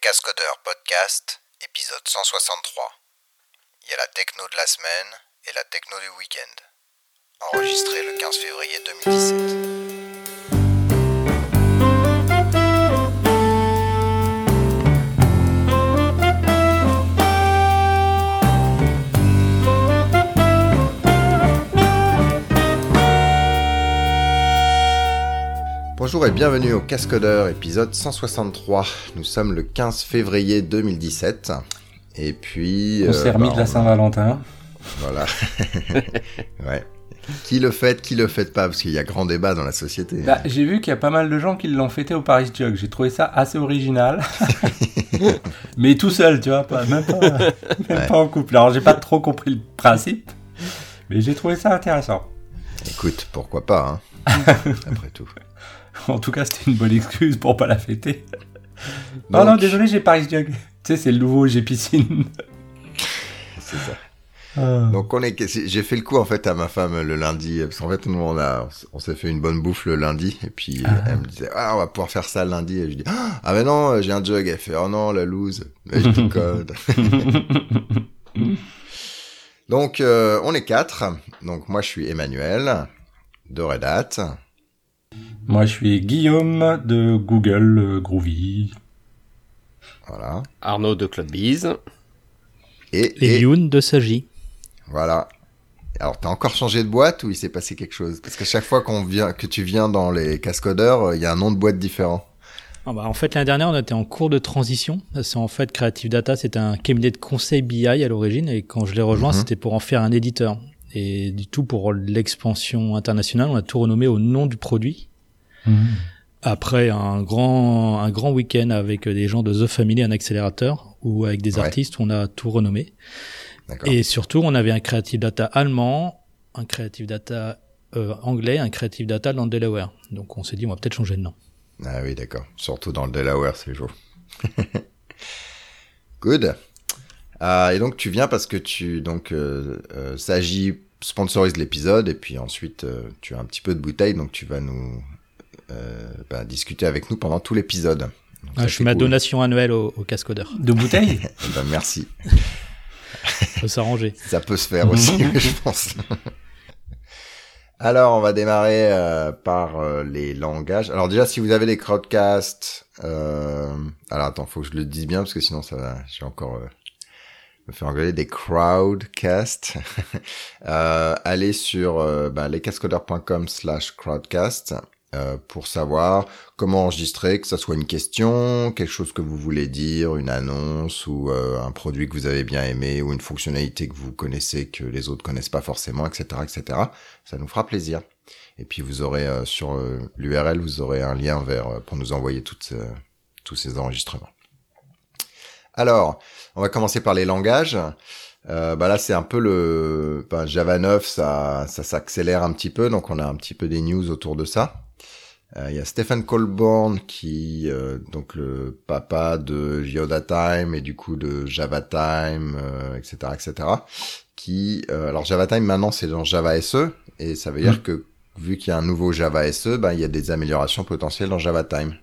Cascodeurs Podcast, épisode 163. Il y a la techno de la semaine et la techno du week-end. Enregistré le 15 février 2017. Bonjour et bienvenue au Cascodeur, épisode 163. Nous sommes le 15 février 2017. Et puis... On s'est euh, remis bah, de la on- Saint-Valentin. Voilà. ouais. Qui le fait, qui le fait pas Parce qu'il y a grand débat dans la société. Bah, j'ai vu qu'il y a pas mal de gens qui l'ont fêté au Paris Jug. J'ai trouvé ça assez original. Mais tout seul, tu vois, pas, même, pas, même Ouais. pas en couple. Alors j'ai pas trop compris le principe. Mais j'ai trouvé ça intéressant. Écoute, pourquoi pas, hein Après tout. En tout cas, c'était une bonne excuse pour pas la fêter. Non, Donc, non, désolé, j'ai Paris Jug. Tu sais, c'est le nouveau J'ai piscine. C'est ça. Ah. Donc on est, j'ai fait le coup en fait à ma femme le lundi, parce qu'en fait nous on a, on s'est fait une bonne bouffe le lundi, et puis Ah. elle me disait ah on va pouvoir faire ça le lundi, et je dis ah mais non j'ai un jug, elle fait oh non la loose, mais je déconne. Donc euh, on est quatre, donc moi je suis Emmanuel de Red Hat, Moi, je suis Guillaume de Google euh, Groovy. voilà, Arnaud de Clubbiz. et, Et et Youn de Sagi. voilà. Alors t'as encore changé de boîte ou il s'est passé quelque chose? Parce qu'à chaque fois qu'on vient, que tu viens dans les cascodeurs, euh, il y a un nom de boîte différent. Ah bah, en fait, l'année dernière, on était en cours de transition. C'est en fait Creative Data, c'était un cabinet de conseil BI à l'origine, et quand je l'ai rejoint, Mhm. c'était pour en faire un éditeur. Et du tout pour l'expansion internationale, on a tout renommé au nom du produit. Après un grand, un grand week-end avec des gens de The Family, un accélérateur, ou avec des Ouais. artistes, on a tout renommé. Et surtout, on avait un Creative Data allemand, un Creative Data euh, anglais, un Creative Data dans le Delaware. Donc on s'est dit, on va peut-être changer de nom. Ah oui, d'accord. Surtout dans le Delaware, c'est chaud. Good. Ah, et donc tu viens parce que tu donc euh, euh, Sagi sponsorise l'épisode et puis ensuite euh, tu as un petit peu de bouteille donc tu vas nous euh, bah, discuter avec nous pendant tout l'épisode. Ah, ça, je c'est fais ma cool. donation annuelle au, au cascodeur. De bouteille Eh ben, merci. Faut s'arranger. Ça peut se faire aussi, je pense. Alors, on va démarrer euh, par euh, les langages. Alors déjà, si vous avez des crowdcasts, euh... alors attends, faut que je le dise bien parce que sinon ça va, j'ai encore euh, me faire engueuler des crowdcasts. euh, allez sur euh, bah, lescascodeurs.com slash crowdcast euh, pour savoir comment enregistrer, que ça soit une question, quelque chose que vous voulez dire, une annonce ou euh, un produit que vous avez bien aimé ou une fonctionnalité que vous connaissez que les autres connaissent pas forcément, etc., etc. Ça nous fera plaisir. Et puis vous aurez euh, sur euh, l'URL, vous aurez un lien vers pour nous envoyer toutes, tous ces enregistrements. Alors, on va commencer par les langages. Euh, bah là, c'est un peu le bah, Java 9, ça, ça s'accélère un petit peu, donc on a un petit peu des news autour de ça. Euh, Il y a Stephen Colborn qui, euh, donc le papa de Yoda Time et du coup de Java Time, euh, etc., etc. Qui, euh, alors Java Time maintenant c'est dans Java SE et ça veut dire que vu qu'il y a un nouveau Java SE, bah, il y a des améliorations potentielles dans Java Time.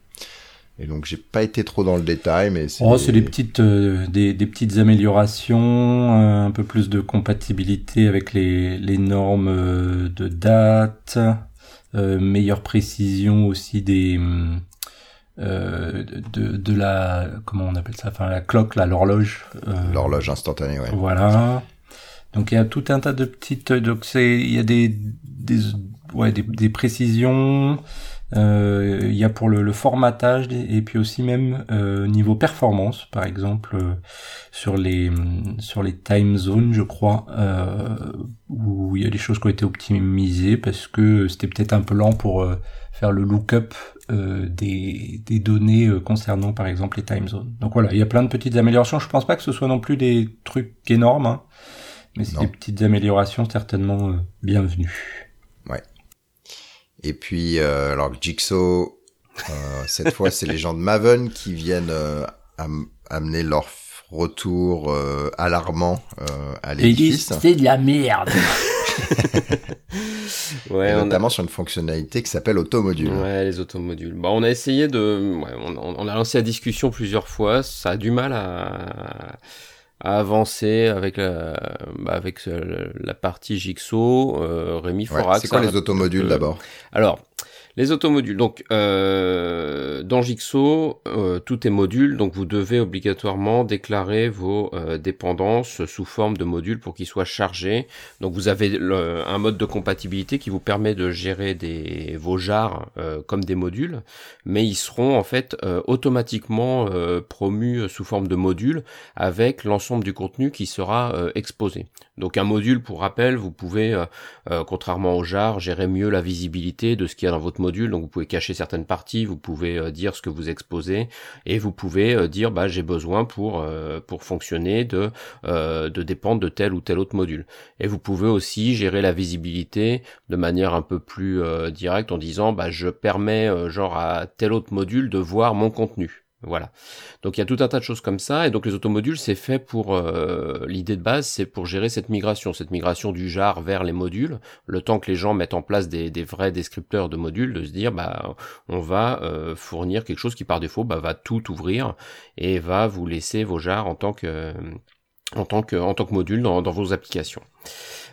Et donc j'ai pas été trop dans le détail, mais c'est Oh, c'est des petites, euh, des, des petites améliorations, euh, un peu plus de compatibilité avec les, les normes euh, de date, euh, meilleure précision aussi des euh, de, de la comment on appelle ça, enfin la clock, là, l'horloge. euh, l'horloge instantanée, ouais. Voilà. Donc il y a tout un tas de petites. Donc c'est il y a des des ouais des, des précisions. Euh, il y a pour le, le formatage et puis aussi même euh, niveau performance, par exemple euh, sur les sur les time zones, je crois, euh, où il y a des choses qui ont été optimisées parce que c'était peut-être un peu lent pour faire le lookup euh, des, des données euh, concernant par exemple les time zones. Donc voilà, il y a plein de petites améliorations. Je pense pas que ce soit non plus des trucs énormes, hein, mais c'est des petites améliorations certainement euh, bienvenues. Et puis, euh, alors Jigsaw, euh, cette fois, c'est les gens de Maven qui viennent euh, am- amener leur retour euh, alarmant euh, à l'édifice. c'est de la merde. ouais, notamment sur une fonctionnalité qui s'appelle automodule. Ouais, les automodules. Bon, on a essayé de, ouais, on, on, a lancé la discussion plusieurs fois. Ça a du mal à, à avancer avec la, bah avec la partie Jigsaw. Euh, Rémi Forax. c'est quoi les automodules d'abord? Alors, les automodules. Donc, euh, dans Jigsaw, euh, tout est module, donc vous devez obligatoirement déclarer vos euh, dépendances sous forme de modules pour qu'ils soient chargés. Donc, vous avez un mode de compatibilité qui vous permet de gérer vos jars euh, comme des modules, mais ils seront en fait automatiquement promus sous forme de modules avec l'ensemble du contenu qui sera exposé. Donc, un module, pour rappel, vous pouvez, contrairement au jar, gérer mieux la visibilité de ce qu'il y a dans votre module, donc vous pouvez cacher certaines parties, vous pouvez euh, dire ce que vous exposez, et vous pouvez euh, dire bah j'ai besoin pour euh, pour fonctionner de de dépendre de tel ou tel autre module. Et vous pouvez aussi gérer la visibilité de manière un peu plus directe en disant bah je permets genre à tel autre module de voir mon contenu. Voilà. Donc il y a tout un tas de choses comme ça, et donc les automodules, c'est fait pour euh, l'idée de base, c'est pour gérer cette migration, cette migration du jar vers les modules, le temps que les gens mettent en place des, vrais descripteurs de modules, de se dire bah on va euh, fournir quelque chose qui par défaut bah, va tout ouvrir et va vous laisser vos jars en tant que en tant que en tant que module dans, dans vos applications.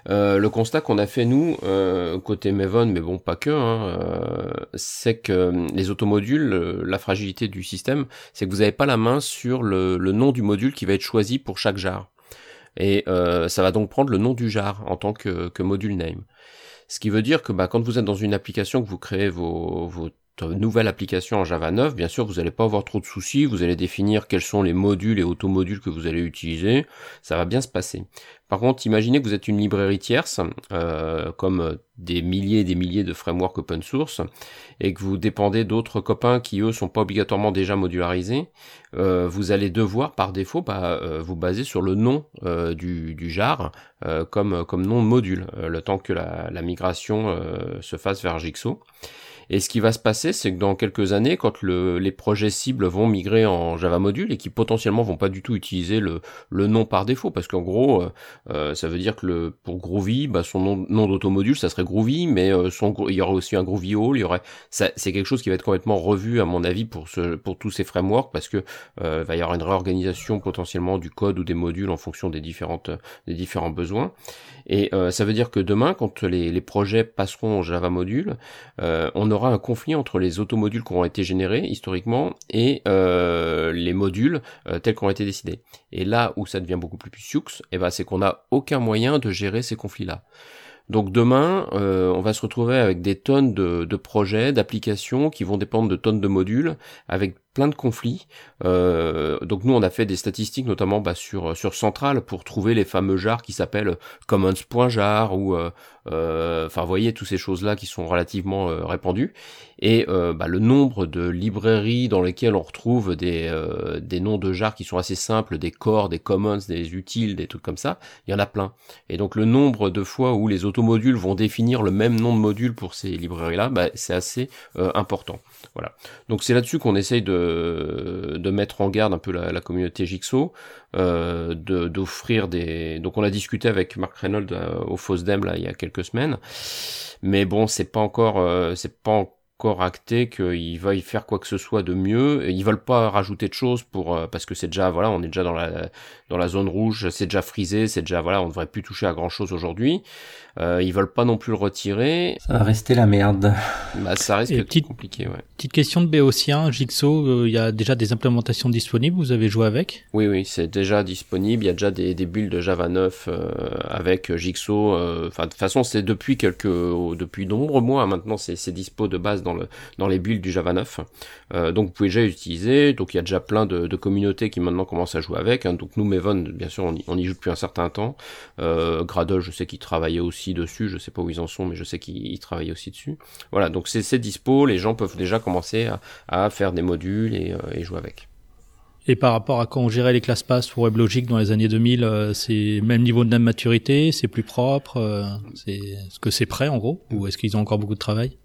Euh, le constat qu'on a fait nous euh, côté Maven, mais bon pas que, hein, euh, c'est que les automodules, la fragilité du système, c'est que vous n'avez pas la main sur le, nom du module qui va être choisi pour chaque jar. Et ça va donc prendre le nom du jar en tant que, que module name. Ce qui veut dire que bah, quand vous êtes dans une application que vous créez vos, vos nouvelle application en Java 9, bien sûr, vous n'allez pas avoir trop de soucis, vous allez définir quels sont les modules et automodules que vous allez utiliser, ça va bien se passer. Par contre, imaginez que vous êtes une librairie tierce, euh, comme des milliers et des milliers de frameworks open source, et que vous dépendez d'autres copains qui, eux, sont pas obligatoirement déjà modularisés, euh, vous allez devoir, par défaut, bah, euh, vous baser sur le nom du, jar comme, comme nom module, le temps que la, la migration se fasse vers Jigsaw. Et ce qui va se passer, c'est que dans quelques années, quand le, les projets cibles vont migrer en Java Module et qui potentiellement vont pas du tout utiliser le, le nom par défaut, parce qu'en gros, euh, euh, ça veut dire que le, pour Groovy, bah, son nom, nom d'automodule, ça serait Groovy, mais euh, son, il y aurait aussi un Groovy All, il y aurait, c'est quelque chose qui va être complètement revu à mon avis pour ce, pour tous ces frameworks, parce que va y avoir une réorganisation potentiellement du code ou des modules en fonction des différentes, des différents besoins. Et ça veut dire que demain, quand les, les projets passeront en Java Module, on aura un conflit entre les automodules qui ont été générés historiquement et euh, les modules euh, tels qu'ont été décidés. Et là où ça devient beaucoup plus sioux, eh ben, c'est qu'on n'a aucun moyen de gérer ces conflits-là. Donc demain, euh, on va se retrouver avec des tonnes de, de projets, d'applications qui vont dépendre de tonnes de modules, avec plein de conflits. Euh, donc nous on a fait des statistiques notamment bah, sur sur Central pour trouver les fameux jars qui s'appellent commons.jar ou euh, euh, enfin vous voyez toutes ces choses là qui sont relativement euh, répandues et euh, bah, le nombre de librairies dans lesquelles on retrouve des des noms de jars qui sont assez simples, des core, des commons, des utiles, des trucs comme ça, il y en a plein. Et donc le nombre de fois où les automodules vont définir le même nom de module pour ces librairies là, bah, c'est assez important. Voilà. Donc c'est là-dessus qu'on essaye de, mettre en garde un peu la, communauté Jigsaw, euh, d'offrir des. Donc on a discuté avec Mark Reynolds euh, au FOSDEM là il y a quelques semaines, mais bon c'est pas encore euh, c'est pas encore acté qu'ils veuillent faire quoi que ce soit de mieux. Ils veulent pas rajouter de choses pour euh, parce que c'est déjà voilà on est déjà dans la dans la zone rouge, c'est déjà frisé, c'est déjà voilà on devrait plus toucher à grand chose aujourd'hui. Euh, ils veulent pas non plus le retirer. Ça va rester la merde. Bah, ça risque d'être compliqué, ouais. Petite question de Béotien, Jigsaw, euh, il y a déjà des implémentations disponibles, vous avez joué avec? Oui, oui, c'est déjà disponible. Il y a déjà des, des builds de Java 9 euh, avec Jigsaw. Euh, enfin, de toute façon, c'est depuis quelques, depuis de nombreux mois maintenant, c'est dispo de base dans dans les builds du Java 9. donc, vous pouvez déjà utiliser. Donc, il y a déjà plein de, communautés qui maintenant commencent à jouer avec. Hein. Donc, nous, Maven, bien sûr, on y, on y joue depuis un certain temps. Gradle, je sais qu'il travaillait aussi dessus, je sais pas où ils en sont, mais je sais qu'ils travaillent aussi dessus. Voilà, donc c'est dispo, les gens peuvent déjà commencer à, faire des modules et, euh, et, jouer avec. Et par rapport à quand on gérait les classes pass pour WebLogic dans les années 2000, euh, c'est même niveau de maturité, c'est plus propre, euh, c'est est-ce que c'est prêt en gros, ou est-ce qu'ils ont encore beaucoup de travail?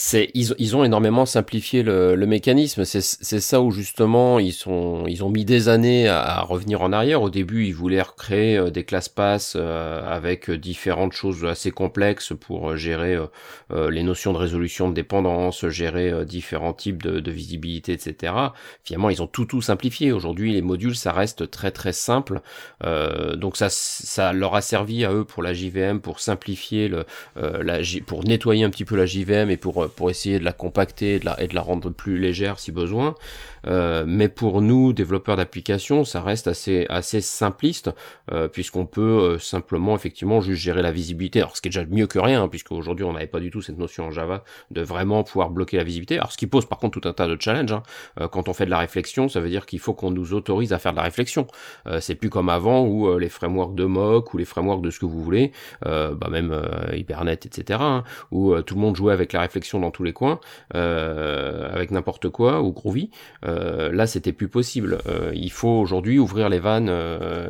C'est ils, ils ont énormément simplifié le, le mécanisme. C'est ça où justement ils sont ils ont mis des années à, à, revenir en arrière. Au début, ils voulaient recréer euh, des classes pass euh, avec différentes choses assez complexes pour gérer euh, les notions de résolution de dépendance, gérer différents types de, de, visibilité, etc. Finalement, ils ont tout tout simplifié. Aujourd'hui, les modules ça reste très très simple. donc ça ça leur a servi à eux pour la JVM pour simplifier le la pour nettoyer un petit peu la JVM et pour pour essayer de la compacter et de la, rendre plus légère si besoin. Euh, mais pour nous, développeurs d'applications, ça reste assez assez simpliste euh, puisqu'on peut euh, simplement effectivement juste gérer la visibilité. Alors ce qui est déjà mieux que rien, hein, puisque aujourd'hui on n'avait pas du tout cette notion en Java de vraiment pouvoir bloquer la visibilité. Alors ce qui pose par contre tout un tas de challenges. Hein. quand on fait de la réflexion, ça veut dire qu'il faut qu'on nous autorise à faire de la réflexion. c'est plus comme avant où les frameworks de mock ou les frameworks de ce que vous voulez, bah même Hibernate, etc. Hein, où tout le monde jouait avec la réflexion dans tous les coins, avec n'importe quoi ou Groovy. Euh, là, c'était plus possible. Euh, il faut aujourd'hui ouvrir les vannes euh,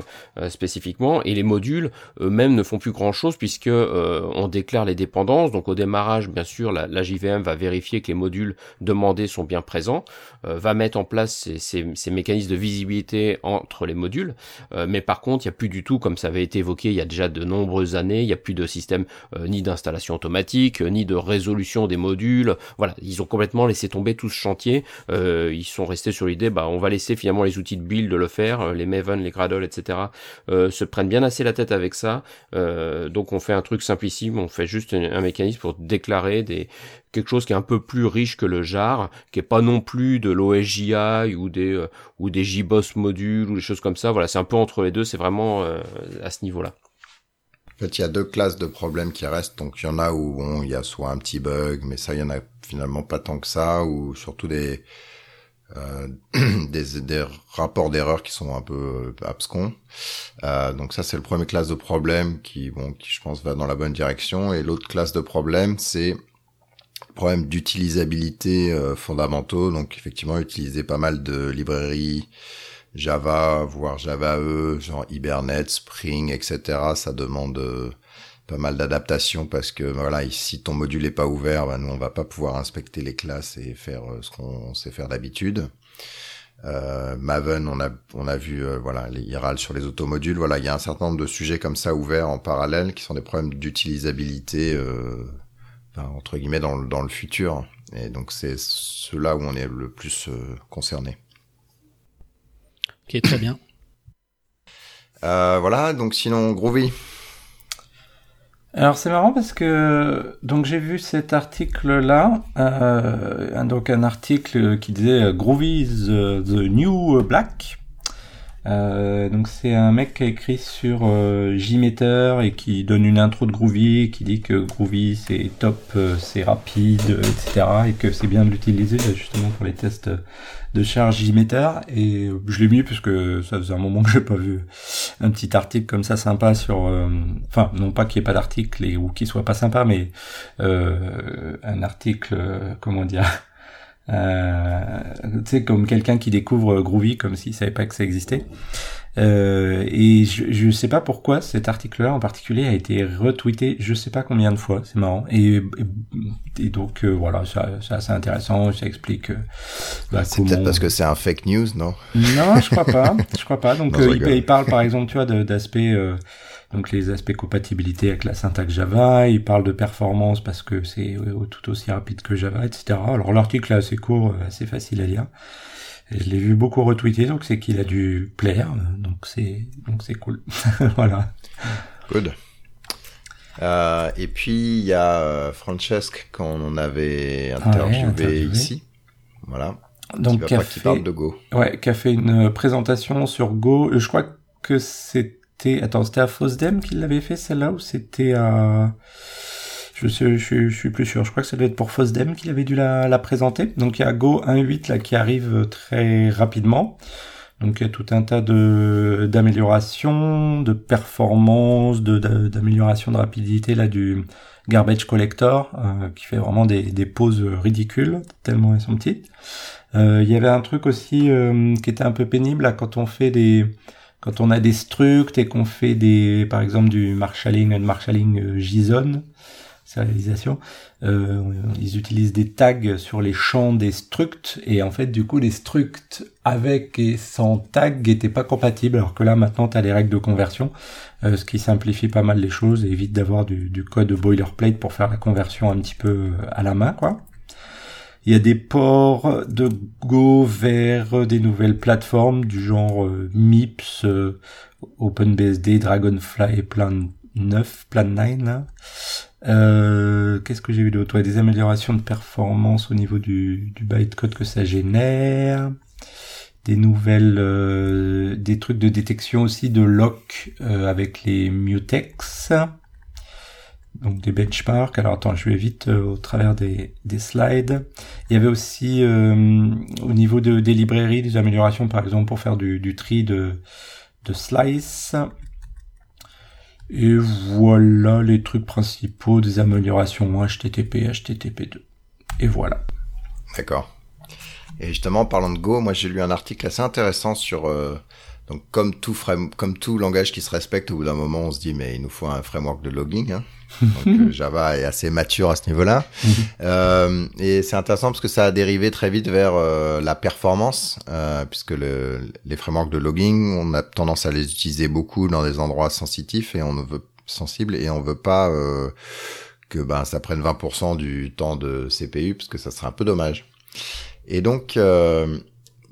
spécifiquement et les modules eux-mêmes ne font plus grand-chose puisque on déclare les dépendances. Donc au démarrage, bien sûr, la, la, JVM va vérifier que les modules demandés sont bien présents, va mettre en place ces, ces, ces, mécanismes de visibilité entre les modules. mais par contre, il n'y a plus du tout, comme ça avait été évoqué il y a déjà de nombreuses années, il n'y a plus de système ni d'installation automatique, ni de résolution des modules. Voilà, ils ont complètement laissé tomber tout ce chantier. ils sont restés sur l'idée, bah, on va laisser finalement les outils de build le faire, euh, les Maven, les Gradle, etc. Euh, se prennent bien assez la tête avec ça. Euh, donc on fait un truc simplissime, on fait juste un, mécanisme pour déclarer des quelque chose qui est un peu plus riche que le jar, qui est pas non plus de l'OSJI ou des ou des JBoss modules ou des choses comme ça. Voilà, c'est un peu entre les deux. C'est vraiment à ce niveau-là. En fait, il y a deux classes de problèmes qui restent. Donc, il y en a où il y a soit un petit bug, mais ça, il y en a finalement pas tant que ça, ou surtout des euh, des, des, rapports d'erreurs qui sont un peu euh, abscons. Euh, donc ça, c'est le premier classe de problème qui, bon, qui je pense va dans la bonne direction. Et l'autre classe de problème, c'est problème d'utilisabilité euh, fondamentaux. Donc effectivement, utiliser pas mal de librairies Java, voire Java E, genre Hibernate, Spring, etc. Ça demande pas mal d'adaptations parce que voilà, si ton module est pas ouvert, bah, nous on va pas pouvoir inspecter les classes et faire euh, ce qu'on sait faire d'habitude. Euh, Maven, on a on a vu euh, voilà les IRAL sur les automodules. Voilà, il y a un certain nombre de sujets comme ça ouverts en parallèle qui sont des problèmes d'utilisabilité euh, enfin, entre guillemets dans le, dans le futur. Et donc c'est ceux-là où on est le plus euh, concerné. Ok, très bien. voilà, donc sinon Groovy. Alors c'est marrant parce que donc j'ai vu cet article là, euh, donc un article qui disait Groovy is the new black. Euh, donc c'est un mec qui a écrit sur euh, Gmeter et qui donne une intro de Groovy, qui dit que Groovy c'est top, euh, c'est rapide, etc. et que c'est bien de l'utiliser justement pour les tests de charge Gmeter. Et je l'ai mis parce que ça faisait un moment que j'ai pas vu un petit article comme ça sympa sur, euh, enfin non pas qu'il n'y ait pas d'article ou qu'il soit pas sympa, mais un article, comment dire euh, tu sais, comme quelqu'un qui découvre Groovy comme s'il savait pas que ça existait. Euh, et je, je sais pas pourquoi cet article-là en particulier a été retweeté, je sais pas combien de fois, c'est marrant. Et, et, donc euh, voilà, c'est assez intéressant, ça explique. Euh, bah, c'est peut-être parce que c'est un fake news, non? Non, je crois pas, je crois pas. Donc il, il, parle par exemple, tu vois, d'aspects donc les aspects compatibilité avec la syntaxe Java, il parle de performance parce que c'est euh, tout aussi rapide que Java, etc. Alors l'article est assez court, euh, assez facile à lire. Et je l'ai vu beaucoup retweeter, donc c'est qu'il a dû plaire, donc c'est donc c'est cool. voilà. Good. Euh, et puis il y a euh, Francesc qu'on avait interviewé, ici, voilà. Donc qui, qui, parle de Go. Ouais, qui a fait une présentation sur Go. Je crois que c'est Attends, c'était à Fosdem qu'il l'avait fait celle-là ou c'était à... Je, sais, je, suis plus sûr. Je crois que ça doit être pour Fosdem qu'il avait dû la, la présenter. Donc il y a Go 1.8 là qui arrive très rapidement. Donc il y a tout un tas de d'améliorations, de performances, de d'amélioration de, rapidité là du garbage collector euh, qui fait vraiment des, des pauses ridicules tellement elles sont petites. Euh, il y avait un truc aussi euh, qui était un peu pénible là quand on fait des quand on a des structs et qu'on fait des, par exemple, du marshalling, un marshalling euh, JSON, sérialisation, euh, ils utilisent des tags sur les champs des structs et en fait du coup les structs avec et sans tag n'étaient pas compatibles alors que là maintenant tu as les règles de conversion euh, ce qui simplifie pas mal les choses et évite d'avoir du, du code boilerplate pour faire la conversion un petit peu euh, à la main quoi. Il y a des ports de Go vers des nouvelles plateformes du genre euh, MIPS, OpenBSD, Dragonfly et plein 9, Plan 9. Euh, Qu'est-ce que j'ai vu d'autre? Ouais, Des améliorations de performance au niveau du, du bytecode que ça génère. Des nouvelles, euh, des trucs de détection aussi de lock euh, avec les mutex. Donc des benchmarks. Alors attends, je vais vite euh, au travers des, des slides. Il y avait aussi euh, au niveau de, des librairies des améliorations, par exemple pour faire du, tri de, de slice. Et voilà les trucs principaux des améliorations HTTP, HTTP2. Et voilà. D'accord. Et justement, parlant de Go, moi j'ai lu un article assez intéressant sur euh, donc comme tout frame, comme tout langage qui se respecte, au bout d'un moment, on se dit mais il nous faut un framework de logging. Hein. Donc euh, Java est assez mature à ce niveau-là. euh, et c'est intéressant parce que ça a dérivé très vite vers euh, la performance, euh, puisque le, les frameworks de logging, on a tendance à les utiliser beaucoup dans des endroits sensitifs et on ne veut sensibles et on veut pas euh, que ben ça prenne 20% du temps de CPU parce que ça serait un peu dommage. Et donc euh,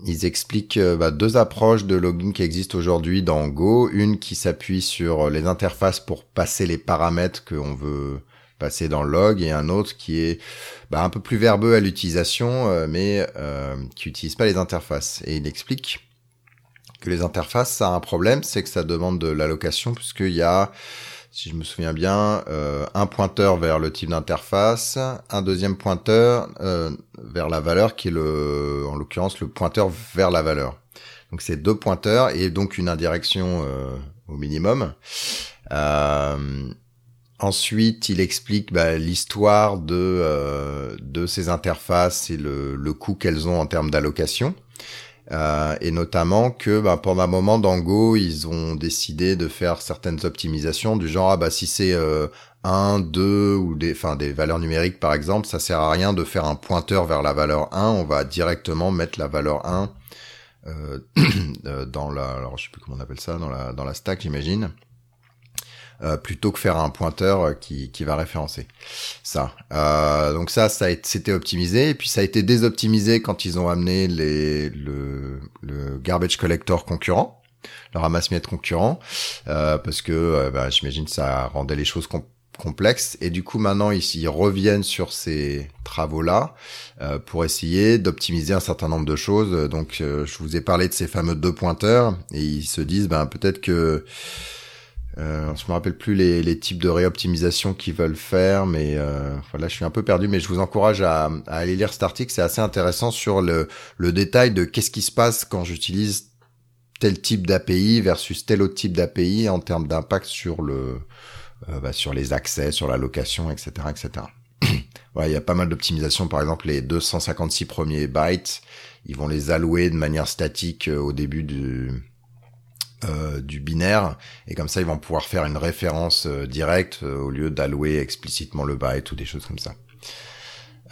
ils expliquent euh, bah, deux approches de logging qui existent aujourd'hui dans Go. Une qui s'appuie sur les interfaces pour passer les paramètres qu'on veut passer dans le log et un autre qui est bah, un peu plus verbeux à l'utilisation euh, mais euh, qui utilise pas les interfaces. Et il explique que les interfaces, ça a un problème, c'est que ça demande de l'allocation puisqu'il y a si je me souviens bien, euh, un pointeur vers le type d'interface, un deuxième pointeur euh, vers la valeur qui est le, en l'occurrence le pointeur vers la valeur. Donc c'est deux pointeurs et donc une indirection euh, au minimum. Ensuite, il explique bah, l'histoire de de ces interfaces et le, le coût qu'elles ont en termes d'allocation. Euh, et notamment que bah, pendant un moment dans Go, ils ont décidé de faire certaines optimisations du genre ah bah si c'est euh, 1, 2 ou des enfin des valeurs numériques par exemple, ça sert à rien de faire un pointeur vers la valeur 1, on va directement mettre la valeur 1 euh, dans la alors je sais plus comment on appelle ça dans la dans la stack, j'imagine. Euh, plutôt que faire un pointeur qui, qui va référencer ça. Euh, donc ça, ça c'était optimisé et puis ça a été désoptimisé quand ils ont amené les, le, le garbage collector concurrent, le ramasse-miettes concurrent, euh, parce que euh, bah, j'imagine ça rendait les choses complexes et du coup maintenant ils, ils reviennent sur ces travaux-là euh, pour essayer d'optimiser un certain nombre de choses. Donc euh, je vous ai parlé de ces fameux deux pointeurs et ils se disent ben peut-être que euh, je me rappelle plus les, les types de réoptimisation qu'ils veulent faire, mais euh, voilà, je suis un peu perdu. Mais je vous encourage à, à aller lire cet article, c'est assez intéressant sur le, le détail de qu'est-ce qui se passe quand j'utilise tel type d'API versus tel autre type d'API en termes d'impact sur le euh, bah, sur les accès, sur la location, etc., etc. voilà, il y a pas mal d'optimisation. Par exemple, les 256 premiers bytes, ils vont les allouer de manière statique euh, au début du euh, du binaire et comme ça ils vont pouvoir faire une référence euh, directe euh, au lieu d'allouer explicitement le byte ou des choses comme ça.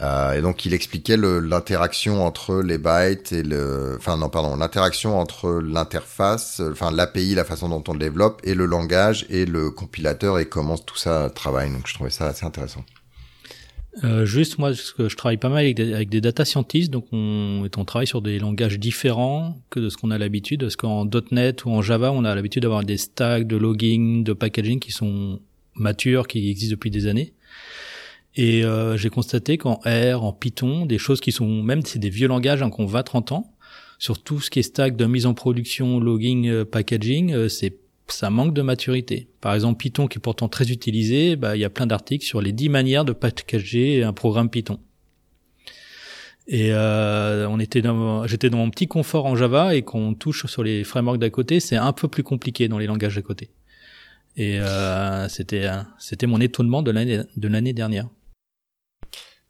Euh, et donc il expliquait l'interaction entre les bytes et le, enfin non pardon, l'interaction entre l'interface, enfin l'API, la façon dont on le développe et le langage et le compilateur et comment tout ça travaille. Donc je trouvais ça assez intéressant. Euh, juste moi, je, je travaille pas mal avec des, avec des data scientists, donc on, on travaille sur des langages différents que de ce qu'on a l'habitude. Parce qu'en .NET ou en Java, on a l'habitude d'avoir des stacks de logging, de packaging qui sont matures, qui existent depuis des années. Et euh, j'ai constaté qu'en R, en Python, des choses qui sont même c'est des vieux langages hein, qu'on 20-30 ans, sur tout ce qui est stack de mise en production, logging, euh, packaging, euh, c'est ça manque de maturité. Par exemple, Python, qui est pourtant très utilisé, bah, il y a plein d'articles sur les 10 manières de packager un programme Python. Et euh, on était j'étais dans mon petit confort en Java et qu'on touche sur les frameworks d'à côté, c'est un peu plus compliqué dans les langages d'à côté. Et euh, c'était, c'était mon étonnement de l'année de l'année dernière.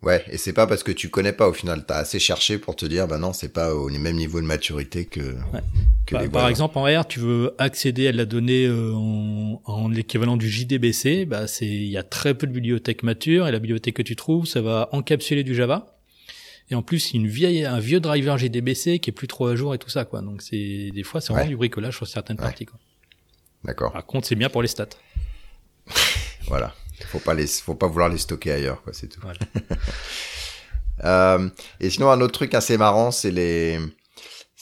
Ouais, et c'est pas parce que tu connais pas au final, t'as assez cherché pour te dire, bah non, c'est pas au même niveau de maturité que, que bah, les Par exemple, en R, tu veux accéder à la donnée euh, en, en l'équivalent du JDBC, bah c'est, il y a très peu de bibliothèques matures et la bibliothèque que tu trouves, ça va encapsuler du Java. Et en plus, il y a une vieille, un vieux driver JDBC qui est plus trop à jour et tout ça, quoi. Donc c'est, des fois, c'est vraiment du bricolage sur certaines parties, quoi. D'accord. Par contre, c'est bien pour les stats. voilà. Faut pas les, faut pas vouloir les stocker ailleurs, quoi, c'est tout. euh, et sinon, un autre truc assez marrant, c'est les,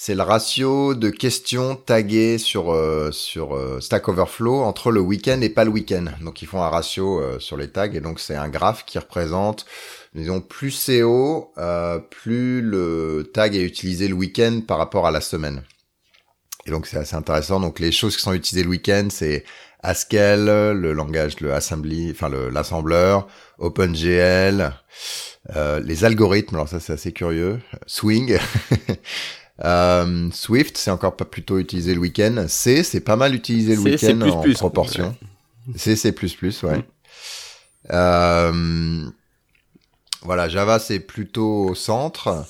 c'est le ratio de questions taguées sur euh, sur euh, Stack Overflow entre le week-end et pas le week-end. Donc ils font un ratio euh, sur les tags et donc c'est un graphe qui représente disons plus c'est haut, plus le tag est utilisé le week-end par rapport à la semaine. Et donc c'est assez intéressant. Donc les choses qui sont utilisées le week-end, c'est Haskell, le langage, le assembly, enfin l'assembleur, OpenGL, euh, les algorithmes. Alors ça c'est assez curieux. Swing. euh, Swift, c'est encore pas plutôt utilisé le week-end. C, c'est pas mal utilisé le week-end en proportion. C, C++, ouais. Mm. Euh, voilà, Java c'est plutôt au centre.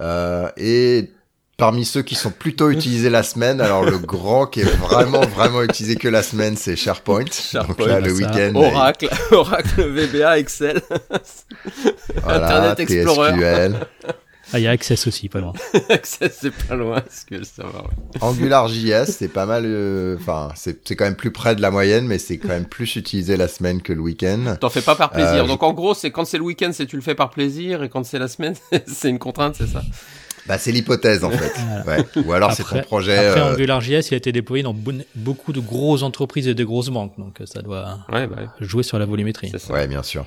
Euh, et parmi ceux qui sont plutôt utilisés la semaine, alors le grand qui est vraiment vraiment utilisé que la semaine, c'est SharePoint. SharePoint Donc là, le week-end. Oracle, Oracle, VBA, Excel, Internet Explorer. Ah, il y a Access aussi, pas loin. Access, c'est pas loin, que ça va. Ouais. AngularJS, c'est pas mal. Euh, enfin, c'est c'est quand même plus près de la moyenne, mais c'est quand même plus utilisé la semaine que le week-end. T'en fais pas par plaisir. Euh, Donc en gros, c'est quand c'est le week-end, c'est tu le fais par plaisir, et quand c'est la semaine, c'est une contrainte, c'est ça. Bah, c'est l'hypothèse en fait. Ouais. Ou alors c'est ton projet. Après, euh... AngularJS, il a été déployé dans beaucoup de grosses entreprises et de grosses banques, donc ça doit ouais, bah, jouer sur la volumétrie. Ouais, bien sûr.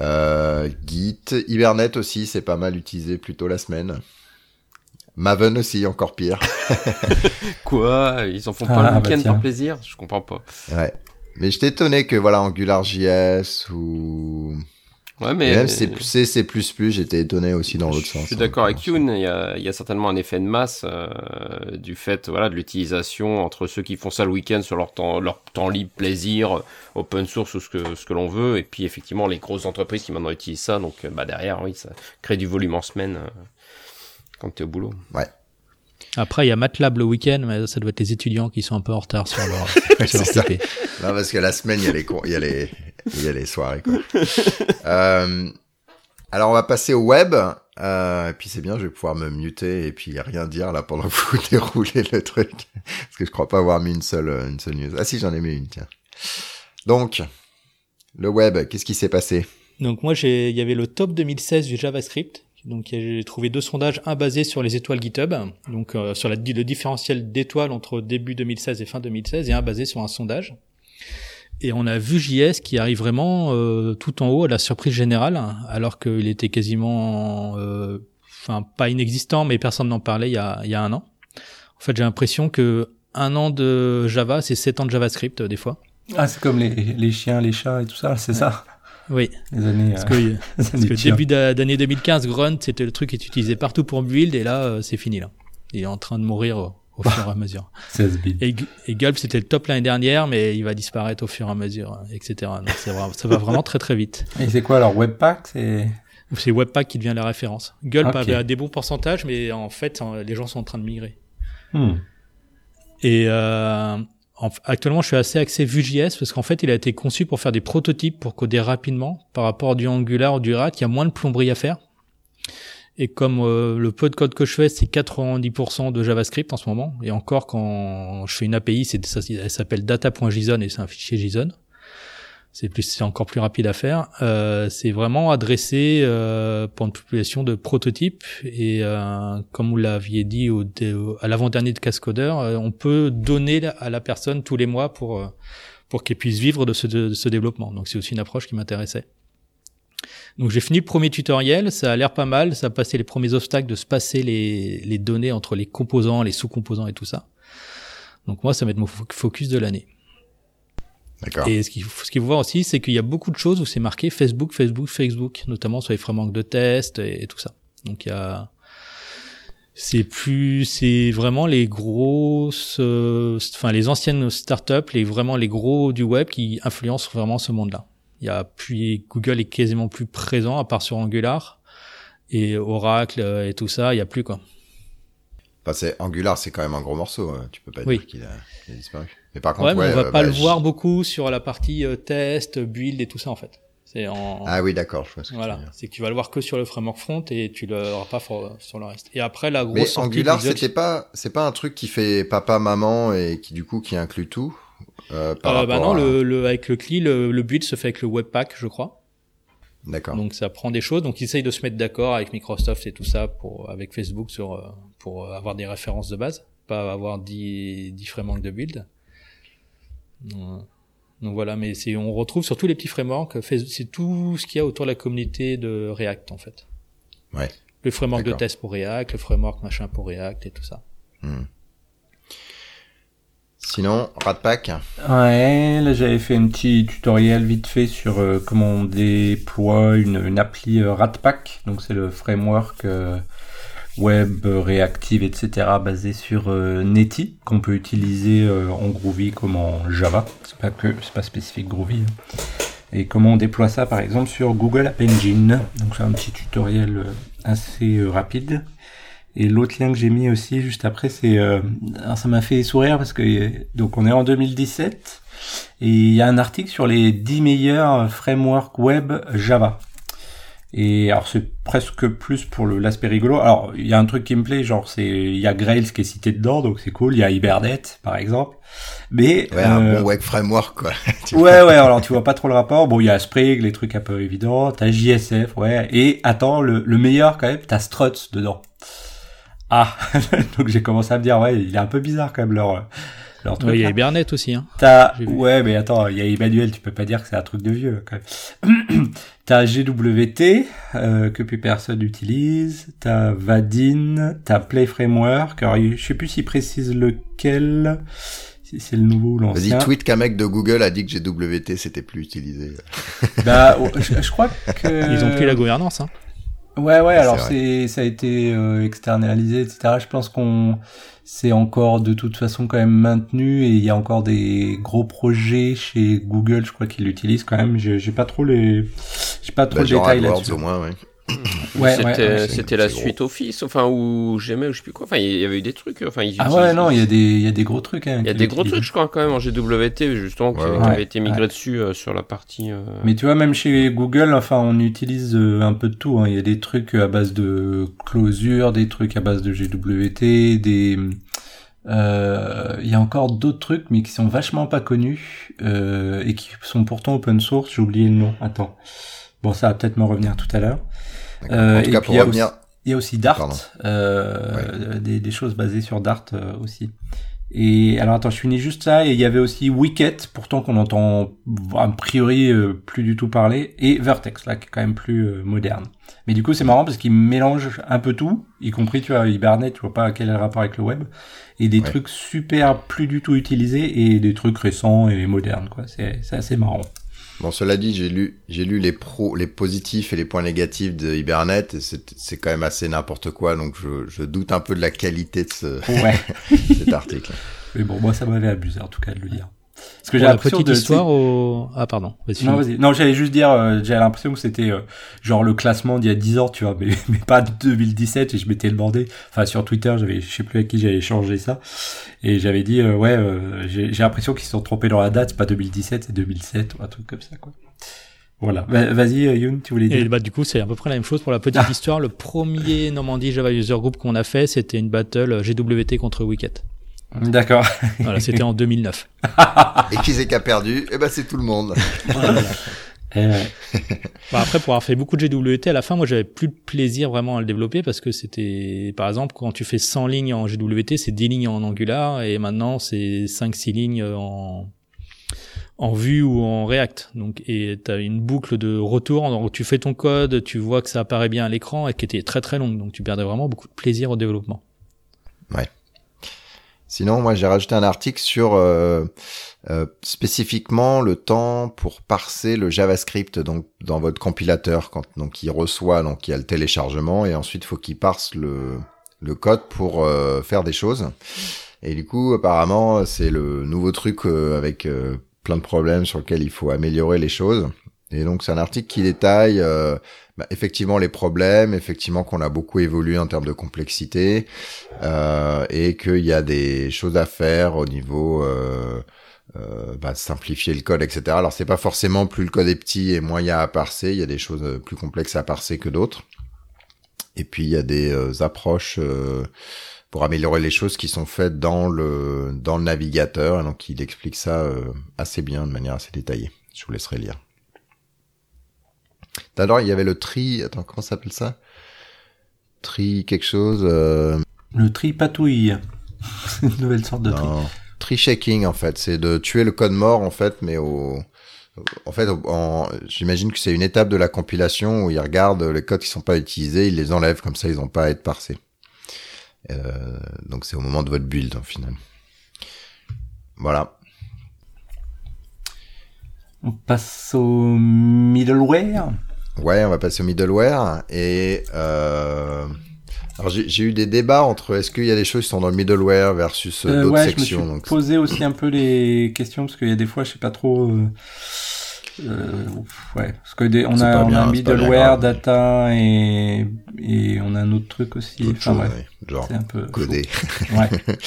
Euh, Git, Hibernate aussi, c'est pas mal utilisé plutôt la semaine. Maven aussi, encore pire. Quoi? Ils en font pas ah, le week-end bah, par plaisir? Je comprends pas. Ouais. Mais j'étais étonné que voilà AngularJS ou Ouais, mais même C, C, C++, j'étais étonné aussi dans l'autre sens. Je suis d'accord avec Youn, il y a, il y a certainement un effet de masse euh, du fait voilà de l'utilisation entre ceux qui font ça le week-end sur leur temps leur temps libre, plaisir, open source ou ce que ce que l'on veut, et puis effectivement les grosses entreprises qui maintenant utilisent ça, donc bah derrière oui ça crée du volume en semaine euh, quand t'es au boulot. Ouais. Après, il y a MATLAB le week-end, mais ça doit être les étudiants qui sont un peu en retard sur leur, sur leur. Non, parce que la semaine, il y a les cours, il y a les, il y a les soirées, quoi. euh, alors, on va passer au web. Euh, et puis c'est bien, je vais pouvoir me muter et puis rien dire là pendant que vous déroulez le truc. Parce que je crois pas avoir mis une seule, une seule news. Ah si, j'en ai mis une, tiens. Donc, le web, qu'est-ce qui s'est passé? Donc moi, il y avait le top 2016 du JavaScript. Donc j'ai trouvé deux sondages, un basé sur les étoiles GitHub, donc euh, sur la, le différentiel d'étoiles entre début 2016 et fin 2016, et un basé sur un sondage. Et on a vu JS qui arrive vraiment euh, tout en haut à la surprise générale, alors qu'il était quasiment, euh, enfin pas inexistant, mais personne n'en parlait il y, a, il y a un an. En fait, j'ai l'impression que un an de Java, c'est sept ans de JavaScript des fois. Ah, c'est comme les, les chiens, les chats et tout ça, c'est ça. Oui. Les années. Parce que, parce que début d'année 2015, Grunt, c'était le truc qui est utilisé partout pour build, et là, c'est fini là. Il est en train de mourir au fur et à mesure. et, et Gulp, c'était le top l'année dernière, mais il va disparaître au fur et à mesure, etc. Donc ça va vraiment très très vite. Et c'est quoi alors Webpack C'est Webpack qui devient la référence. Gulp avait des bons pourcentages, mais en fait, les gens sont en train de migrer. Hmm. Et euh, actuellement, je suis assez axé Vue.js parce qu'en fait, il a été conçu pour faire des prototypes pour coder rapidement par rapport à du Angular ou du React. Il y a moins de plomberie à faire. Et comme euh, le peu de code que je fais, c'est 90% de JavaScript en ce moment, et encore quand je fais une API, c'est ça, elle s'appelle data.json et c'est un fichier JSON. C'est plus, c'est encore plus rapide à faire. Euh, c'est vraiment adressé euh, pour une population de prototypes et euh, comme vous l'aviez dit au, à l'avant-dernier de Cascodeur, euh, on peut donner à la personne tous les mois pour pour qu'elle puisse vivre de ce, de ce développement. Donc c'est aussi une approche qui m'intéressait. Donc j'ai fini le premier tutoriel, ça a l'air pas mal, ça a passé les premiers obstacles de se passer les, les données entre les composants, les sous-composants et tout ça. Donc moi, ça va être mon focus de l'année. D'accord. Et ce qu'il faut, ce qu'il faut voir aussi, c'est qu'il y a beaucoup de choses où c'est marqué Facebook, Facebook, Facebook, notamment sur les frameworks de test et, tout ça. Donc il y a, c'est plus, c'est vraiment les grosses, euh, enfin les anciennes startups, les vraiment les gros du web qui influencent vraiment ce monde-là. Il y a puis Google est quasiment plus présent à part sur Angular et Oracle et tout ça, il y a plus quoi. Enfin, c'est Angular, c'est quand même un gros morceau. Hein. Tu peux pas dire qu'il a, a, disparu. Mais par contre, ouais, on va pas bah, le voir beaucoup sur la partie test, build et tout ça en fait. En... Ah oui, d'accord, je vois ce Voilà, c'est que tu vas le voir que sur le framework front et tu l'auras pas sur le reste. Et après la grosse Mais Angular, c'était pas, c'est pas un truc qui fait papa maman et qui du coup qui inclut tout. Euh, par euh, bah non, le, le, avec le CLI, le, le build se fait avec le Webpack, je crois. D'accord. Donc ça prend des choses. Donc ils essayent de se mettre d'accord avec Microsoft et tout ça pour avec Facebook sur euh, pour avoir des références de base, pas avoir 10 10 frameworks de build. Donc voilà, mais c'est on retrouve sur tous les petits frameworks, c'est tout ce qu'il y a autour de la communauté de React en fait. Ouais. Le framework de test pour React, le framework machin pour React et tout ça. Hmm. Sinon, Ratpack Ouais, là j'avais fait un petit tutoriel vite fait sur euh, comment on déploie une, appli euh, Ratpack. Donc c'est le framework euh, web réactive, etc. basé sur euh, Netty qu'on peut utiliser en Groovy comme en Java. C'est pas que c'est pas spécifique Groovy. Hein. Et comment on déploie ça par exemple sur Google App Engine. Donc c'est un petit tutoriel assez rapide. Et l'autre lien que j'ai mis aussi juste après, c'est ça m'a fait sourire parce que donc on est en 2017 et il y a un article sur les 10 meilleurs frameworks web Java. Et alors c'est presque plus pour l'aspect rigolo. Alors il y a un truc qui me plaît, genre c'est il y a Grails qui est cité dedans, donc c'est cool. Il y a Hibernate par exemple. Mais ouais, un euh, bon web framework quoi. ouais ouais. Alors tu vois pas trop le rapport. Bon il y a Spring, les trucs un peu évidents. T'as JSF, ouais. Et attends le, le meilleur quand même, t'as Struts dedans. Ah donc j'ai commencé à me dire ouais il est un peu bizarre quand même leur il y a Hibernate aussi. Hein. T'as, ouais, mais attends, il y a Emmanuel, tu peux pas dire que c'est un truc de vieux. Quand même. t'as GWT euh, que plus personne utilise. T'as Vadin, t'as Play Framework. Alors, je sais plus s'il précise lequel. Si c'est le nouveau ou l'ancien. Vas-y, tweet qu'un mec de Google a dit que GWT c'était plus utilisé. bah, je, crois que ils ont pris la gouvernance. Hein. Ouais, ouais. Alors c'est, ça a été euh, externalisé, etc. Je pense qu'on c'est encore de toute façon quand même maintenu et il y a encore des gros projets chez Google, je crois qu'ils l'utilisent quand même. J'ai pas trop les, j'ai pas trop bah, le détail là-dessus. au moins, ouais. Ouais, c'était c'était la suite Office, enfin ou Gmail ou je sais plus quoi. Enfin, il y avait eu des trucs. Enfin, ah ouais, non, il y a des il y a des gros trucs. Hein, il y a des gros trucs, je crois quand même en GWT justement qui, avait été migré dessus euh, sur la partie. Euh... Mais tu vois, même chez Google, enfin, on utilise euh, un peu de tout. Hein. Il y a des trucs à base de closure, des trucs à base de GWT, des euh, il y a encore d'autres trucs, mais qui sont vachement pas connus euh, et qui sont pourtant open source. J'ai oublié le nom. Attends. Bon, ça va peut-être me revenir tout à l'heure. Euh, en tout cas, pour revenir. Il y a aussi Dart, euh, des, des, choses basées sur Dart euh, aussi. Et alors attends, je finis juste ça. Et il y avait aussi Wicket, pourtant qu'on entend a priori euh, plus du tout parler, et Vertex là, qui est quand même plus euh, moderne. Mais du coup, c'est marrant parce qu'il mélange un peu tout, y compris tu vois Hibernate, tu vois pas quel est le rapport avec le web, et des trucs super plus du tout utilisés et des trucs récents et modernes quoi. C'est assez marrant. Bon, cela dit, j'ai lu, j'ai lu les pros, les positifs et les points négatifs de Hibernate, et c'est quand même assez n'importe quoi, donc je, je, doute un peu de la qualité de ce, cet article. Mais bon, moi, ça m'avait abusé, en tout cas, de le dire. Parce que j'ai l'impression petite de histoire au... Ah pardon. non, vas-y. Non, j'allais juste dire, euh, j'ai l'impression que c'était euh, genre le classement d'il y a 10 ans, tu vois, mais, mais pas de 2017 et je m'étais demandé, enfin sur Twitter, j'avais je sais plus avec qui j'avais échangé ça et j'avais dit euh, ouais, j'ai l'impression qu'ils se sont trompés dans la date, c'est pas 2017, c'est 2007 ou un truc comme ça quoi. Voilà. Vas-y, Youn, tu voulais dire. Et bah, du coup, c'est à peu près la même chose pour la petite ah. histoire. Le premier Normandie Java User Group qu'on a fait, c'était une battle GWT contre Wicket. D'accord. Voilà, c'était en 2009. Et qui c'est qui a perdu? Eh ben, c'est tout le monde. bah après, pour avoir fait beaucoup de GWT, à la fin, moi, j'avais plus de plaisir vraiment à le développer parce que c'était, par exemple, quand tu fais 100 lignes en GWT, c'est 10 lignes en Angular et maintenant, c'est 5-6 lignes en, en Vue ou en React. Donc, et tu as une boucle de retour. Donc, tu fais ton code, tu vois que ça apparaît bien à l'écran et qui était très très longue. Donc, tu perdais vraiment beaucoup de plaisir au développement. Ouais. Sinon, moi, j'ai rajouté un article sur euh, euh, spécifiquement le temps pour parser le JavaScript donc dans votre compilateur quand donc il reçoit donc il y a le téléchargement et ensuite faut qu'il parse le le code pour euh, faire des choses. Et du coup, apparemment, c'est le nouveau truc avec plein de problèmes sur lequel il faut améliorer les choses. Et donc c'est un article qui détaille euh, bah, effectivement les problèmes, effectivement qu'on a beaucoup évolué en termes de complexité euh, et qu'il y a des choses à faire au niveau euh, euh, bah, simplifier le code, etc. Alors c'est pas forcément plus le code est petit et moins il y a à parser, il y a des choses plus complexes à parser que d'autres. Et puis il y a des euh, approches euh, pour améliorer les choses qui sont faites dans le dans le navigateur. Et donc il explique ça assez bien, de manière assez détaillée. Je vous laisserai lire. D'abord, il y avait le tri. Attends, comment ça s'appelle ça? Tri quelque chose. Euh... Le tri patouille. C'est une nouvelle sorte de tri. Tri shaking en fait, c'est de tuer le code mort en fait, mais au en fait, en... j'imagine que c'est une étape de la compilation où ils regardent les codes qui sont pas utilisés, ils les enlèvent comme ça, ils n'ont pas à être parsés. Euh... donc c'est au moment de votre build au final. Voilà. On passe au middleware. Ouais, on va passer au middleware. Et euh... alors j'ai eu des débats entre est-ce qu'il y a des choses qui sont dans le middleware versus euh, d'autres ouais, sections. Je me suis posé aussi un peu les questions parce qu'il y a des fois, je sais pas trop. Euh... Euh, ouais, parce que des, on a, on bien, a un middleware, data et, et on a un autre truc aussi. Enfin, chose, ouais, genre c'est un peu codé. ouais.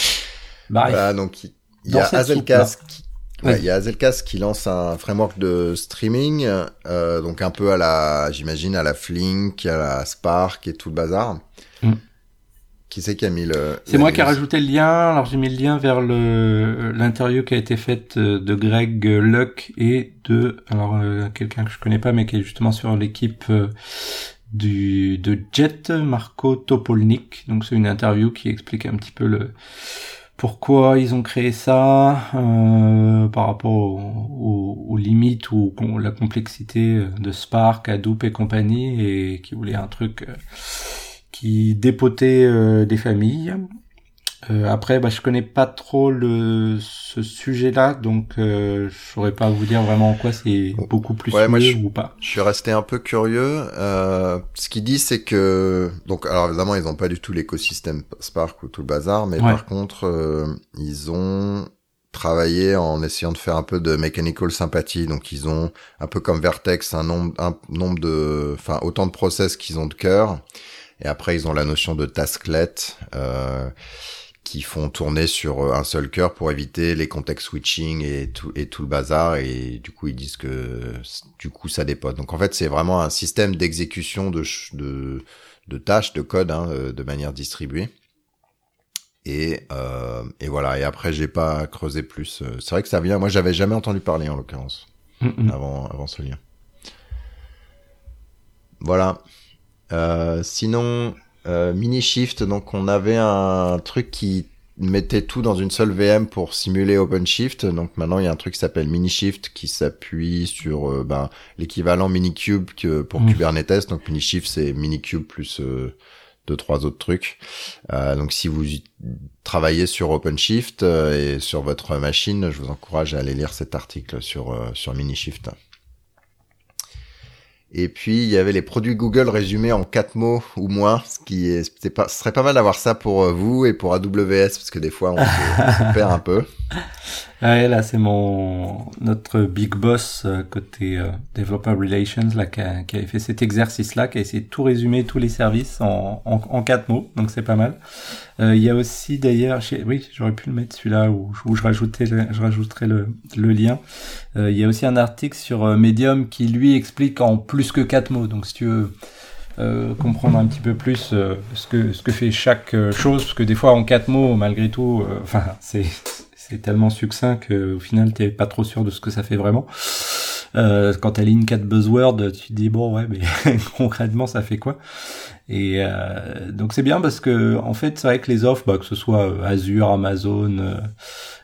Bah, voilà, donc il y a Hazelcast Ouais, il y a Hazelcast qui lance un framework de streaming, euh, donc un peu à la, j'imagine, à la Flink, à la Spark et tout le bazar. Mm. Qui c'est qui a mis le C'est moi qui ai rajouté le lien. Alors j'ai mis le lien vers le l'interview qui a été faite de Greg Luck et de alors euh, quelqu'un que je connais pas mais qui est justement sur l'équipe euh, du de Jet Marco Topolnik. Donc c'est une interview qui explique un petit peu le pourquoi ils ont créé ça euh, par rapport aux, limites ou la complexité de Spark, Hadoop et compagnie et qui voulait un truc qui dépotait euh, des familles. Euh, après, bah, je connais pas trop le ce sujet-là, donc euh, je saurais pas vous dire vraiment en quoi c'est beaucoup plus ouais, moi, je, ou pas. Je suis resté un peu curieux. Euh, ce qu'il dit, c'est que donc alors évidemment ils ont pas du tout l'écosystème Spark ou tout le bazar, mais Ouais. par contre euh, ils ont travaillé en essayant de faire un peu de mechanical sympathie. Donc ils ont un peu comme Vertex un nombre un nombre de enfin autant de process qu'ils ont de cœur. Et après ils ont la notion de tasklet. Euh, qui font tourner sur un seul cœur pour éviter les contextes switching et tout et tout le bazar et du coup ils disent que du coup ça dépote. Donc en fait c'est vraiment un système d'exécution de, de de tâches de code hein, de manière distribuée. Et euh, et voilà et après j'ai pas creusé plus. C'est vrai que ça vient. Moi j'avais jamais entendu parler en l'occurrence Mm avant avant ce lien. Voilà. Euh, sinon euh, mini shift donc on avait un truc qui mettait tout dans une seule VM pour simuler OpenShift donc maintenant il y a un truc qui s'appelle Minishift qui s'appuie sur euh, ben, l'équivalent Minikube que pour Mhm. Kubernetes. Donc Minishift c'est Minikube plus euh, deux trois autres trucs. Euh, donc si vous travaillez sur OpenShift euh, et sur votre machine je vous encourage à aller lire cet article sur sur Minishift et puis il y avait les produits Google résumés en quatre mots ou moins, ce qui est, pas, ce serait pas mal d'avoir ça pour euh, vous et pour AWS parce que des fois on se, on se perd un peu. Ouais, là c'est mon notre big boss euh, côté euh, developer relations là qui, a, qui avait fait cet exercice là, qui a essayé de tout résumer tous les services en, en, en quatre mots, donc c'est pas mal. Euh, Il y a aussi d'ailleurs, oui j'aurais pu le mettre celui-là où, où je rajoutais je rajouterai le, le lien. Euh, Il y a aussi un article sur Medium qui lui explique en plus que quatre mots, donc si tu veux euh, comprendre un petit peu plus euh, ce que ce que fait chaque chose parce que des fois en quatre mots malgré tout enfin c'est c'est tellement succinct que au final t'es pas trop sûr de ce que ça fait vraiment. Euh, quand t'as ligne 4 buzzwords tu te dis bon ouais mais concrètement ça fait quoi? Et euh, donc c'est bien parce que en fait c'est vrai que les offres bah, que ce soit euh, Azure Amazon euh,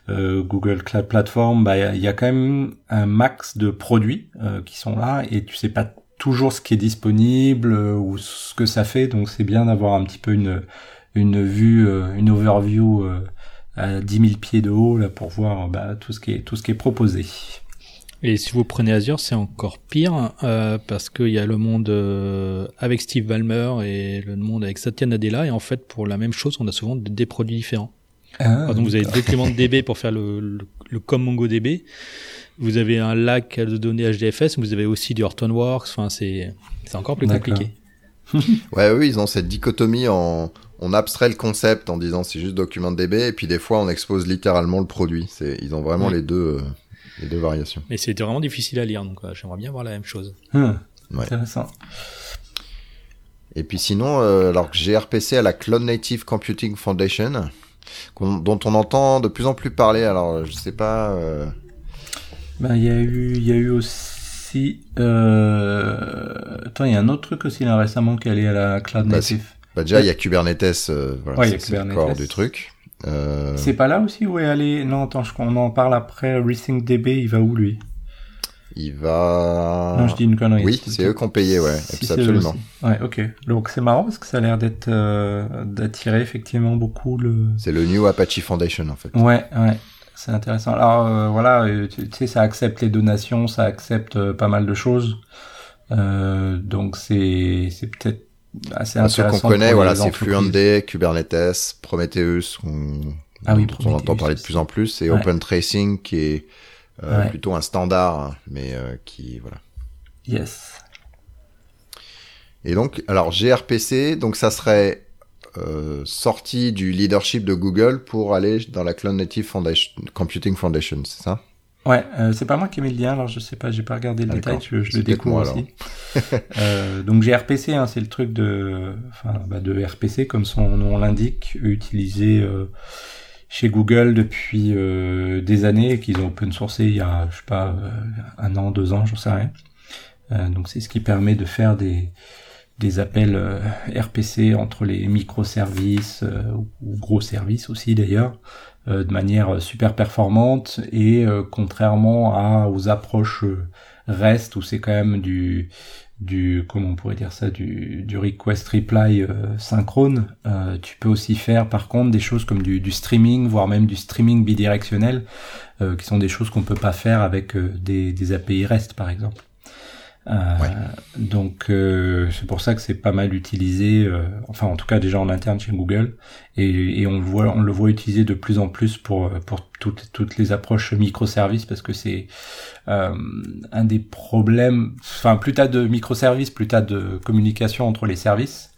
euh, Google Cloud Platform bah il y, a- quand même un max de produits euh, qui sont là et tu sais pas toujours ce qui est disponible ou ce que ça fait. Donc c'est bien d'avoir un petit peu une une vue une overview à 10 000 pieds de haut là pour voir bah, tout ce qui est tout ce qui est proposé Et si vous prenez Azure, c'est encore pire euh, parce qu'il y a le monde euh, avec Steve Ballmer et le monde avec Satya Nadella. Et en fait, pour la même chose, on a souvent des produits différents. ah, Alors, donc vous avez deux cléments de DB pour faire le, le, le comme MongoDB. vous avez un lac de données HDFS, mais vous avez aussi du Hortonworks. Enfin, c'est c'est encore plus compliqué. ouais, oui, ils ont cette dichotomie en on abstrait le concept en disant c'est juste document DB et puis des fois on expose littéralement le produit. C'est ils ont vraiment les deux euh, les deux variations. Mais c'était vraiment difficile à lire donc j'aimerais bien voir la même chose. Hum, Intéressant. Et puis sinon, euh, alors GRPC à la Cloud Native Computing Foundation, dont on entend de plus en plus parler. Alors je sais pas. Euh... Ben il y a eu il y a eu aussi. Euh... Attends, il y a un autre truc aussi là récemment qui est allé à la Cloud bah, Native. Bah déjà, il y a Kubernetes, euh, voilà, c'est le corps du truc. Euh... C'est pas là aussi où est allé Non, attends, je... on en parle après. RethinkDB, il va où lui? Il va. Non, je dis une connerie. Oui, c'est eux qui ont payé, ouais, si absolument. Ouais, ok. Donc c'est marrant parce que ça a l'air d'être euh, d'attirer effectivement beaucoup le. C'est le New Apache Foundation en fait. Ouais, ouais. C'est intéressant. Alors euh, voilà, euh, tu, sais, ça accepte les donations, ça accepte euh, pas mal de choses. donc c'est c'est peut-être assez. Ceux qu'on connaît, voilà, c'est FluentD, Kubernetes, Prometheus, on, ah oui, on entend parler de plus en plus, et Open Tracing qui est euh, plutôt un standard, hein, mais euh, qui voilà. Yes. Et donc, alors gRPC, donc ça serait euh, sorti du leadership de Google pour aller dans la Cloud Native Foundation, Computing Foundation, c'est ça? Ouais, euh, c'est pas moi qui ai mis le lien, alors je sais pas, j'ai pas regardé le détail, je, je le découvre aussi. euh, donc gRPC, hein, c'est le truc de, enfin, bah, de RPC comme son nom l'indique, utilisé euh, chez Google depuis euh, des années, qu'ils ont open sourcé il y a, je sais pas, euh, un an, deux ans, j'en sais rien. donc c'est ce qui permet de faire des des appels RPC entre les microservices ou gros services aussi d'ailleurs de manière super performante et euh, contrairement aux approches euh, REST où c'est quand même du du comment on pourrait dire ça du, du request reply synchrone tu peux aussi faire par contre des choses comme du, du streaming voire même du streaming bidirectionnel qui sont des choses qu'on peut pas faire avec des, des API REST par exemple euh, donc euh, c'est pour ça que c'est pas mal utilisé, euh, enfin en tout cas déjà en interne chez Google, et, et, on le voit, on le voit utilisé de plus en plus pour pour toutes toutes les approches microservices parce que c'est un des problèmes. Enfin plus t'as de microservices, plus t'as de communication entre les services.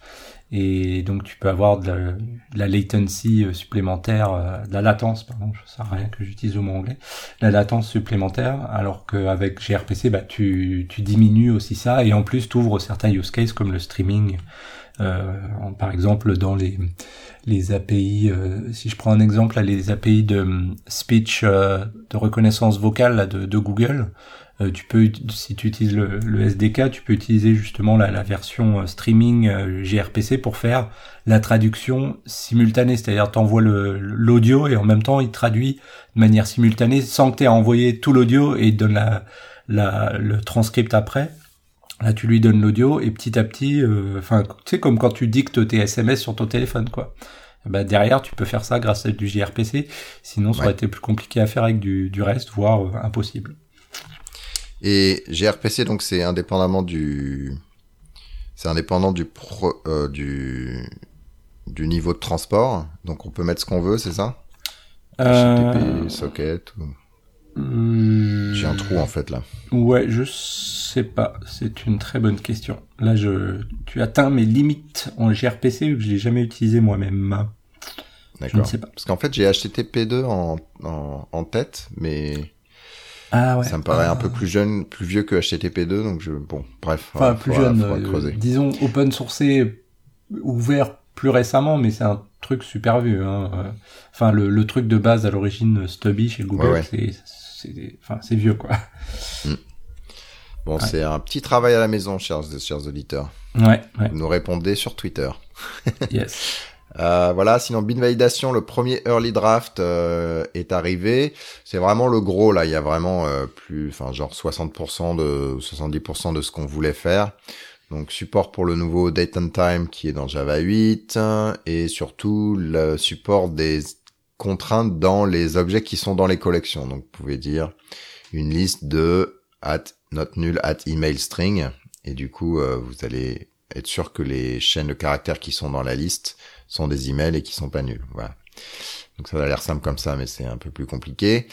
Et donc tu peux avoir de la, latency euh, supplémentaire, euh, de la latence, pardon, je sais rien que j'utilise au mot anglais, la latence supplémentaire, alors qu'avec gRPC, bah, tu, tu diminues aussi ça, et en plus tu ouvres certains use cases comme le streaming, euh, par exemple dans les, les API, euh, si je prends un exemple, là, les API de speech, de reconnaissance vocale de, de Google, euh, tu peux, si tu utilises le, SDK, tu peux utiliser justement la, version euh, streaming euh, gRPC pour faire la traduction simultanée, c'est-à-dire t'envoies l'audio et en même temps il traduit de manière simultanée sans que tu aies envoyé tout l'audio et il donne la, la, le transcript après. Là, tu lui donnes l'audio et petit à petit, enfin, tu sais, comme quand tu dictes tes SMS sur ton téléphone, quoi. Bah, derrière, tu peux faire ça grâce à du gRPC. Sinon, ça aurait été plus compliqué à faire avec du, du reste, voire impossible. Et gRPC, donc, c'est indépendamment du, c'est indépendant du pro, euh, du, du niveau de transport. Donc, on peut mettre ce qu'on veut, c'est ça? HTTP, socket ou... Hmm. J'ai un trou en fait là. Ouais, je sais pas. C'est une très bonne question. Là, je, tu atteins mes limites en gRPC vu que je l'ai jamais utilisé moi-même. D'accord. Je ne sais pas. Parce qu'en fait, j'ai HTTP2 en, en, en tête, mais ah ouais. Ça me paraît un peu plus jeune, plus vieux que HTTP2, donc je, bon, bref. Enfin, plus jeune, euh, disons open sourcé, ouvert plus récemment, mais c'est un truc super vieux. Hein. Euh, enfin, le, le truc de base à l'origine, Stubby chez Google, c'est, c'est, enfin, c'est vieux quoi. Hmm. Bon, c'est un petit travail à la maison, chers, chers auditeurs. Ouais, ouais. Vous nous répondez sur Twitter. yes. Euh, voilà, sinon bin validation, le premier early draft euh, est arrivé. C'est vraiment le gros là, il y a vraiment euh, plus, enfin genre 60% de 70% de ce qu'on voulait faire. Donc support pour le nouveau date and time qui est dans Java 8 et surtout le support des contraintes dans les objets qui sont dans les collections. Donc vous pouvez dire une liste de at not null at email string et du coup vous allez être sûr que les chaînes de caractères qui sont dans la liste sont des emails et qui sont pas nuls. Voilà. Donc ça a l'air simple comme ça, mais c'est un peu plus compliqué.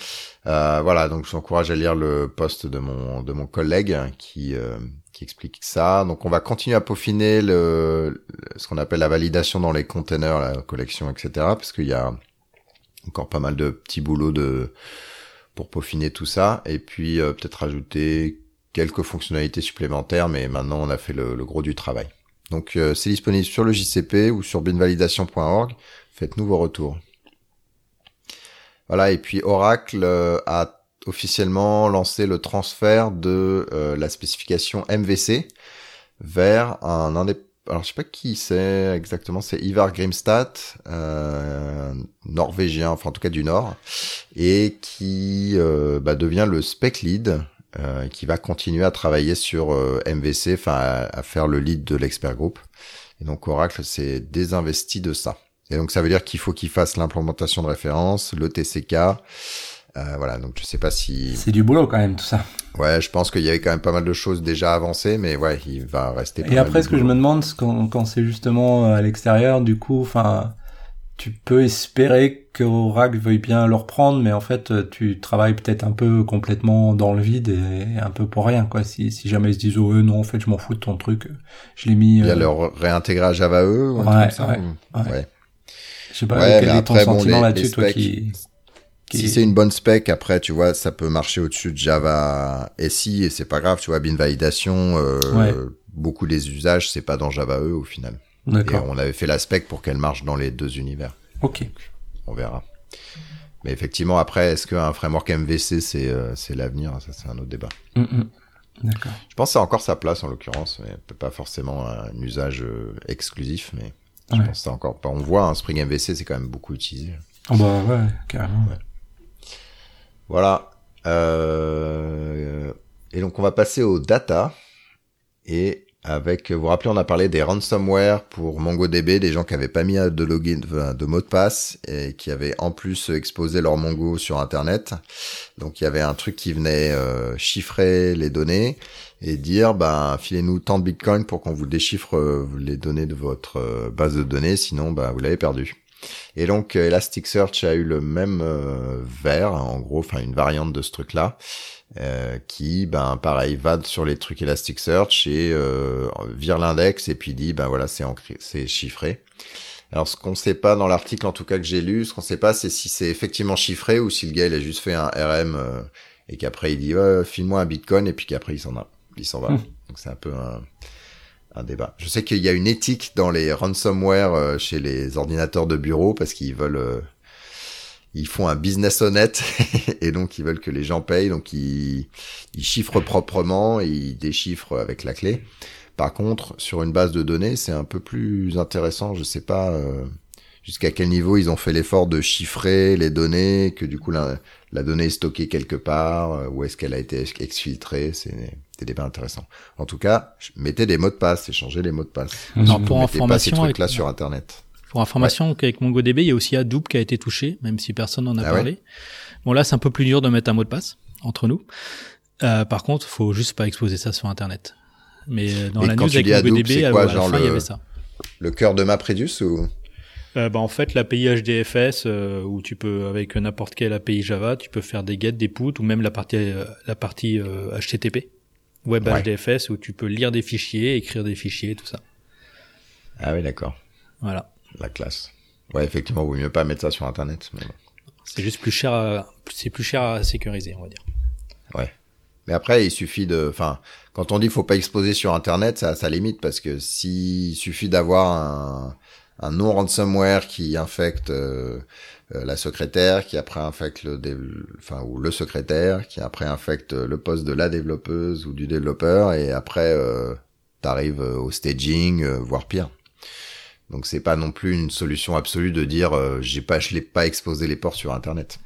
Euh, voilà, donc je vous encourage à lire le post de mon de mon collègue qui euh, qui explique ça. Donc on va continuer à peaufiner le ce qu'on appelle la validation dans les containers, la collection, etc. Parce qu'il y a encore pas mal de petits boulots de pour peaufiner tout ça et puis euh, peut-être rajouter quelques fonctionnalités supplémentaires, mais maintenant on a fait le gros du travail. Donc euh, c'est disponible sur le JCP ou sur binvalidation.org. Faites-nous vos retours. Voilà, et puis Oracle euh, a officiellement lancé le transfert de euh, la spécification MVC vers un indépendant. Alors je sais pas qui c'est exactement, c'est Ivar Grimstad, euh, norvégien, enfin en tout cas du Nord, et qui bah, devient le spec lead, euh, qui va continuer à travailler sur MVC, enfin à, à, faire le lead de l'expert group. Et donc Oracle s'est désinvesti de ça. Et donc ça veut dire qu'il faut qu'il fasse l'implémentation de référence, le TCK. Euh, voilà, donc je sais pas si. C'est du boulot quand même tout ça. Ouais, je pense qu'il y avait quand même pas mal de choses déjà avancées, mais ouais, il va rester. Et après, ce que je me demande, quand, quand c'est justement euh, à l'extérieur, du coup, enfin, tu peux espérer que Oracle veuille bien le reprendre, mais en fait, euh, tu travailles peut-être un peu complètement dans le vide et un peu pour rien, quoi. Si, si jamais ils se disent, oh, non, en fait, je m'en fous de ton truc, je l'ai mis. Il y a leur réintégré à Java E, ou ouais, ça, ouais, ou... ouais. ouais. Je sais pas quel est ton sentiment bon, là-dessus, toi qui... qui... Si c'est une bonne spec, après, tu vois, ça peut marcher au-dessus de Java SI et c'est pas grave, tu vois, bin validation, euh, beaucoup des usages, c'est pas dans Java E au final. Et on avait fait la spec pour qu'elle marche dans les deux univers. Ok. On verra. Mais effectivement, après, est-ce qu'un framework MVC, c'est euh, c'est l'avenir? Ça, c'est un autre débat. Mm -hmm. D'accord. Je pense que ça a encore sa place, en l'occurrence, mais pas forcément un usage euh, exclusif, mais je Ouais. pense que ça encore pas. On voit, un Spring MVC, c'est quand même beaucoup utilisé. Oh bah ouais, carrément. Voilà. Euh, et donc, on va passer aux data. Et avec, vous vous rappelez, on a parlé des ransomware pour MongoDB, des gens qui avaient pas mis de login, de mot de passe et qui avaient en plus exposé leur Mongo sur Internet. Donc, il y avait un truc qui venait euh, chiffrer les données et dire, ben, filez-nous tant de Bitcoin pour qu'on vous déchiffre euh, les données de votre euh, base de données, sinon, ben, vous l'avez perdu. Et donc Elasticsearch a eu le même euh, vers, en gros, enfin une variante de ce truc-là, euh, qui, ben pareil, va sur les trucs Elasticsearch et euh, vire l'index et puis dit, ben voilà, c'est c'est chiffré. Alors ce qu'on sait pas dans l'article, en tout cas que j'ai lu, ce qu'on sait pas, c'est si c'est effectivement chiffré ou si le gars il a juste fait un RM euh, et qu'après il dit, ouais, file-moi un Bitcoin et puis qu'après il s'en va, il s'en va. Mmh. Donc c'est un peu un un débat. Je sais qu'il y a une éthique dans les ransomware euh, chez les ordinateurs de bureau parce qu'ils veulent, euh, ils font un business honnête et donc ils veulent que les gens payent, donc ils, ils chiffrent proprement et ils déchiffrent avec la clé. Par contre, sur une base de données, c'est un peu plus intéressant. Je sais pas euh, jusqu'à quel niveau ils ont fait l'effort de chiffrer les données, que du coup la, la donnée est stockée quelque part, euh, ou est-ce qu'elle a été exfiltrée. C'est des débats intéressants. En tout cas, mettez des mots de passe, échangez les mots de passe. Non, pour information, pas ces trucs-là avec- sur Internet. Pour information, qu'avec MongoDB, il y a aussi Hadoop qui a été touché, même si personne n'en a Ah parlé. Bon, là, c'est un peu plus dur de mettre un mot de passe entre nous. Euh, par contre, faut juste pas exposer ça sur Internet. Mais euh, dans Et la news avec Hadoop, MongoDB, quoi, à la genre fin, il y avait ça. Le cœur de MapReduce ou Euh, bah, en fait, l'API HDFS, euh, où tu peux, avec n'importe quelle API Java, tu peux faire des get, des put, ou même la partie, euh, la partie euh, HTTP, Web Ouais. HDFS, où tu peux lire des fichiers, écrire des fichiers, tout ça. Ah oui, d'accord. Voilà. La classe. Ouais, effectivement, vaut mieux pas mettre ça sur Internet. Mais, bon. C'est juste plus cher, à, c'est plus cher à sécuriser, on va dire. mais après, il suffit de, enfin, quand on dit faut pas exposer sur Internet, ça, ça limite parce que s'il suffit d'avoir un, un non ransomware qui infecte euh, euh, la secrétaire, qui après infecte le, dé- enfin, ou le secrétaire, qui après infecte le poste de la développeuse ou du développeur, et après, euh, t'arrives euh, au staging, euh, voire pire. Donc c'est pas non plus une solution absolue de dire euh, j'ai pas je l'ai pas exposé les ports sur internet.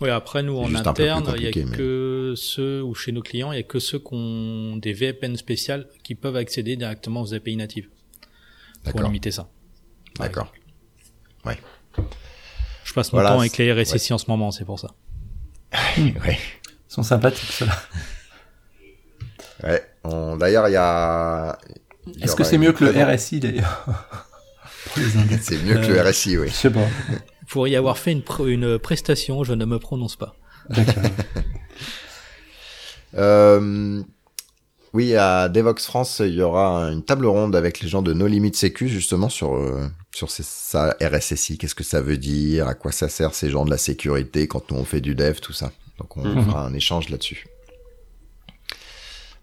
Oui, après, nous, en interne, il y a mais- que ceux, ou chez nos clients, il y a que ceux qui ont des VPN spéciales qui peuvent accéder directement aux API natives. Pour D'accord. limiter ça. D'accord. Je passe mon Voilà, temps avec les RSSI en ce moment, c'est pour ça. ouais. Ils sont sympathiques, ceux-là. Ouais. On- D'ailleurs, il y a. Est-ce que c'est mieux que le RSI, d'ailleurs? Pour les indices. C'est mieux que le Euh, RSI, oui. Je sais pas. Pour y avoir fait une, une prestation, je ne me prononce pas. euh, oui, à Devox France, il y aura une table ronde avec les gens de No Limit Sécu justement sur euh, sur ces, ça RSSI, qu'est-ce que ça veut dire, à quoi ça sert ces gens de la sécurité quand nous on fait du dev, tout ça? Donc on mhm. fera un échange là-dessus.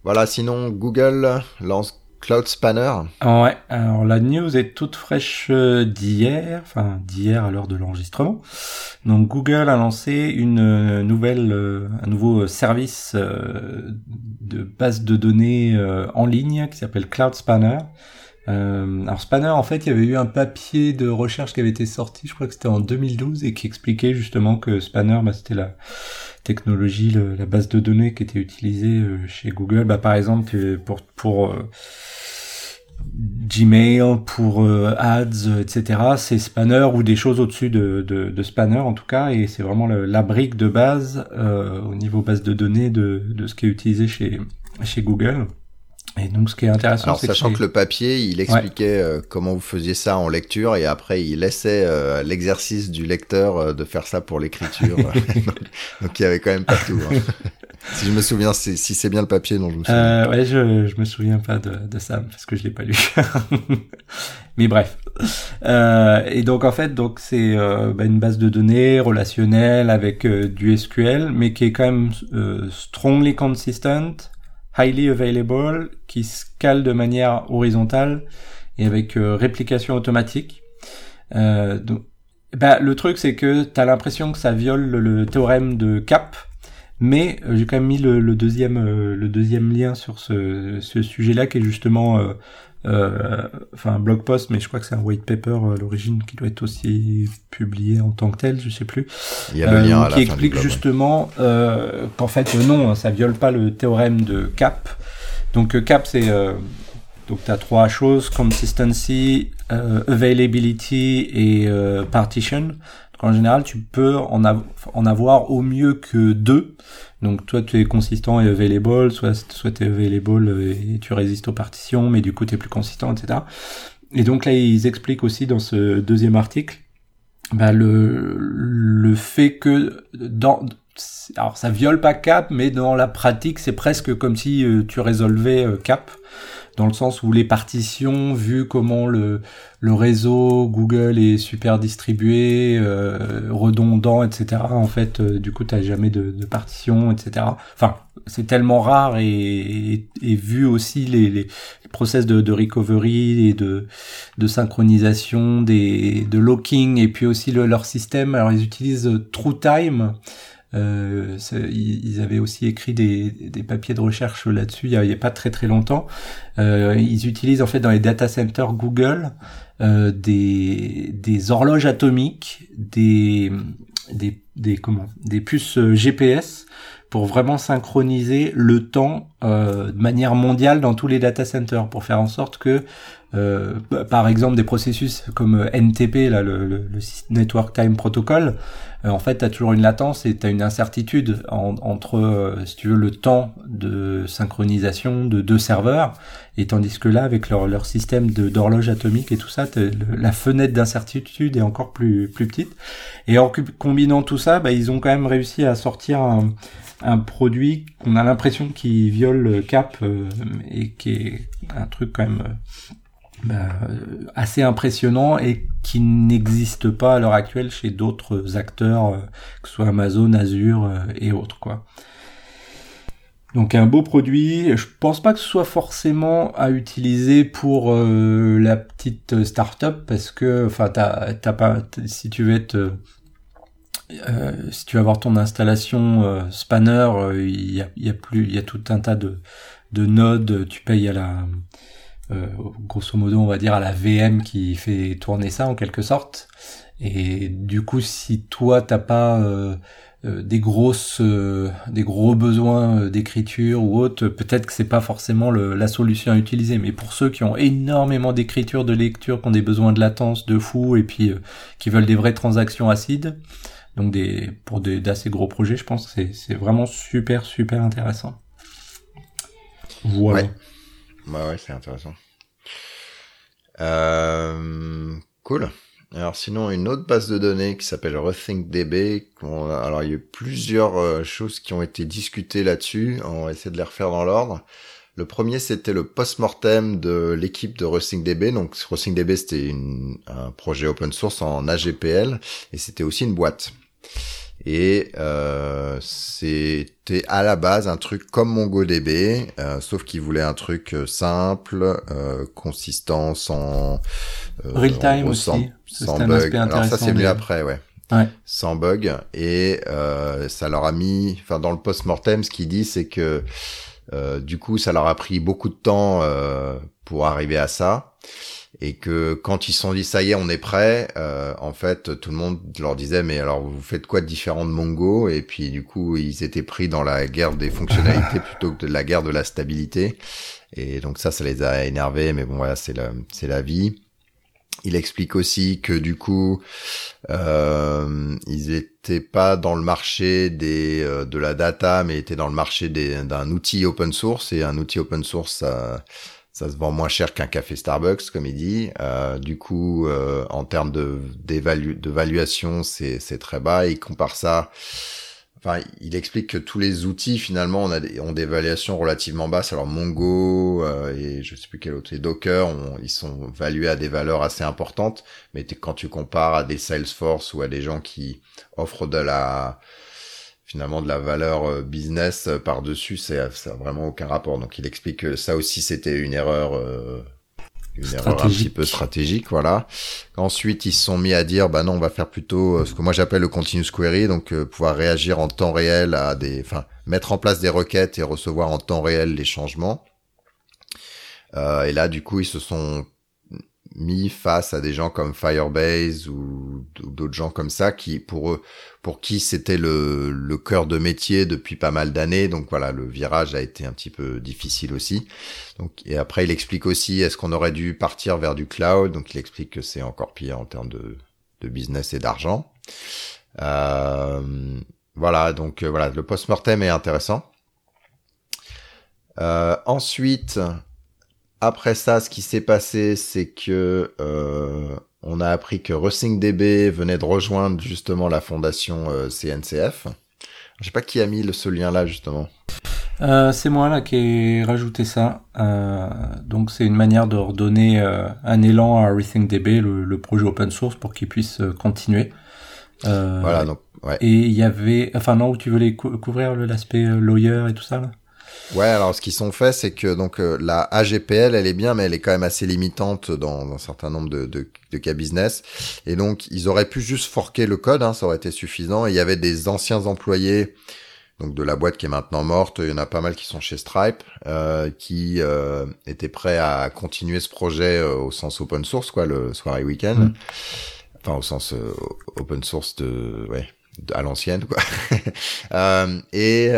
Voilà, sinon Google lance Cloud Spanner. Ouais, alors la news est toute fraîche euh, d'hier, enfin d'hier à l'heure de l'enregistrement. Donc Google a lancé une euh, nouvelle, euh, un nouveau service de base de données en ligne qui s'appelle Cloud Spanner. alors Spanner, en fait, il y avait eu un papier de recherche qui avait été sorti, je crois que c'était en 2012, et qui expliquait justement que Spanner, bah, c'était la technologie, la base de données qui était utilisée chez Google. Bah, par exemple, pour pour Gmail, pour euh, ads, etc. C'est Spanner ou des choses au-dessus de, de, de, Spanner en tout cas, et c'est vraiment la brique de base euh, au niveau base de données de, de ce qui est utilisé chez, chez Google. Et donc, ce qui est intéressant, Alors, sachant que, le papier, il expliquait euh, comment vous faisiez ça en lecture et après, il laissait euh, l'exercice du lecteur euh, de faire ça pour l'écriture. donc, il y avait quand même pas tout. Hein. si je me souviens, si c'est bien le papier dont je me souviens. ouais, je, je me souviens pas de, de ça parce que je l'ai pas lu. Mais bref. et donc, en fait, donc c'est bah, une base de données relationnelle avec du SQL, mais qui est quand même strongly consistent highly available, qui scale de manière horizontale et avec euh, réplication automatique. Euh, donc, bah, le truc c'est que tu as l'impression que ça viole le, théorème de Cap, mais euh, j'ai quand même mis le, deuxième le deuxième lien sur ce, sujet-là qui est justement euh, enfin un blog post, mais je crois que c'est un white paper à l'origine qui doit être aussi publié en tant que tel, je sais plus. Il y a le lien euh, qui explique justement euh, qu'en fait non, hein, ça viole pas le théorème de Cap. Donc Cap c'est donc tu as trois choses consistency, availability et partition. Donc, en général, tu peux en, en avoir au mieux que deux. Donc toi tu es consistant et available, soit soit tu es available et tu résistes aux partitions, mais du coup tu es plus consistant, etc. Et donc là ils expliquent aussi dans ce deuxième article bah, le, le fait que dans alors ça viole pas cap, mais dans la pratique c'est presque comme si euh, tu résolvais euh, cap dans le sens où les partitions, vu comment le, le réseau Google est super distribué, euh, redondant, etc. En fait, du coup, t'as jamais de, de partitions, etc. Enfin, c'est tellement rare et, vu aussi les, les process de, recovery et de, de synchronisation, des, de locking et puis aussi leur système. Alors, ils utilisent TrueTime. Euh, ils avaient aussi écrit des, des papiers de recherche là-dessus il n'y a, pas très très longtemps. Euh, ils utilisent en fait dans les data centers Google euh, des, des horloges atomiques, des, des, des, comment, des puces euh, GPS pour vraiment synchroniser le temps de manière mondiale dans tous les data centers pour faire en sorte que euh, par exemple des processus comme NTP là le, le, le Network Time Protocol euh, en fait, tu as toujours une latence et tu as une incertitude entre, euh, si tu veux, le temps de synchronisation de deux serveurs, et tandis que là, avec leur, leur système d'horloge atomique et tout ça, la fenêtre d'incertitude est encore plus, plus petite. Et en combinant tout ça, bah, ils ont quand même réussi à sortir un, un produit qu'on a l'impression qui viole le cap euh, et qui est un truc quand même assez impressionnant et qui n'existe pas à l'heure actuelle chez d'autres acteurs, euh, que ce soit Amazon, Azure euh, et autres quoi. Donc un beau produit, je pense pas que ce soit forcément à utiliser pour euh, la petite startup parce que enfin t'as, t'as pas si tu veux être si tu veux avoir ton installation spanner, il y a, y a plus il y a tout un tas de de nodes, tu payes à la euh, grosso modo, on va dire, à la VM qui fait tourner ça en quelque sorte. Et du coup, si toi t'as pas euh, euh, des grosses, des gros besoins d'écriture ou autre, peut-être que c'est pas forcément la solution à utiliser. Mais pour ceux qui ont énormément d'écriture, de lecture, qui ont des besoins de latence de fou et puis qui veulent des vraies transactions acides, donc pour d'assez gros projets, je pense que c'est vraiment super super intéressant. Voilà. Ouais, c'est intéressant. Euh, cool. Alors sinon, une autre base de données qui s'appelle RethinkDB. Alors il y a eu plusieurs euh, choses qui ont été discutées là-dessus. On va essayer de les refaire dans l'ordre. Le premier, c'était le post-mortem de l'équipe de RethinkDB. Donc RethinkDB, c'était un projet open source en AGPL et c'était aussi une boîte. Et euh, c'était à la base un truc comme MongoDB, euh, sauf qu'il voulait un truc euh, simple, euh, consistant, sans euh, real time aussi. Sans, bug. Alors ça c'est mieux après, ouais. ouais. Sans bug. Et ça leur a mis, enfin dans le post-mortem, ce qu'il dit, c'est que du coup ça leur a pris beaucoup de temps pour arriver à ça et que quand ils se sont dit ça y est on est prêt euh, en fait tout le monde leur disait mais alors vous faites quoi de différent de Mongo? Et puis du coup ils étaient pris dans la guerre des fonctionnalités plutôt que de la guerre de la stabilité. Et donc ça ça les a énervés mais bon voilà c'est la c'est la vie. Il explique aussi que du coup, euh, ils étaient pas dans le marché des euh, de la data, mais étaient dans le marché d'un outil open source. Et un outil open source, ça, ça se vend moins cher qu'un café Starbucks, comme il dit. Euh, du coup, euh, en termes de d'évaluation, c'est c'est très bas. Il compare ça. Enfin, il explique que tous les outils finalement on a des, ont des évaluations relativement basses. Alors Mongo euh, et je sais plus quel autre, les Docker, ils sont valués à des valeurs assez importantes. Mais quand tu compares à des Salesforce ou à des gens qui offrent de la finalement de la valeur euh, business euh, par-dessus, c'est ça a vraiment aucun rapport. Donc il explique que ça aussi c'était une erreur euh, une erreur un petit peu stratégique, voilà. Ensuite, ils se sont mis à dire, bah non, on va faire plutôt ce que moi j'appelle le continuous query, donc pouvoir réagir en temps réel à des, enfin, mettre en place des requêtes et recevoir en temps réel les changements. Euh, et là, du coup, ils se sont mis face à des gens comme Firebase ou, d'autres gens comme ça qui pour eux pour qui c'était le, le cœur de métier depuis pas mal d'années. Donc voilà le virage a été un petit peu difficile aussi. Donc et après il explique aussi est-ce qu'on aurait dû partir vers du cloud? Donc il explique que c'est encore pire en termes de, de business et d'argent. Euh, voilà donc euh, voilà le post-mortem est intéressant. Euh, ensuite après ça, ce qui s'est passé, c'est que euh, on a appris que DB venait de rejoindre justement la fondation euh, CNCF. Je sais pas qui a mis ce lien-là justement. Euh, c'est moi là qui ai rajouté ça. Euh, donc c'est une manière de redonner euh, un élan à RethinkDB, le, le projet open source, pour qu'il puisse continuer. voilà donc. Ouais. Et il y avait, enfin non, tu voulais couvrir l'aspect lawyer et tout ça là? Ouais, alors ce qu'ils sont fait, c'est que donc euh, la AGPL, elle est bien, mais elle est quand même assez limitante dans, un certain nombre de, de, de, cas business. Et donc, ils auraient pu juste forquer le code, hein, ça aurait été suffisant. Et il y avait des anciens employés, donc de la boîte qui est maintenant morte. Il y en a pas mal qui sont chez Stripe, euh, qui euh, étaient prêts à continuer ce projet euh, au sens open source, quoi, le soirée week-end. Mm. Enfin, au sens open source de, ouais, à l'ancienne, quoi. et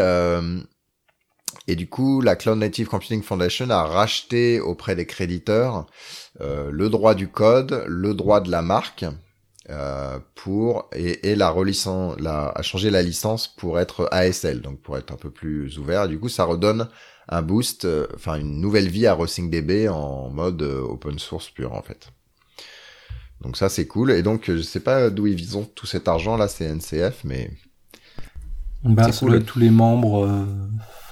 et du coup, la Cloud Native Computing Foundation a racheté auprès des créditeurs euh, le droit du code, le droit de la marque, euh, pour et, et la la, a changé la licence pour être ASL, donc pour être un peu plus ouvert. Du coup, ça redonne un boost, euh, enfin une nouvelle vie à RossingDB en mode euh, open source pur en fait. Donc ça c'est cool. Et donc je sais pas d'où ils ont tout cet argent là, c'est NCF, mais bah, cool. tous les membres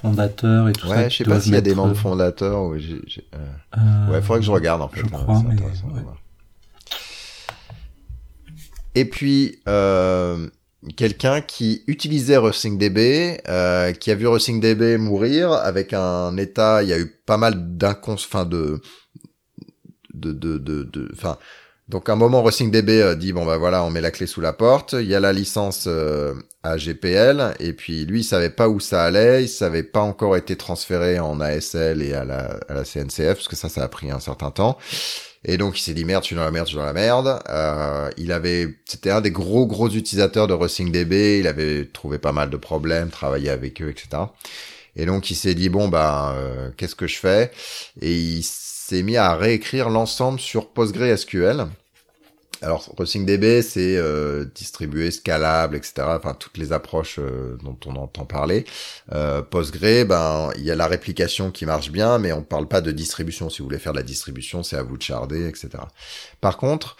fondateurs et tout ouais, ça. Ouais, je sais pas s'il y a des membres fondateurs. Ouais, euh... euh... ouais, faudrait que je regarde en fait. Je crois, mais ouais. Et puis euh, quelqu'un qui utilisait RussingDB, euh, qui a vu RussingDB mourir avec un état. Il y a eu pas mal d'incons, enfin de de de de, enfin. Donc à un moment, RussingDB euh, dit bon bah voilà, on met la clé sous la porte. Il y a la licence euh, à GPL et puis lui il savait pas où ça allait, il savait pas encore été transféré en ASL et à la, à la CNCF parce que ça ça a pris un certain temps. Et donc il s'est dit merde, je suis dans la merde, je suis dans la merde. Euh, il avait, c'était un des gros gros utilisateurs de RussingDB, il avait trouvé pas mal de problèmes, travaillé avec eux, etc. Et donc il s'est dit bon bah euh, qu'est-ce que je fais? Et il s'est mis à réécrire l'ensemble sur PostgreSQL alors RussingDB, c'est euh, distribué, scalable, etc. Enfin, toutes les approches euh, dont on entend parler. Euh, Postgre, ben, il y a la réplication qui marche bien, mais on parle pas de distribution. Si vous voulez faire de la distribution, c'est à vous de charder, etc. Par contre,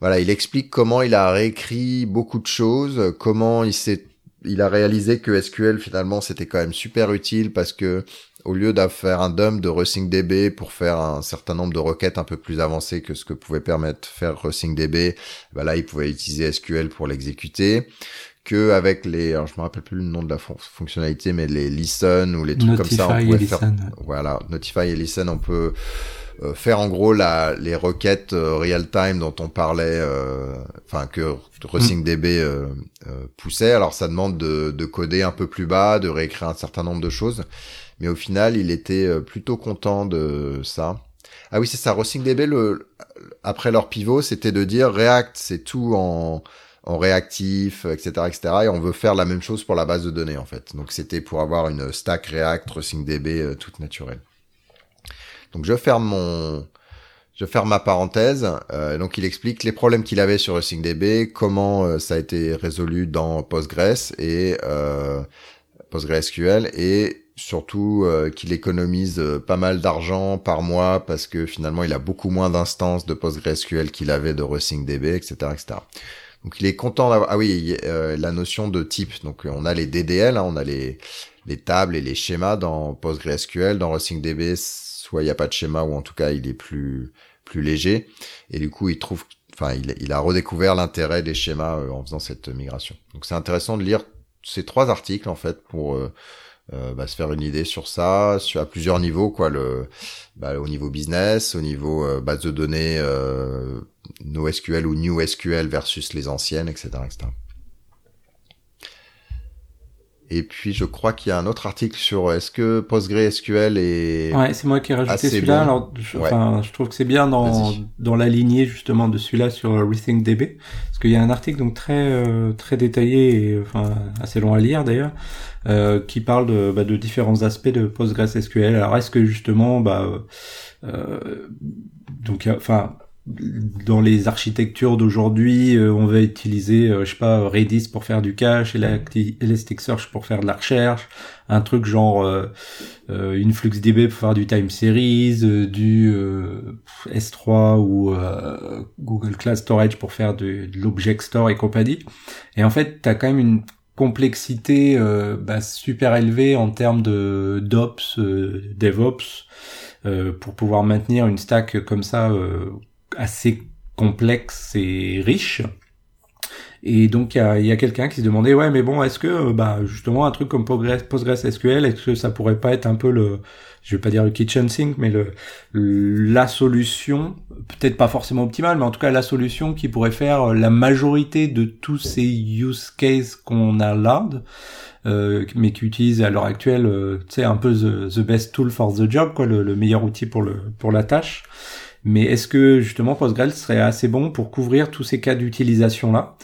voilà, il explique comment il a réécrit beaucoup de choses, comment il s'est il a réalisé que SQL finalement c'était quand même super utile parce que au lieu de faire un dump de RussingDB pour faire un certain nombre de requêtes un peu plus avancées que ce que pouvait permettre faire RussingDB, bah là il pouvait utiliser SQL pour l'exécuter. Que avec les alors je me rappelle plus le nom de la fonctionnalité mais les listen ou les trucs comme ça on pouvait faire voilà Notify et listen on peut euh, faire en gros la, les requêtes euh, real time dont on parlait, euh, enfin que RussingDB euh, poussait. Alors ça demande de, de, coder un peu plus bas, de réécrire un certain nombre de choses, mais au final il était plutôt content de ça. Ah oui c'est ça, RussingDB le après leur pivot c'était de dire React c'est tout en en réactif, etc., etc. Et on veut faire la même chose pour la base de données en fait. Donc c'était pour avoir une stack React, RussingDB toute naturelle. Donc je ferme mon, je ferme ma parenthèse. Euh, donc il explique les problèmes qu'il avait sur RussingDB, comment euh, ça a été résolu dans Postgres et euh, PostgreSQL et surtout euh, qu'il économise pas mal d'argent par mois parce que finalement il a beaucoup moins d'instances de PostgreSQL qu'il avait de RussingDB, etc., etc. Donc il est content d'avoir. Ah oui, la notion de type. Donc on a les DDL, hein, on a les les tables et les schémas dans PostgreSQL, dans RussingDB soit il n'y a pas de schéma ou en tout cas il est plus plus léger et du coup il trouve enfin il, a redécouvert l'intérêt des schémas euh, en faisant cette migration. Donc c'est intéressant de lire ces trois articles en fait pour euh, euh, bah, se faire une idée sur ça, à plusieurs niveaux quoi le bah, au niveau business, au niveau base de données NoSQL ou NewSQL versus les anciennes, etc. Et puis je crois qu'il y a un autre article sur est-ce que PostgreSQL est Ouais, c'est moi qui ai rajouté celui-là. Alors, je, enfin, je trouve que c'est bien dans dans la lignée justement de celui-là sur RethinkDB, parce qu'il y a un article donc très euh, très détaillé et enfin assez long à lire d'ailleurs, euh, qui parle de bah, de différents aspects de PostgreSQL. Alors est-ce que justement bah euh, donc enfin dans les architectures d'aujourd'hui, euh, on va utiliser, euh, je sais pas, Redis pour faire du cache Elasticsearch pour faire de la recherche, un truc genre euh, euh InfluxDB pour faire du time series, du S3 ou Google Cloud Storage pour faire de, de l'object store et compagnie. Et en fait, tu as quand même une complexité bah, super élevée en termes de d'ops, DevOps, pour pouvoir maintenir une stack comme ça assez complexe et riche. Et donc il y a, y a quelqu'un qui se demandait ouais mais bon est-ce que euh, bah justement un truc comme PostgreSQL est-ce que ça pourrait pas être un peu le je vais pas dire le kitchen sink mais le la solution peut-être pas forcément optimale mais en tout cas la solution qui pourrait faire la majorité de tous ces use cases qu'on a là euh, mais qui utilisent à l'heure actuelle euh, tu sais un peu the, best tool for the job quoi le, le meilleur outil pour le pour la tâche mais est-ce que justement Postgres serait assez bon pour couvrir tous ces cas d'utilisation là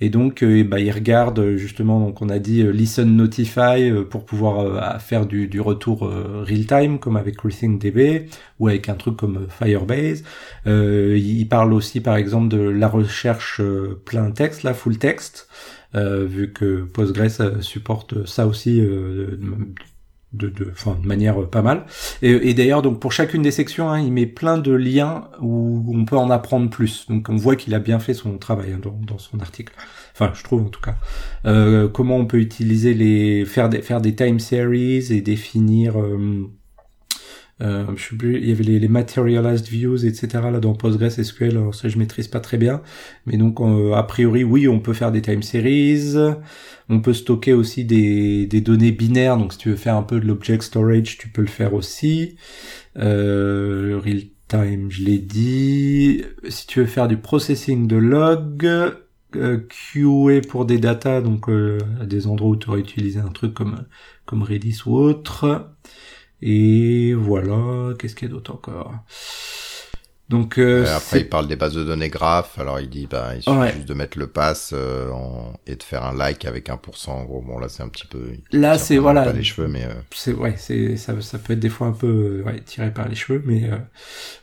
et donc, euh, bah, il regarde justement, donc on a dit euh, listen notify euh, pour pouvoir faire du, du retour real time comme avec RethinkDB ou avec un truc comme Firebase. il parle aussi par exemple de la recherche plein texte, la full text, vu que Postgres supporte ça aussi de, de, de manière pas mal. Et, et d'ailleurs, donc pour chacune des sections, hein, il met plein de liens où on peut en apprendre plus. Donc on voit qu'il a bien fait son travail hein, dans, dans, son article. Enfin, je trouve en tout cas. Euh, comment on peut utiliser les faire des faire des time series et définir euh, euh, je plus, il y avait les, les, materialized views, etc. là dans PostgreSQL. Alors ça, je maîtrise pas très bien, mais donc euh, a priori, oui, on peut faire des time series. On peut stocker aussi des, des données binaires. Donc si tu veux faire un peu de l'object storage, tu peux le faire aussi. Euh, real time, je l'ai dit. Si tu veux faire du processing de log, euh, QA pour des data, donc euh, à des endroits où tu aurais utilisé un truc comme comme Redis ou autre. Et voilà, qu'est-ce qu'il y a d'autre encore? Donc euh, après, il parle des bases de données graphes. Alors il dit, bah, il suffit juste de mettre le pass euh, en... et de faire un like avec 1%. En gros, bon là, c'est un petit peu. Là, c'est voilà. Pas les cheveux, mais. Euh... C'est ouais, c'est ça, ça peut être des fois un peu ouais, tiré par les cheveux, mais euh,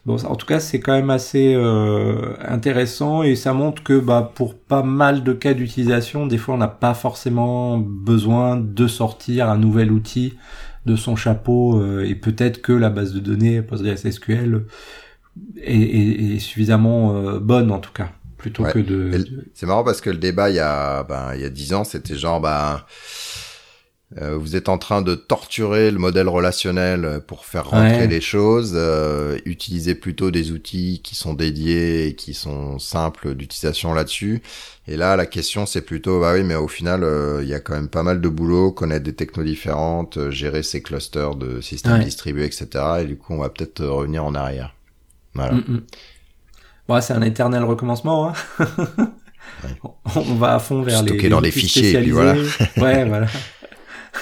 bon, en tout cas, c'est quand même assez euh, intéressant et ça montre que bah pour pas mal de cas d'utilisation, des fois, on n'a pas forcément besoin de sortir un nouvel outil de son chapeau et peut-être que la base de données PostgreSQL est, suffisamment euh, bonne en tout cas plutôt que de. C'est marrant parce que le débat il y a ben il y a dix ans c'était genre ben euh, vous êtes en train de torturer le modèle relationnel pour faire rentrer les choses. Euh, utilisez plutôt des outils qui sont dédiés et qui sont simples d'utilisation là-dessus. Et là, la question, c'est plutôt, bah oui, mais au final, euh, il y a quand même pas mal de boulot, connaître des technos différentes, gérer ces clusters de systèmes distribués, etc. Et du coup, on va peut-être revenir en arrière. Voilà. Mm, mm. c'est un éternel recommencement. Hein. On va à fond vers Stocker les. dans les fichiers, et puis voilà. ouais, voilà.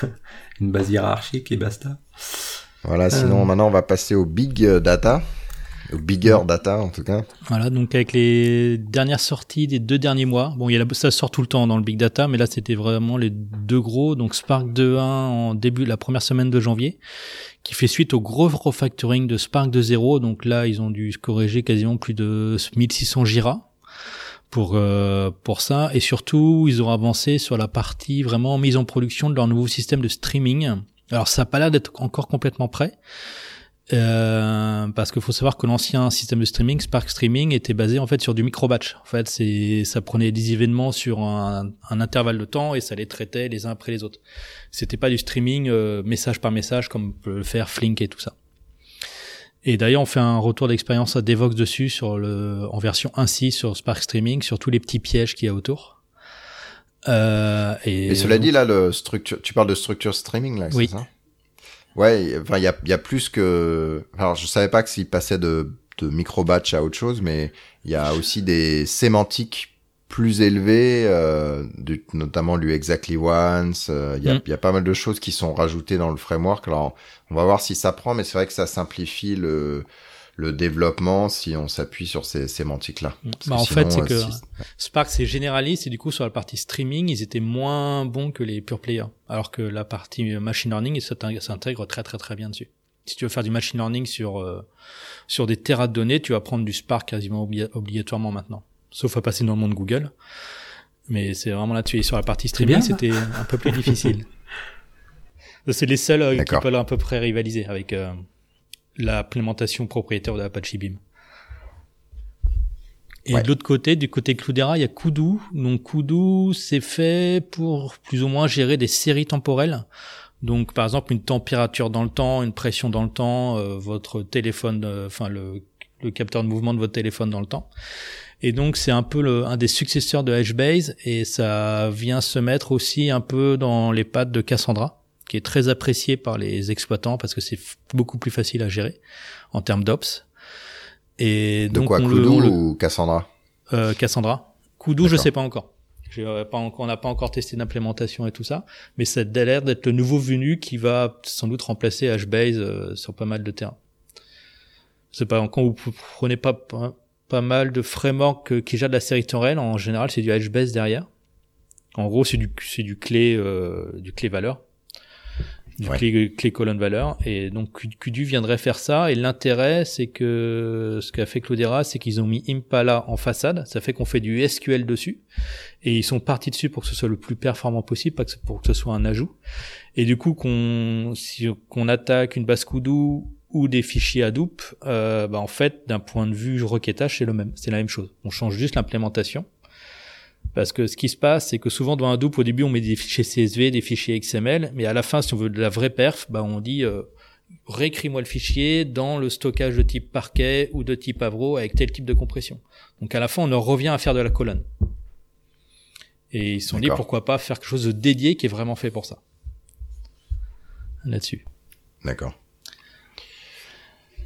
Une base hiérarchique et basta. Voilà, sinon euh. maintenant on va passer au big data. Au bigger data en tout cas. Voilà, donc avec les dernières sorties des deux derniers mois, bon, il y a ça sort tout le temps dans le big data, mais là c'était vraiment les deux gros. Donc Spark 2.1 en début, la première semaine de janvier, qui fait suite au gros refactoring de Spark 2.0. Donc là, ils ont dû corriger quasiment plus de 1600 Jira pour euh, pour ça et surtout ils ont avancé sur la partie vraiment mise en production de leur nouveau système de streaming. Alors ça n'a pas l'air d'être encore complètement prêt. Euh, parce qu'il faut savoir que l'ancien système de streaming, Spark Streaming, était basé en fait sur du micro-batch. En fait, c'est ça prenait des événements sur un, intervalle de temps et ça les traitait les uns après les autres. C'était pas du streaming euh, message par message comme peut le faire Flink et tout ça. Et d'ailleurs, on fait un retour d'expérience à Devox dessus sur le en version 1.6 sur Spark Streaming sur tous les petits pièges qu'il y a autour. Euh, et, et, cela dit là, le structure, tu parles de structure streaming là, oui. c'est ça? Ouais, enfin il y a, y a plus que. Alors je savais pas que s'il passait de, de micro batch à autre chose, mais il y a aussi des sémantiques plus élevées, euh, du, notamment lui exactly once. Euh, il y, a, mm. y a pas mal de choses qui sont rajoutées dans le framework. Alors on va voir si ça prend, mais c'est vrai que ça simplifie le le développement si on s'appuie sur ces sémantiques-là. Bah en fait, c'est euh, que Spark c'est généraliste et du coup sur la partie streaming, ils étaient moins bons que les pure players, alors que la partie machine learning, ça s'intègre très très très bien dessus. Si tu veux faire du machine learning sur euh, sur des terras de données, tu vas prendre du Spark quasiment obligatoirement maintenant, sauf à passer dans le monde Google. Mais c'est vraiment là-dessus. Et sur la partie streaming, c'était un peu plus difficile. C'est les seuls euh, qui peuvent à peu près rivaliser avec l'implémentation propriétaire de Apache Beam. Et de l'autre côté, du côté Cloudera, il y a Kudu. Donc Kudu, c'est fait pour plus ou moins gérer des séries temporelles. Donc par exemple une température dans le temps, une pression dans le temps, euh, votre téléphone, euh, enfin le, le, capteur de mouvement de votre téléphone dans le temps. Et donc c'est un peu le, un des successeurs de HBase et ça vient se mettre aussi un peu dans les pattes de Cassandra qui est très apprécié par les exploitants parce que c'est beaucoup plus facile à gérer en termes d'ops. Et de donc quoi, Kudu ou Cassandra? Euh, Cassandra. Kudu, je sais pas encore. Pas encore, on n'a pas encore testé d'implémentation et tout ça, mais ça a l'air d'être le nouveau venu qui va sans doute remplacer HBase euh, sur pas mal de terrains. C'est pas quand vous prenez pas pas mal de frameworks qui gèrent de la série temporelle, en général c'est du HBase derrière. En gros, c'est du c'est du clé euh, du clé valeur du clé, colonne valeur. Et donc Kudu viendrait faire ça. Et l'intérêt, c'est que ce qu'a fait Cloudera, c'est qu'ils ont mis Impala en façade. Ça fait qu'on fait du SQL dessus. Et ils sont partis dessus pour que ce soit le plus performant possible, pas que pour que ce soit un ajout. Et du coup, qu'on si, qu'on attaque une base Kudu ou des fichiers Hadoop, euh, bah en fait, d'un point de vue requêtage, c'est le même. C'est la même chose. On change juste l'implémentation. Parce que ce qui se passe, c'est que souvent dans un Hadoop, au début, on met des fichiers CSV, des fichiers XML, mais à la fin, si on veut de la vraie perf, bah, on dit euh, réécris-moi le fichier dans le stockage de type parquet ou de type Avro avec tel type de compression. Donc à la fin, on en revient à faire de la colonne. Et ils se sont dit pourquoi pas faire quelque chose de dédié qui est vraiment fait pour ça. Là-dessus. D'accord.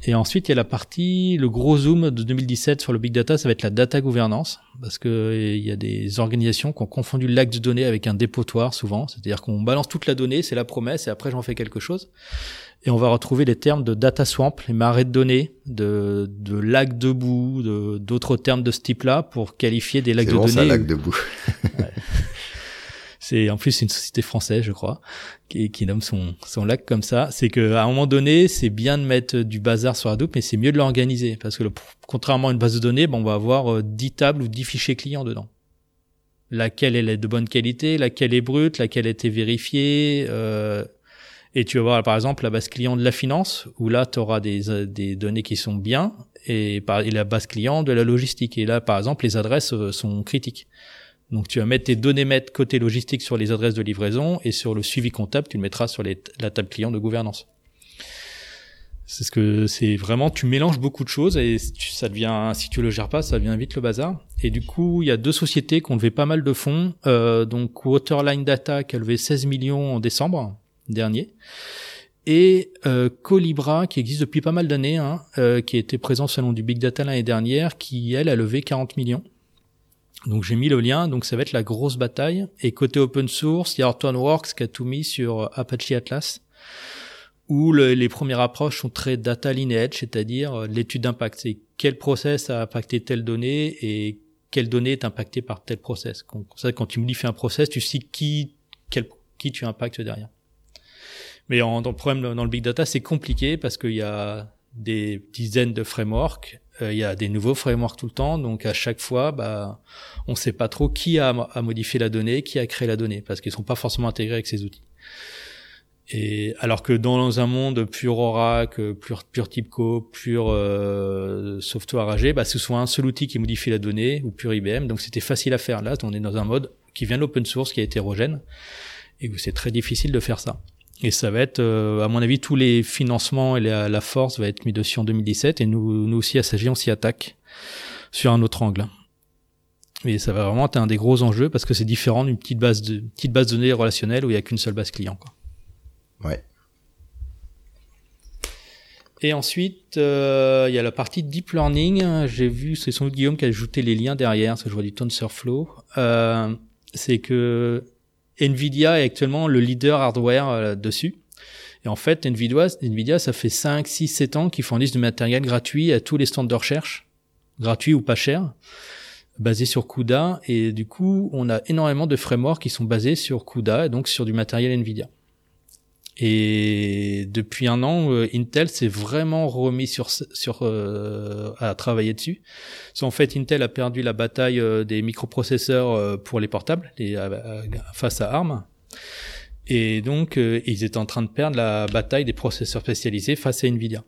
Et ensuite, il y a la partie, le gros zoom de 2017 sur le big data, ça va être la data gouvernance, parce que il y a des organisations qui ont confondu l'acte de données avec un dépotoir souvent, c'est-à-dire qu'on balance toute la donnée, c'est la promesse, et après j'en fais quelque chose. Et on va retrouver les termes de data swamp, les marais de données, de, de lac debout, de, d'autres termes de ce type-là pour qualifier des lacs de bon, données. C'est lac debout. ouais. C'est en plus une société française, je crois, qui, qui nomme son, son lac comme ça. C'est que à un moment donné, c'est bien de mettre du bazar sur Hadoop, mais c'est mieux de l'organiser parce que le, contrairement à une base de données, bon, on va avoir euh, 10 tables ou 10 fichiers clients dedans. Laquelle elle est de bonne qualité, laquelle est brute, laquelle a été vérifiée. Euh, et tu vas voir par exemple la base client de la finance, où là tu auras des, des données qui sont bien, et, par, et la base client de la logistique. Et là par exemple les adresses euh, sont critiques. Donc tu vas mettre tes données maîtres côté logistique sur les adresses de livraison et sur le suivi comptable, tu le mettras sur la table client de gouvernance. C'est ce que c'est vraiment, tu mélanges beaucoup de choses et ça devient, si tu le gères pas, ça devient vite le bazar. Et du coup, il y a deux sociétés qui ont levé pas mal de fonds. Euh, donc Waterline Data qui a levé 16 millions en décembre dernier et euh, Colibra qui existe depuis pas mal d'années, hein, euh, qui était présent selon du big data l'année dernière, qui elle a levé 40 millions. Donc j'ai mis le lien, donc ça va être la grosse bataille. Et côté open source, il y a Hortonworks qui a tout mis sur Apache Atlas, où le, les premières approches sont très data lineage, c'est-à-dire l'étude d'impact. C'est quel process a impacté telle donnée et quelle donnée est impactée par tel process. Comme ça, quand tu modifies un process, tu sais qui, quel, qui tu impactes derrière. Mais en, dans le problème dans le big data, c'est compliqué parce qu'il y a des dizaines de frameworks il y a des nouveaux frameworks tout le temps, donc à chaque fois, bah, on sait pas trop qui a, modifié la donnée, qui a créé la donnée, parce qu'ils sont pas forcément intégrés avec ces outils. Et alors que dans un monde pur Oracle, pur, pur TIBCO, pur euh, software AG, bah, ce soit un seul outil qui modifie la donnée, ou pur IBM, donc c'était facile à faire. Là, on est dans un mode qui vient de l'open source, qui est hétérogène, et où c'est très difficile de faire ça. Et ça va être, euh, à mon avis, tous les financements et la, la, force va être mis dessus en 2017. Et nous, nous aussi, à Sagi, on s'y attaque sur un autre angle. Et ça va vraiment être un des gros enjeux parce que c'est différent d'une petite base de petite base de données relationnelle où il y a qu'une seule base client. Quoi. Ouais. Et ensuite, euh, il y a la partie deep learning. J'ai vu, c'est son Guillaume qui a ajouté les liens derrière, parce que je vois du TensorFlow. Euh, c'est que Nvidia est actuellement le leader hardware euh, dessus. Et en fait, Nvidia, ça fait 5, 6, 7 ans qu'ils fournissent du matériel gratuit à tous les stands de recherche, gratuit ou pas cher, basé sur CUDA. Et du coup, on a énormément de frameworks qui sont basés sur CUDA, et donc sur du matériel Nvidia. Et depuis un an, euh, Intel s'est vraiment remis sur sur euh, à travailler dessus. En fait, Intel a perdu la bataille euh, des microprocesseurs euh, pour les portables les, face à ARM. Et donc, ils étaient en train de perdre la bataille des processeurs spécialisés face à Nvidia.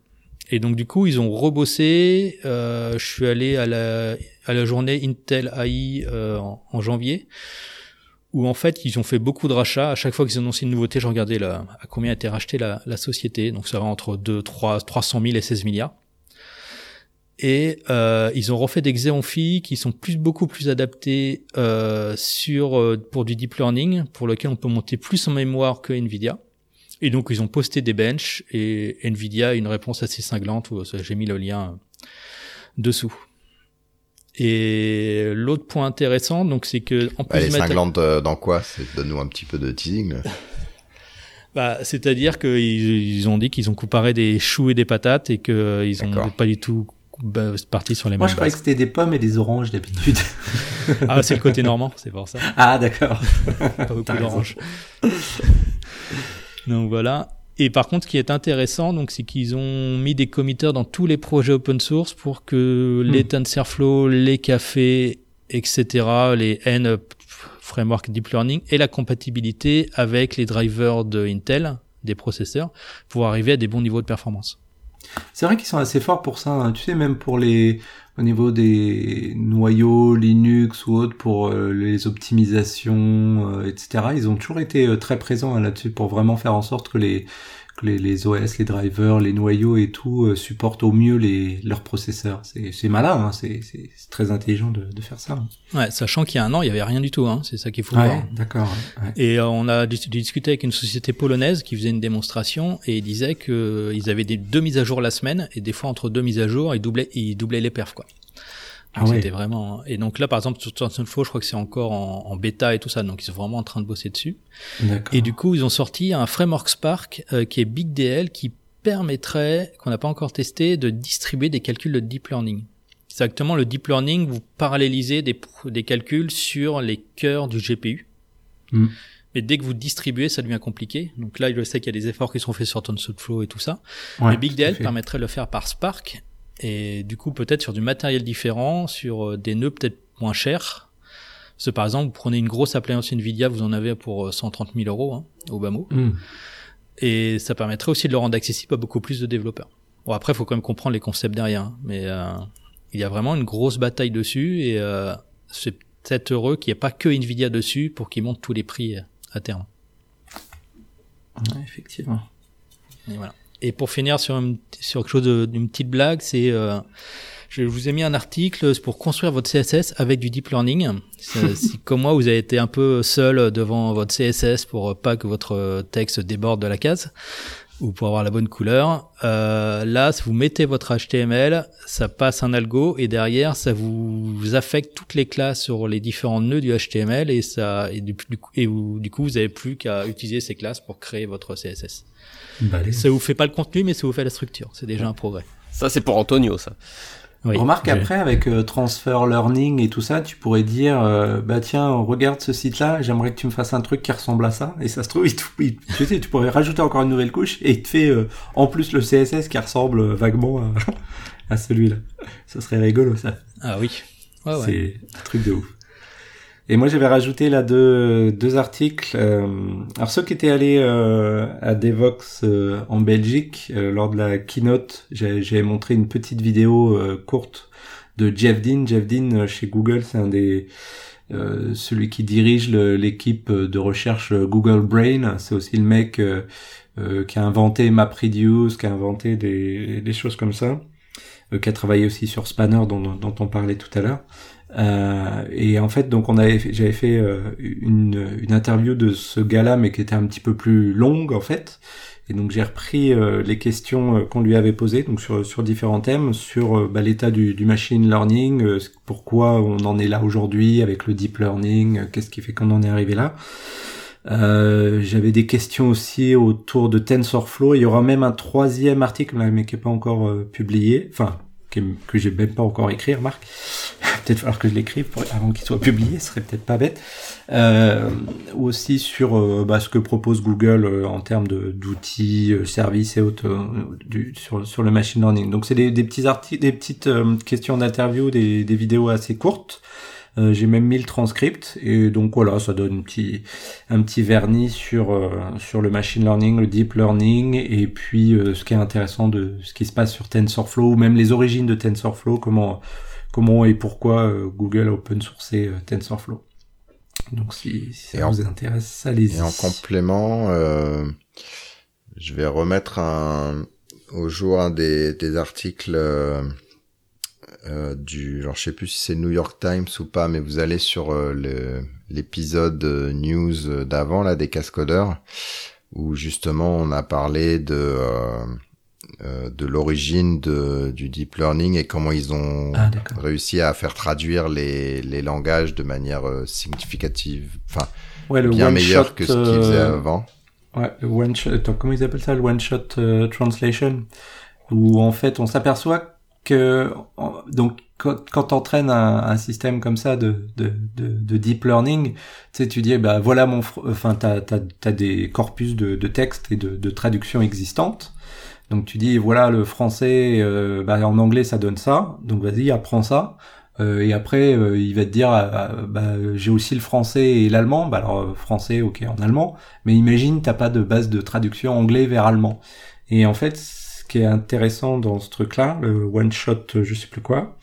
Et donc, du coup, ils ont rebossé. je suis allé à la à la journée Intel AI en, en janvier où en fait ils ont fait beaucoup de rachats. À chaque fois qu'ils annonçaient une nouveauté, je regardais la, à combien a été racheté la, la, société. Donc ça va entre 2, 3, 300 000 et 16 milliards. Et euh, ils ont refait des Xeon qui sont plus beaucoup plus adaptés euh, sur euh, pour du deep learning, pour lequel on peut monter plus en mémoire que Nvidia. Et donc ils ont posté des benches et Nvidia a une réponse assez cinglante. Où j'ai mis le lien dessous. Et l'autre point intéressant, donc, c'est que en plus, elle est cinglante dans quoi? Donne-nous un petit peu de teasing. bah, c'est-à-dire qu'ils ils ont dit qu'ils ont comparé des choux et des patates et que ils ont pas du tout bah, parti sur les Moi, mêmes. je croyais que c'était des pommes et des oranges d'habitude. ah, c'est le côté normand, c'est pour ça. Ah, d'accord. pas beaucoup d'oranges. donc voilà. Et par contre, ce qui est intéressant, donc, c'est qu'ils ont mis des committeurs dans tous les projets open source pour que les TensorFlow, les cafés, etc., les N framework deep learning aient la compatibilité avec les drivers de Intel, des processeurs, pour arriver à des bons niveaux de performance. C'est vrai qu'ils sont assez forts pour ça. hein. Tu sais, même pour les au niveau des noyaux Linux ou autres pour euh, les optimisations, etc. Ils ont toujours été très présents hein, là-dessus pour vraiment faire en sorte que les les, les, OS, les drivers, les noyaux et tout euh, supportent au mieux les, leurs processeurs. C'est malin, hein, c'est très intelligent de, de, faire ça. Hein. Ouais, sachant qu'il y a un an, il y avait rien du tout. Hein, c'est ça qu'il faut ouais, voir. D'accord. Ouais. Et euh, on a discuté avec une société polonaise qui faisait une démonstration et ils disaient que euh, ils avaient des deux mises à jour la semaine et des fois entre deux mises à jour, ils doublaient, ils doublaient les perfs quoi. Ah ouais. C'était vraiment. Et donc là, par exemple, sur TensorFlow, je crois que c'est encore en, en, bêta et tout ça, donc ils sont vraiment en train de bosser dessus. Et du coup, ils ont sorti un framework Spark euh, qui est BigDL qui permettrait, qu'on n'a pas encore testé, de distribuer des calculs de deep learning. Exactement, le deep learning, vous parallélisez des, des calculs sur les cœurs du GPU. Mm. Mais dès que vous distribuez, ça devient compliqué. Donc là, je sais qu'il y a des efforts qui sont faits sur TensorFlow et tout ça. Ouais, Mais BigDL permettrait de le faire par Spark et du coup peut-être sur du matériel différent, sur euh, des nœuds peut-être moins chers. Parce que par exemple, vous prenez une grosse appliance Nvidia, vous en avez pour 130 000 euros hein, au bas mot. Mm. Et ça permettrait aussi de le rendre accessible à beaucoup plus de développeurs. Bon après, il faut quand même comprendre les concepts derrière. Hein. mais euh, il y a vraiment une grosse bataille dessus et euh, c'est peut-être heureux qu'il n'y ait pas que Nvidia dessus pour qu'ils montent tous les prix euh, à terme. Ouais, effectivement. Et voilà. Et pour finir sur, une, sur quelque chose d'une petite blague, c'est euh, je vous ai mis un article pour construire votre CSS avec du deep learning. si comme moi vous avez été un peu seul devant votre CSS pour pas que votre texte déborde de la case ou pour avoir la bonne couleur, euh, là si vous mettez votre HTML, ça passe un algo et derrière ça vous affecte toutes les classes sur les différents nœuds du HTML et ça et du, et vous, du coup vous avez plus qu'à utiliser ces classes pour créer votre CSS. Bah, ça vous fait pas le contenu, mais ça vous fait la structure. C'est déjà un progrès. Ça, c'est pour Antonio, ça. Oui, Remarque après avec euh, transfer learning et tout ça, tu pourrais dire euh, bah tiens regarde ce site-là, j'aimerais que tu me fasses un truc qui ressemble à ça et ça se trouve il, il, tu sais tu pourrais rajouter encore une nouvelle couche et il te fait euh, en plus le CSS qui ressemble vaguement à, à celui-là. Ça serait rigolo ça. Ah oui. Ouais, ouais. C'est un truc de ouf. Et moi, j'avais rajouté là deux, deux articles. Euh, alors ceux qui étaient allés euh, à Devox euh, en Belgique lors de la keynote, j'ai montré une petite vidéo courte de Jeff Dean. Jeff Dean chez Google, c'est un des celui qui dirige l'équipe de recherche Google Brain. C'est aussi le mec qui a inventé MapReduce, qui a inventé des, des choses comme ça, qui a travaillé aussi sur Spanner dont, dont on parlait tout à l'heure. Euh, et en fait, donc on avait, j'avais fait euh, une, une interview de ce gars-là, mais qui était un petit peu plus longue en fait. Et donc j'ai repris euh, les questions euh, qu'on lui avait posées, donc sur sur différents thèmes, sur bah, l'état du, du, machine learning, pourquoi on en est là aujourd'hui avec le deep learning, qu'est-ce qui fait qu'on en est arrivé là. J'avais des questions aussi autour de TensorFlow. Il y aura même un troisième article, mais qui est pas encore publié, enfin que j'ai même pas encore écrit, remarque. peut-être falloir que je l'écrive avant qu'il soit publié, ce serait peut-être pas bête. Euh, aussi sur euh, bah, ce que propose Google euh, en termes d'outils, euh, services et autres du, sur, sur le machine learning. Donc c'est des, des, petits articles, des petites questions d'interview, des, des vidéos assez courtes. Euh, j'ai même mis le transcript et donc voilà, ça donne un petit, un petit vernis sur, euh, sur le machine learning, le deep learning et puis euh, ce qui est intéressant de ce qui se passe sur TensorFlow ou même les origines de TensorFlow, comment, comment et pourquoi Google a open sourcé TensorFlow. Donc si, si ça vous intéresse, allez-y. Et en complément, je vais remettre un, au jour un des, des articles euh, du, genre je sais plus si c'est New York Times ou pas, mais vous allez sur euh, l'épisode euh, news d'avant là des cascodeurs où justement on a parlé de de l'origine de, du deep learning et comment ils ont ah, réussi à faire traduire les, les langages de manière significative, enfin ouais, le bien meilleur que ce qu'ils faisaient avant. Ouais, one shot, comment ils appellent ça, le one shot translation, où en fait on s'aperçoit donc quand, quand t'entraînes un, système comme ça de, de, de, de deep learning, tu tu dis bah voilà mon, enfin t'as as des corpus de, de texte et de, de traduction existantes. Donc tu dis voilà le français, euh, bah, en anglais ça donne ça, donc vas-y apprends ça. Euh, et après euh, il va te dire ah, bah, j'ai aussi le français et l'allemand. Bah alors français ok en allemand, mais imagine t'as pas de base de traduction anglais vers allemand. Et en fait qui est intéressant dans ce truc-là, le one shot, je sais plus quoi,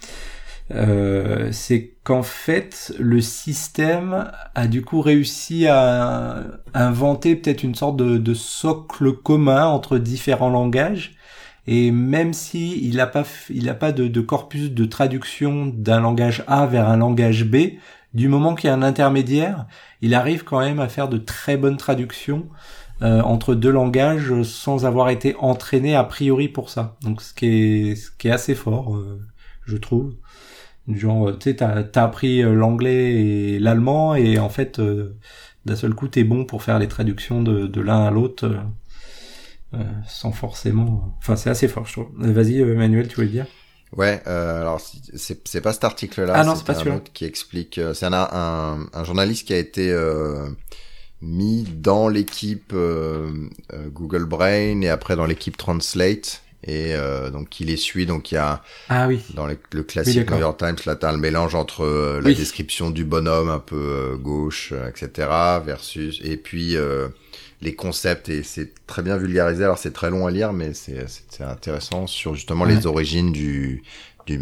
euh, c'est qu'en fait le système a du coup réussi à inventer peut-être une sorte de, socle commun entre différents langages. Et même si il n'a pas, il a pas de, de, corpus de traduction d'un langage A vers un langage B, du moment qu'il y a un intermédiaire, il arrive quand même à faire de très bonnes traductions euh, entre deux langages sans avoir été entraîné a priori pour ça. Donc ce qui est, ce qui est assez fort, euh, je trouve. Genre, tu sais, t'as as appris euh, l'anglais et l'allemand et en fait, euh, d'un seul coup, t'es bon pour faire les traductions de, de l'un à l'autre euh, sans forcément. Enfin, c'est assez fort, je trouve. Vas-y, Emmanuel, tu voulais dire? Ouais, euh, alors c'est c'est pas cet article-là. Ah non, c'est pas celui-là. Qui explique, c'est un, un, un journaliste qui a été euh, mis dans l'équipe euh, Google Brain et après dans l'équipe Translate et euh, donc il les suit donc il y a ah oui dans le, le classique New York Times là t'as le mélange entre euh, la Oui. description du bonhomme un peu euh, gauche euh, etc versus et puis euh, les concepts et c'est très bien vulgarisé alors c'est très long à lire mais c'est intéressant sur justement Ouais. les origines du du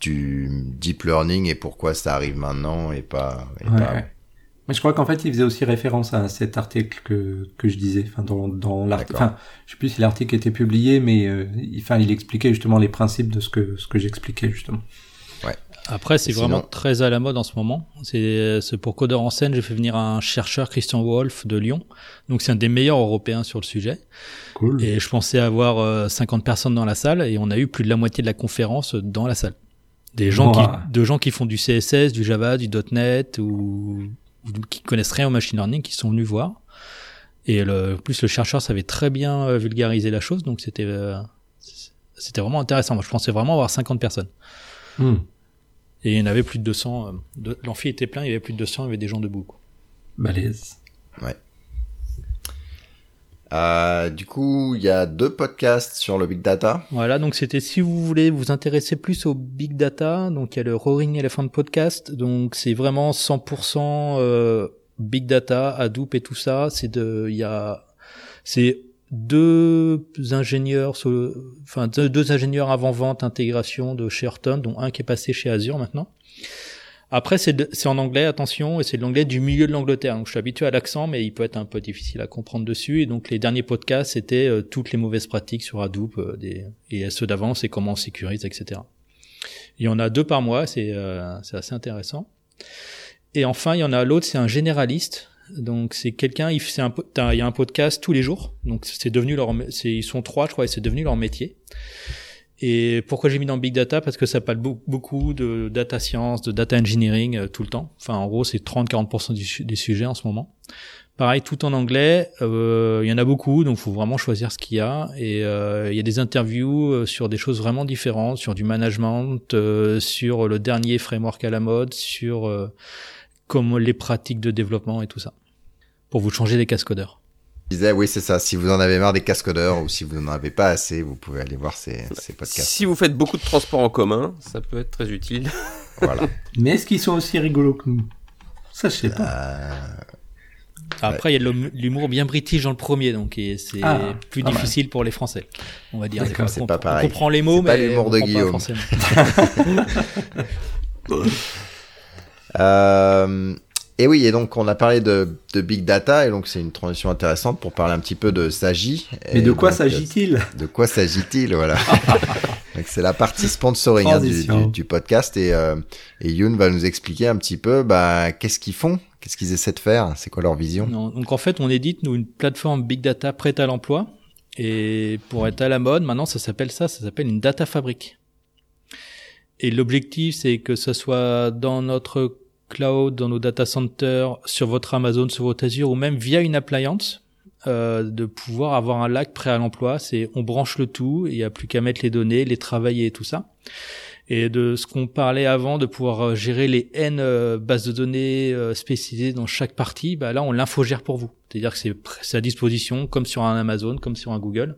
du deep learning et pourquoi ça arrive maintenant et pas et Ouais, pas ouais. Mais je crois qu'en fait, il faisait aussi référence à cet article que, que je disais. Enfin, dans, dans l'article. Enfin, je sais plus si l'article était publié, mais euh, il, enfin, il expliquait justement les principes de ce que, ce que j'expliquais justement. Après, c'est sinon- vraiment très à la mode en ce moment. C'est c'est pour Codeur en scène, j'ai fait venir un chercheur, Christian Wolf, de Lyon. Donc, c'est un des meilleurs européens sur le sujet. Cool. Et je pensais avoir euh, 50 personnes dans la salle et on a eu plus de la moitié de la conférence dans la salle. Des gens qui, de gens qui font du CSS, du Java, du .NET ou qui connaissent rien au machine learning, qui sont venus voir. Et le, en plus, le chercheur savait très bien euh, vulgariser la chose, donc c'était euh, c'était vraiment intéressant. Moi, je pensais vraiment avoir 50 personnes. Hmm. Et il y en avait plus de 200. euh, L'amphi était plein, il y avait plus de 200, il y avait des gens debout. quoi. Balèze. Euh, du coup il y a deux podcasts sur le big data Voilà, donc c'était si vous voulez vous intéresser plus au big data, donc il y a le Roaring Elephant podcast, donc c'est vraiment 100% euh, big data, Hadoop et tout ça. C'est de, il y a, c'est deux ingénieurs, enfin deux, ingénieurs avant vente intégration de chez Horton, dont un qui est passé chez Azure maintenant. Après, c'est en anglais, attention, et c'est de l'anglais du milieu de l'Angleterre. Donc, je suis habitué à l'accent, mais il peut être un peu difficile à comprendre dessus. Et donc, les derniers podcasts, c'était euh, toutes les mauvaises pratiques sur Hadoop, euh, des, et ceux d'avant, c'est comment on sécurise, etc. Il y en a deux par mois, c'est euh, assez intéressant. Et enfin, il y en a l'autre, c'est un généraliste. Donc, c'est quelqu'un, il, il y a un podcast tous les jours. Donc, c'est devenu leur, ils sont trois, je crois, et c'est devenu leur métier. Et pourquoi j'ai mis dans Big Data? Parce que ça parle beau- beaucoup de data science, de data engineering euh, tout le temps. Enfin, en gros, c'est 30-40% du des sujets en ce moment. Pareil, tout en anglais. euh, Il y en a beaucoup, donc faut vraiment choisir ce qu'il y a. Et euh, il y a des interviews sur des choses vraiment différentes, sur du management, sur le dernier framework à la mode, sur comme les pratiques de développement et tout ça, pour vous changer des cascodeurs. Je disais, oui, c'est ça. Si vous en avez marre des cascodeurs ou si vous n'en avez pas assez, vous pouvez aller voir ces, ces podcasts. Si vous faites beaucoup de transports en commun, ça peut être très utile. voilà. Mais est-ce qu'ils sont aussi rigolos que nous? Ça, je sais pas. Euh, Après, il y a l'humour bien british dans le premier, donc c'est Ah, plus difficile pour les Français, on va dire. C'est comprend- pas pareil. On comprend les mots, C'est pas mais l'humour de pas Guillaume. Euh, et oui, et donc on a parlé de, de big data, et donc c'est une transition intéressante pour parler un petit peu de Sagi. Mais de quoi donc, s'agit-il? euh, De quoi s'agit-il, voilà. donc c'est la partie sponsoring hein, du, Transition. du, du podcast, et, euh, et Youn va nous expliquer un petit peu bah, qu'est-ce qu'ils font, qu'est-ce qu'ils essaient de faire, c'est quoi leur vision? Non, donc en fait, on édite nous une plateforme big data prête à l'emploi, et pour être à la mode, maintenant ça s'appelle ça, ça s'appelle une data fabrique. Et l'objectif, c'est que ce soit dans notre cloud, dans nos data centers, sur votre Amazon, sur votre Azure, ou même via une appliance, euh, de pouvoir avoir un lac prêt à l'emploi. C'est on branche le tout, il n'y a plus qu'à mettre les données, les travailler et tout ça. Et de ce qu'on parlait avant, de pouvoir euh, gérer les N euh, bases de données euh, spécialisées dans chaque partie, bah là on l'infogère pour vous. C'est-à-dire que c'est à disposition comme sur un Amazon, comme sur un Google.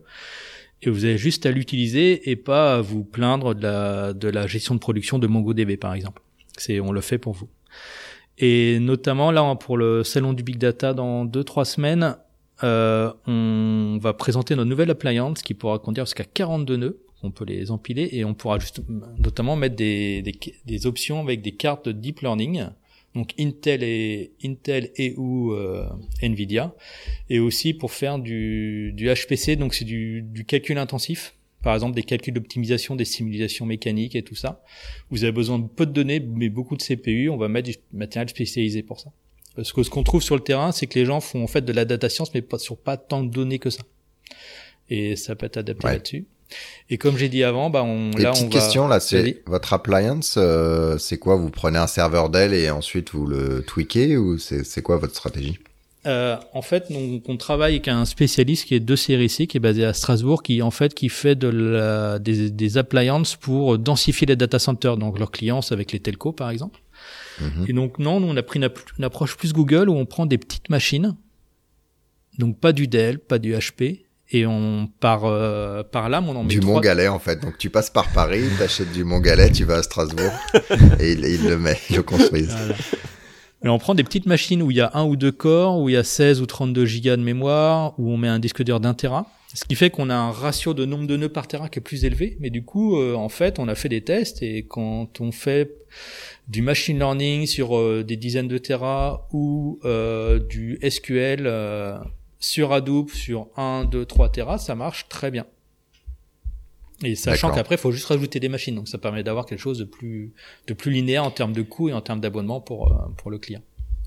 Et vous avez juste à l'utiliser et pas à vous plaindre de la, de la gestion de production de MongoDB par exemple. C'est, on le fait pour vous. Et notamment là pour le salon du big data dans deux trois semaines, euh, on va présenter notre nouvelle appliance qui pourra conduire jusqu'à 42 nœuds. On peut les empiler et on pourra juste notamment mettre des, des, des options avec des cartes de deep learning. Donc Intel et Intel et ou euh, Nvidia, et aussi pour faire du, du HPC, donc c'est du, du calcul intensif, par exemple des calculs d'optimisation des simulations mécaniques et tout ça. Vous avez besoin de peu de données, mais beaucoup de CPU. On va mettre du matériel spécialisé pour ça. Parce que ce qu'on trouve sur le terrain, c'est que les gens font en fait de la data science, mais pas sur pas tant de données que ça. Et ça peut être adapté là-dessus. Et comme j'ai dit avant, bah on, là, petite question, là, c'est votre appliance, euh, c'est quoi? Vous prenez un serveur Dell et ensuite vous le tweakez ou c'est quoi votre stratégie? Euh, en fait, on, on, travaille avec un spécialiste qui est de CRIC, qui est basé à Strasbourg, qui en fait qui fait de la, des, des appliances pour densifier les data centers, donc leurs clients avec les telcos par exemple. Mhm. Et donc non, nous on a pris une, une, approche plus Google où on prend des petites machines, donc pas du Dell, pas du HP, et on part euh, par là, on en met du trois... Montgalais en fait. Donc tu passes par Paris, t'achètes du Montgalais, tu vas à Strasbourg et il, il, le met, il le construit. Voilà. On prend des petites machines où il y a un ou deux corps, où il y a 16 ou 32 gigas de mémoire, où on met un disque dur d'un téra. Ce qui fait qu'on a un ratio de nombre de nœuds par téra qui est plus élevé. Mais du coup, euh, en fait, on a fait des tests et quand on fait du machine learning sur euh, des dizaines de téra ou euh, du SQL sur Hadoop sur 1, 2, 3 Tera, ça marche très bien. Et sachant qu'après, il faut juste rajouter des machines. Donc ça permet d'avoir quelque chose de plus, de plus linéaire en termes de coût et en termes d'abonnement pour, euh, pour le client.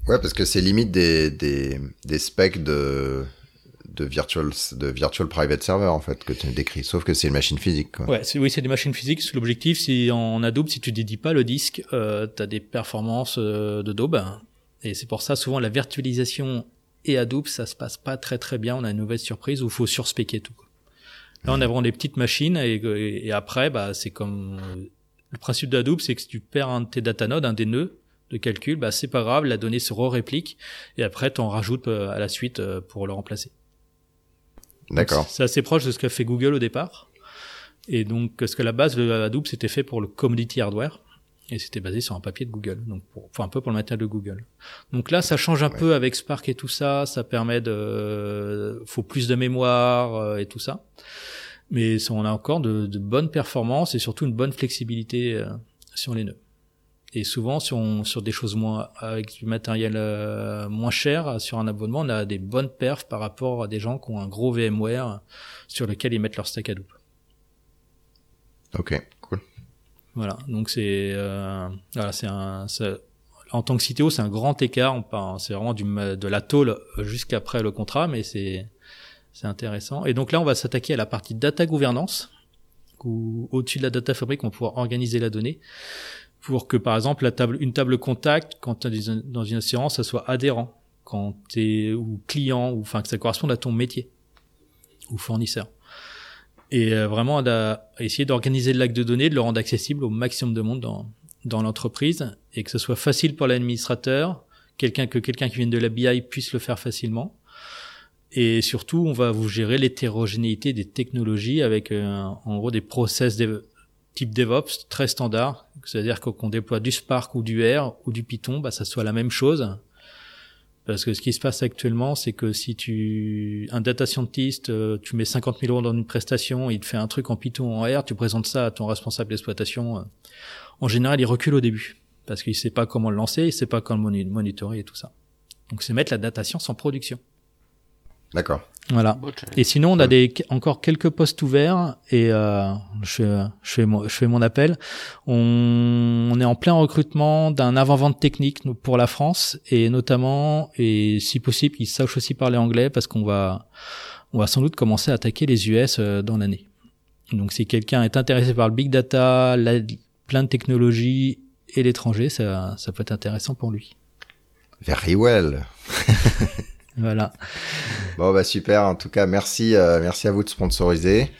Ouais, parce que c'est limite des, des, des specs de, de virtual, de virtual private server, en fait, que tu décris. Sauf que c'est une machine physique, quoi. Ouais, oui, c'est des machines physiques. L'objectif, c'est en Hadoop, si tu dédies pas le disque, euh, tu as des performances euh, de daube. Et c'est pour ça, souvent, la virtualisation et Hadoop, ça se passe pas très très bien. On a une nouvelle surprise où faut surspéquer tout. Là, on a vraiment des petites machines et, et après, bah, c'est comme le principe de Hadoop, c'est que si tu perds un de tes datanodes, un des nœuds de calcul, bah, c'est pas grave, la donnée se re-réplique et après, tu en rajoutes euh, à la suite euh, pour le remplacer. D'accord. C'est assez proche de ce qu'a fait Google au départ. Et donc, parce que la base de Hadoop, c'était fait pour le commodity hardware et c'était basé sur un papier de Google, donc pour, enfin un peu pour le matériel de Google. Donc là, ça change un peu avec Spark et tout ça, ça permet de, faut plus de mémoire euh, et tout ça, mais on a encore de, de, bonnes performances et surtout une bonne flexibilité euh, sur les nœuds. Et souvent sur, sur des choses moins avec du matériel euh, moins cher sur un abonnement, on a des bonnes perfs par rapport à des gens qui ont un gros VMware sur lequel ils mettent leur stack Hadoop. Ok. Voilà, donc c'est euh, voilà, c'est un en tant que CTO, c'est un grand écart. On c'est vraiment du, de la tôle jusqu'après le contrat, mais c'est c'est intéressant. Et donc là, on va s'attaquer à la partie data gouvernance, où au-dessus de la data fabrique, on va pouvoir organiser la donnée pour que, par exemple, la table, une table contact, quand tu es dans une assurance, ça soit adhérent, quand tu es ou client, ou enfin que ça corresponde à ton métier ou fournisseur et euh, vraiment à, essayer d'organiser le lac de données, de le rendre accessible au maximum de monde dans, dans l'entreprise et que ce soit facile pour l'administrateur, quelqu'un que quelqu'un qui vient de la BI puisse le faire facilement. Et surtout, on va vous gérer l'hétérogénéité des technologies avec euh, en gros des process type DevOps très standard, c'est-à-dire qu'on déploie du Spark ou du R ou du Python, bah ça soit la même chose parce que ce qui se passe actuellement, c'est que si tu, un data scientist, euh, tu mets 50 000 euros dans une prestation, il te fait un truc en Python en R, tu présentes ça à ton responsable d'exploitation. Euh, en général, il recule au début parce qu'il sait pas comment le lancer, il sait pas comment le monitorer et tout ça. Donc, c'est mettre la data science en production. D'accord. Voilà. Et sinon, on a des, encore quelques postes ouverts et euh, je, je, fais mon, je fais mon appel. On, on est en plein recrutement d'un avant-vente technique pour la France et notamment, et si possible, ils sachent aussi parler anglais parce qu'on va, on va sans doute commencer à attaquer les US euh, dans l'année. Donc, si quelqu'un est intéressé par le big data, la, plein de technologies et l'étranger, ça, ça peut être intéressant pour lui. Very well. Voilà. Bon bah super. En tout cas, merci, euh, merci à vous de sponsoriser.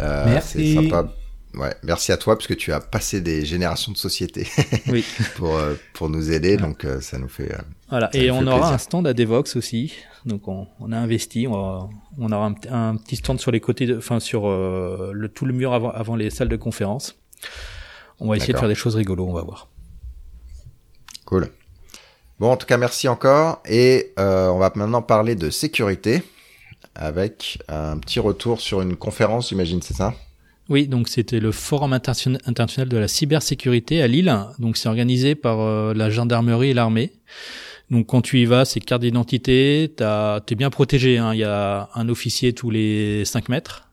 Euh, merci. C'est sympa. Ouais, merci à toi parce que tu as passé des générations de sociétés oui. pour euh, pour nous aider, donc euh, ça nous fait. Euh, voilà. Et on aura un stand à Devox aussi, donc on, on a investi, on, on aura un, un, petit stand sur les côtés, enfin sur le tout le mur avant avant les salles de conférence. On va essayer de faire des choses rigolos, on va voir. Cool. Bon, en tout cas, merci encore. Et euh, on va maintenant parler de sécurité avec un petit retour sur une conférence, j'imagine, c'est ça? Oui, donc c'était le Forum international de la cybersécurité à Lille. Donc c'est organisé par euh, la gendarmerie et l'armée. Donc quand tu y vas, c'est carte d'identité, t'es bien protégé. Hein. Il y a un officier tous les 5 mètres.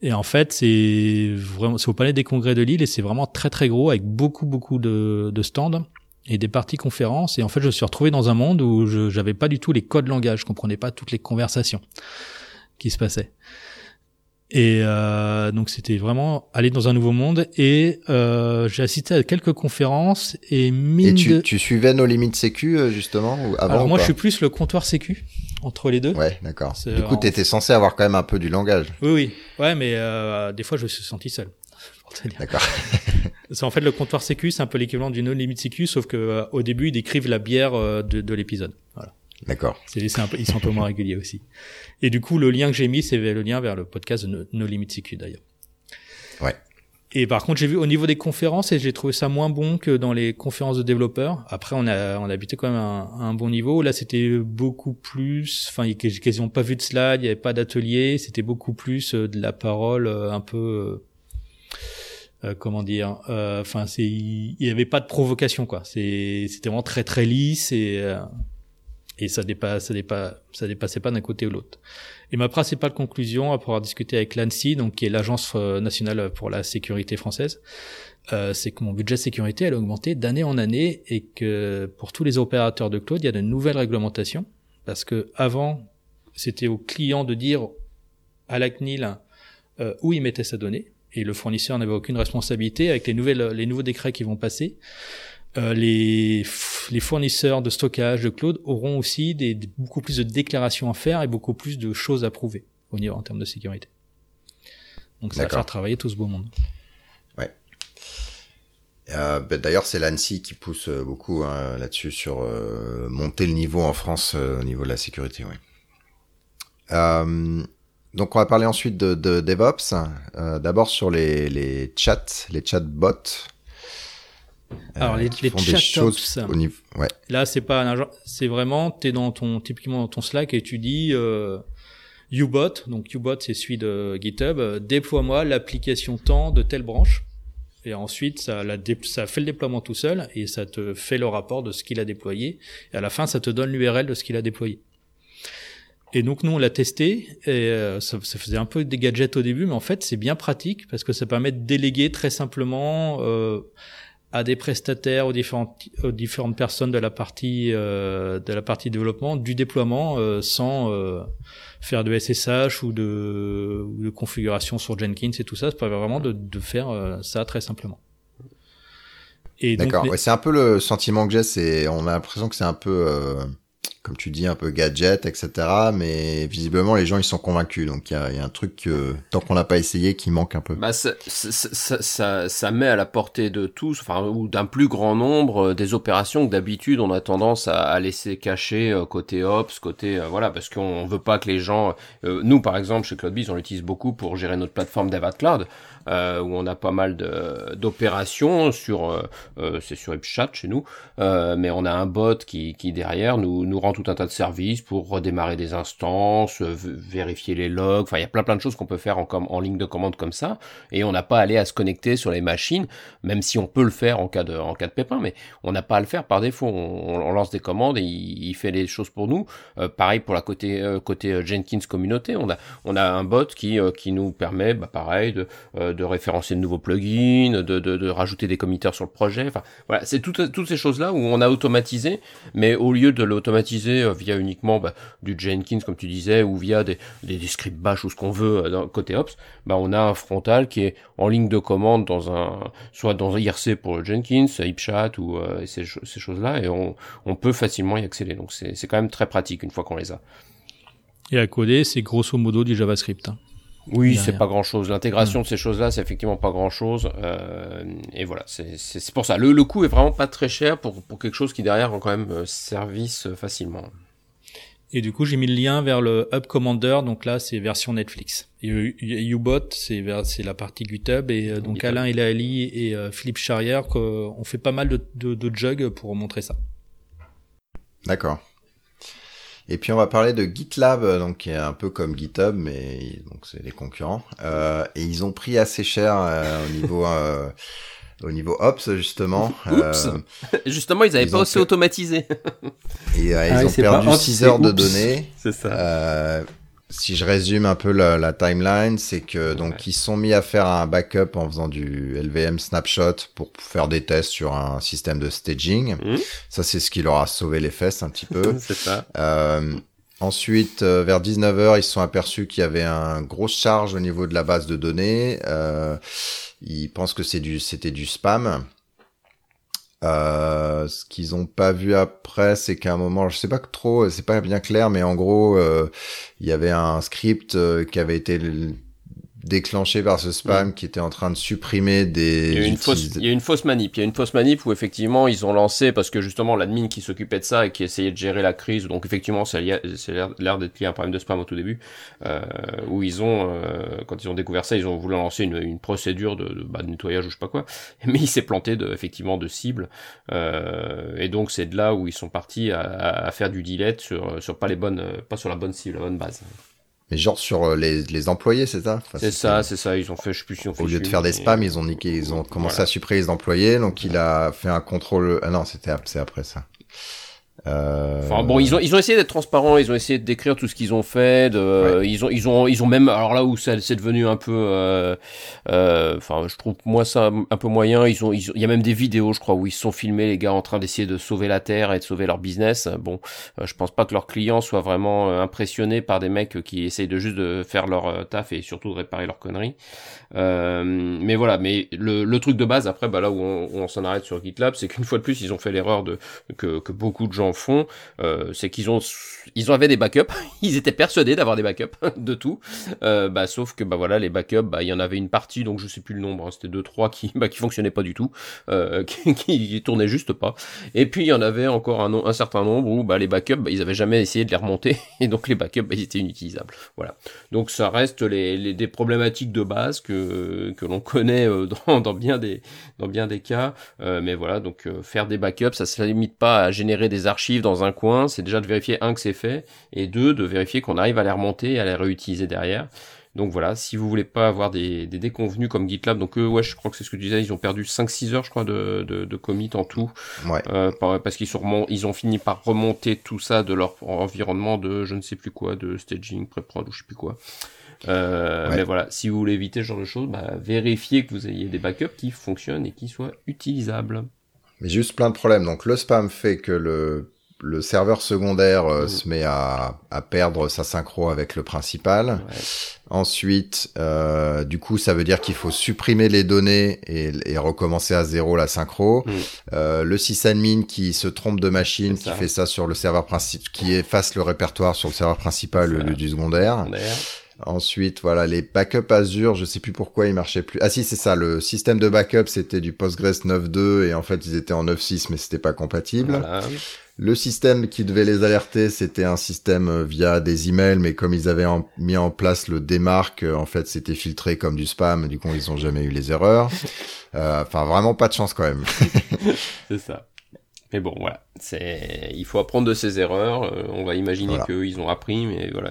Et en fait, c'est vraiment, c'est au Palais des Congrès de Lille et c'est vraiment très très gros avec beaucoup beaucoup de, de stands et des parties conférences. Et en fait, je me suis retrouvé dans un monde où je n'avais pas du tout les codes langage, je comprenais pas toutes les conversations qui se passaient. Et euh, donc c'était vraiment aller dans un nouveau monde. Et euh, j'ai assisté à quelques conférences et mine Et tu, tu suivais nos limites sécu euh, justement ou avant Alors moi, je suis plus le comptoir sécu entre les deux. Ouais, d'accord. Du coup, en- t'étais censé avoir quand même un peu du langage. Oui, oui. Ouais, mais euh, des fois, je me suis senti seul. Pour te dire. D'accord. C'est en fait le comptoir sécu, c'est un peu l'équivalent du no limit sécu, sauf que euh, au début, ils décrivent la bière euh, de, de l'épisode. Voilà. D'accord. C'est, c'est un peu, ils sont un peu moins réguliers aussi. Et du coup, le lien que j'ai mis, c'est le lien vers le podcast de No, No Limit Sécu d'ailleurs. Ouais. Et par contre, j'ai vu au niveau des conférences et j'ai trouvé ça moins bon que dans les conférences de développeurs. Après, on a, on a habité quand même à un, à un bon niveau. Là, c'était beaucoup plus, enfin, j'ai quasiment pas vu de slide, il y avait pas d'atelier, c'était beaucoup plus euh, de la parole euh, un peu, euh, euh, comment dire, euh, enfin, c'est, il y avait pas de provocation, quoi. C'est, c'était vraiment très, très lisse et, euh, et ça dépasse, ça dépasse, ça dépassait pas d'un côté ou l'autre. Et ma principale conclusion, après avoir discuté avec l'ANSI, donc qui est l'agence euh, nationale pour la sécurité française, euh, c'est que mon budget sécurité elle a augmenté d'année en année et que pour tous les opérateurs de cloud, il y a de nouvelles réglementations parce que avant c'était au client de dire à la CNIL euh, où il mettait sa donnée et le fournisseur n'avait aucune responsabilité avec les nouvelles les nouveaux décrets qui vont passer. Euh, les, fournisseurs de stockage de cloud auront aussi des, des- beaucoup plus de déclarations à faire et beaucoup plus de choses à prouver au niveau en termes de sécurité. Donc ça va faire travailler tout ce beau monde. Euh, ben, D'ailleurs, c'est l'ANSI qui pousse euh, beaucoup hein, là-dessus sur monter le niveau en France au niveau de la sécurité. Oui. Donc, on va parler ensuite de, de DevOps. Euh, D'abord sur les, les chats, les chatbots. euh, Alors, les- les chatops. au niveau. Ouais. Là, c'est pas un agent, c'est vraiment, t'es dans ton, typiquement dans ton Slack et tu dis, euh, Ubot, donc Ubot c'est celui de GitHub, déploie-moi l'application temps de telle branche. Et ensuite, ça, la dé- ça fait le déploiement tout seul et ça te fait le rapport de ce qu'il a déployé. Et à la fin, ça te donne l'URL de ce qu'il a déployé. Et donc nous on l'a testé et euh, ça, ça faisait un peu des gadgets au début, mais en fait c'est bien pratique parce que ça permet de déléguer très simplement euh, à des prestataires, aux différentes, aux différentes personnes de la partie euh, de la partie développement du déploiement euh, sans euh, faire de SSH ou de, ou de configuration sur Jenkins et tout ça. Ça permet vraiment de, de faire euh, ça très simplement. D'accord. les- Ouais, c'est un peu le sentiment que j'ai. C'est, on a l'impression que c'est un peu, euh, comme tu dis, un peu gadget, etc. Mais visiblement, les gens ils sont convaincus. Donc il y a, y a un truc tant qu'on l'a pas essayé qui manque un peu. Bah, ça, ça, ça, ça, met à la portée de tous, enfin, ou d'un plus grand nombre, euh, des opérations que d'habitude on a tendance à, à laisser cacher euh, côté Ops, côté euh, voilà, parce qu'on veut pas que les gens. euh, nous, par exemple, chez CloudBees, on l'utilise beaucoup pour gérer notre plateforme d'Avat Cloud, euh, où on a pas mal d'opérations sur, euh, euh, c'est sur HipChat chez nous, euh, mais on a un bot qui, qui derrière nous, nous rend tout un tas de services pour redémarrer des instances, vérifier les logs. Enfin, il y a plein plein de choses qu'on peut faire en, en ligne de commande comme ça, et on n'a pas à aller à se connecter sur les machines, même si on peut le faire en cas de en cas de pépin, mais on n'a pas à le faire par défaut. On, lance des commandes et il, fait les choses pour nous. Pareil pour la côté côté Jenkins communauté, on a on a un bot qui qui nous permet, bah, pareil, de de référencer de nouveaux plugins, de, de, de rajouter des committeurs sur le projet. Enfin, voilà, c'est toutes, toutes ces choses-là où on a automatisé, mais au lieu de l'automatiser euh, via uniquement bah, du Jenkins, comme tu disais, ou via des, des, scripts bash ou ce qu'on veut euh, côté Ops, bah, on a un frontal qui est en ligne de commande dans un, soit dans un IRC pour le Jenkins, HipChat ou euh, ces, cho- ces choses-là, et on, on peut facilement y accéder. Donc c'est c'est quand même très pratique une fois qu'on les a. Et à coder, c'est grosso modo du JavaScript. hein. Oui, c'est pas grand chose. L'intégration de ces choses-là, c'est effectivement pas grand chose. Euh, et voilà, c'est c'est- c'est pour ça. Le, le coût est vraiment pas très cher pour, pour quelque chose qui derrière rend quand même euh, service euh, facilement. Et du coup, j'ai mis le lien vers le Hub Commander. Donc là, c'est version Netflix. Et U- Ubot, c'est vers- c'est la partie GitHub. Et euh, donc GitHub. Alain Elali et euh, Philippe Charrière, on fait pas mal de, de, de jugs pour montrer ça. D'accord. Et puis on va parler de GitLab, donc qui est un peu comme GitHub, mais donc c'est les concurrents. Euh, et ils ont pris assez cher euh, au niveau euh, au niveau Ops justement. Oups. justement, ils n'avaient pas aussi automatisé. et ils ah ont perdu 6 heures de données. C'est ça si je résume un peu la, la timeline, c'est que donc ils sont mis à faire un backup en faisant du LVM snapshot pour faire des tests sur un système de staging. Mmh. Ça, c'est ce qui leur a sauvé les fesses un petit peu. c'est ça. Euh, ensuite, euh, vers 19h, ils se sont aperçus qu'il y avait un grosse charge au niveau de la base de données. Euh, ils pensent que c'est du, c'était du spam. Euh, ce qu'ils ont pas vu après, c'est qu'à un moment, je sais pas trop, c'est pas bien clair, mais en gros, euh, il y avait un script euh, qui avait été déclenché par ce spam qui était en train de supprimer des. Il y, a une fausse, il y a une fausse manip. Il y a une fausse manip où effectivement ils ont lancé parce que justement l'admin qui s'occupait de ça et qui essayait de gérer la crise. Donc effectivement, c'est l'air d'être lié à un problème de spam au tout début euh, où ils ont euh, quand ils ont découvert ça, ils ont voulu lancer une, une procédure de, de, bah, de, nettoyage ou je sais pas quoi. Mais il s'est planté de, effectivement de cible euh, et donc c'est de là où ils sont partis à, à, faire du delete sur sur pas les bonnes pas sur la bonne cible, la bonne base. Mais genre sur euh, les, les employés, c'est ça? C'est ça, c'est ça. Ils ont fait, je sais plus si on fait. Au lieu de faire des spams, ils ont niqué, ils ont commencé à supprimer les employés. Donc il a fait un contrôle. Ah non, c'était c'est après ça. Euh... Enfin bon, ils ont ils ont essayé d'être transparents, ils ont essayé de décrire tout ce qu'ils ont fait, de, ils ont ils ont ils ont même alors là où c'est devenu un peu euh, euh, enfin je trouve moi ça un peu moyen, ils ont il y a même des vidéos je crois où ils se sont filmés les gars en train d'essayer de sauver la terre et de sauver leur business. Bon, euh, je pense pas que leurs clients soient vraiment euh, impressionnés par des mecs qui essayent de juste de faire leur taf et surtout de réparer leurs conneries. mais voilà, mais le, le truc de base après bah là où on, on s'en arrête sur GitLab, c'est qu'une fois de plus ils ont fait l'erreur de que que beaucoup de gens fond, euh, c'est qu'ils ont ils avaient des backups, ils étaient persuadés d'avoir des backups de tout, euh, bah sauf que bah voilà les backups, bah il y en avait une partie donc je sais plus le nombre, hein, c'était deux trois qui bah qui fonctionnaient pas du tout, euh, qui, qui, tournaient juste pas, et puis il y en avait encore un, un certain nombre où bah les backups bah, ils avaient jamais essayé de les remonter. Et donc les backups bah, ils étaient inutilisables, voilà. Donc ça reste les, les des problématiques de base que que l'on connaît dans, dans bien des dans bien des cas, mais voilà donc faire des backups ça se limite pas à générer des archives dans un coin, c'est déjà de vérifier un que c'est fait et deux de vérifier qu'on arrive à les remonter et à les réutiliser derrière. Donc voilà, si vous voulez pas avoir des, des déconvenus comme GitLab, donc eux, ouais, je crois que c'est ce que tu disais, ils ont perdu 5-6 heures, je crois, de, de, de commit en tout. Ouais. Euh, parce qu'ils sont ils ont fini par remonter tout ça de leur environnement de je ne sais plus quoi, de staging, pré-prod ou je sais plus quoi. Euh, Mais voilà, si vous voulez éviter ce genre de choses, bah, vérifiez que vous ayez des backups qui fonctionnent et qui soient utilisables. Mais juste plein de problèmes. Donc le spam fait que le, le serveur secondaire euh, mmh. se met à, à, perdre sa synchro avec le principal. Ouais. Ensuite, euh, du coup, ça veut dire qu'il faut supprimer les données et, et, recommencer à zéro la synchro. Mmh. Euh, le sysadmin qui se trompe de machine, qui fait ça sur le serveur principal, qui efface le répertoire sur le serveur principal au lieu du secondaire. secondaire. Ensuite, voilà, les backups Azure, je sais plus pourquoi ils marchaient plus. Ah si, c'est ça, le système de backup, c'était du Postgres 9.2 et en fait, ils étaient en 9.6 mais c'était pas compatible. Voilà. Le système qui devait les alerter, c'était un système euh, via des emails, mais comme ils avaient en, mis en place le démarque, euh, en fait, c'était filtré comme du spam. Du coup, ils ont jamais eu les erreurs. Euh, enfin, vraiment pas de chance quand même. c'est ça. Mais bon, voilà. C'est, il faut apprendre de ses erreurs. on va imaginer voilà. qu'ils ont appris, mais voilà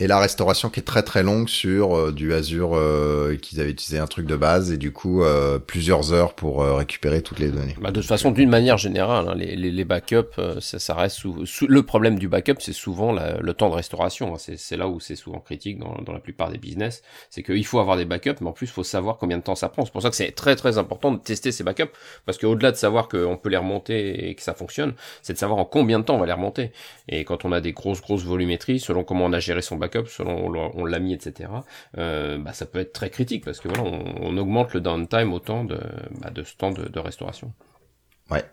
et la restauration qui est très très longue sur euh, du Azure euh, qu'ils avaient utilisé un truc de base et du coup euh, plusieurs heures pour euh, récupérer toutes les données. Bah, de toute façon, d'une manière générale, hein, les, les, les, backups, euh, ça, ça reste sous, sous, le problème du backup, c'est souvent la, le temps de restauration. Hein. C'est là où c'est souvent critique dans, dans, la plupart des business, c'est qu'il faut avoir des backups, mais en plus faut savoir combien de temps ça prend. C'est pour ça que c'est très très important de tester ces backups, parce qu'au-delà de savoir qu'on peut les remonter et que ça fonctionne, c'est de savoir en combien de temps on va les remonter. Et quand on a des grosses grosses volumétries, selon comment on a géré son backup, selon on l'a mis, etc. Euh, bah, ça peut être très critique parce que voilà, on, on augmente le downtime autant de, bah, de ce temps de, de, restauration. Ouais.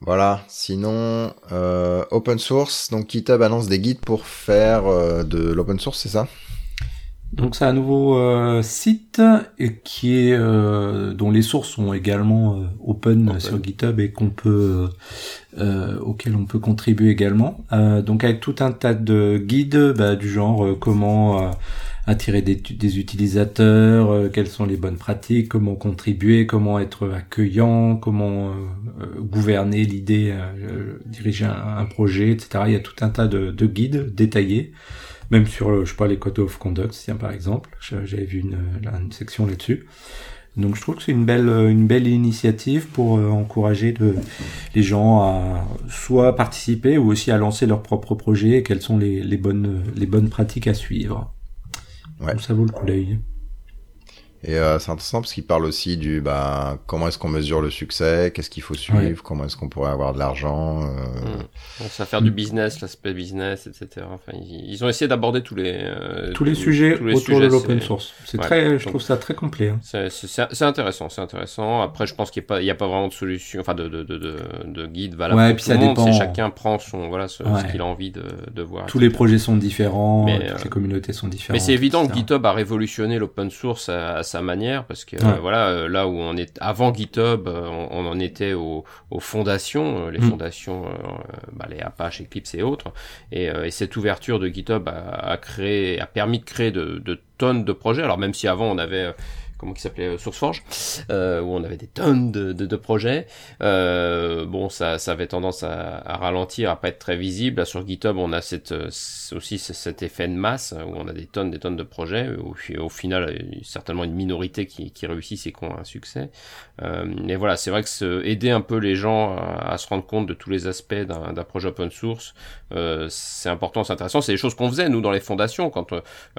Voilà. Sinon, euh, open source. Donc GitHub annonce des guides pour faire euh, de l'open source, c'est ça? Donc c'est un nouveau euh, site et qui est euh, dont les sources sont également euh, open, open, sur GitHub et qu'on peut euh, auquel on peut contribuer également. donc avec tout un tas de guides bah, du genre comment attirer des, des utilisateurs, euh, quelles sont les bonnes pratiques, comment contribuer, comment être accueillant, comment gouverner l'idée, diriger un, projet, etc. Il y a tout un tas de, de guides détaillés même sur, je sais pas, les code of conduct, tiens, par exemple. J'avais vu une, une section là-dessus. Donc je trouve que c'est une belle, une belle initiative pour euh, encourager les gens à soit participer ou aussi à lancer leur propre projet et quelles sont les, les, bonnes, les bonnes pratiques à suivre. Ouais. Donc ça vaut le coup d'œil. Et euh, c'est intéressant parce qu'il parle aussi du bah, comment est-ce qu'on mesure le succès, qu'est-ce qu'il faut suivre, comment est-ce qu'on pourrait avoir de l'argent. Euh... Mmh. ça faire du business, l'aspect business, etc. Enfin, ils, ont essayé d'aborder tous les euh, tous les sujets autour de l'open source. C'est très, je trouve ça très complet. Hein. C'est intéressant, c'est intéressant. Après, je pense qu'il n'y a pas, il y a pas vraiment de solution, enfin de de de de, de guide valable ouais, pour tout le monde. Dépend... chacun prend son voilà ce, ce qu'il a envie de, de voir. Tous les projets sont différents, toutes les euh, communautés sont différentes. Mais c'est évident que GitHub a révolutionné l'open source à sa manière parce que voilà euh, là où on est avant GitHub euh, on, en était aux, fondations euh, les mm. fondations bah, les Apache Eclipse et autres. Et, cette ouverture de GitHub a, créé a permis de créer de, de tonnes de projets. Alors même si avant on avait comment qui s'appelait euh, SourceForge, euh, où on avait des tonnes de, de, de projets. Euh, bon, ça, ça avait tendance à, à, ralentir, à pas être très visible. Là, sur GitHub, on a cette, euh, aussi cet effet de masse où on a des tonnes, des tonnes de projets. Au, au final, certainement une minorité qui, qui réussissent et qui ont un succès. Euh, mais voilà, c'est vrai que aider un peu les gens à, se rendre compte de tous les aspects d'un projet open source, euh, c'est important, c'est intéressant. C'est des choses qu'on faisait nous dans les fondations. Quand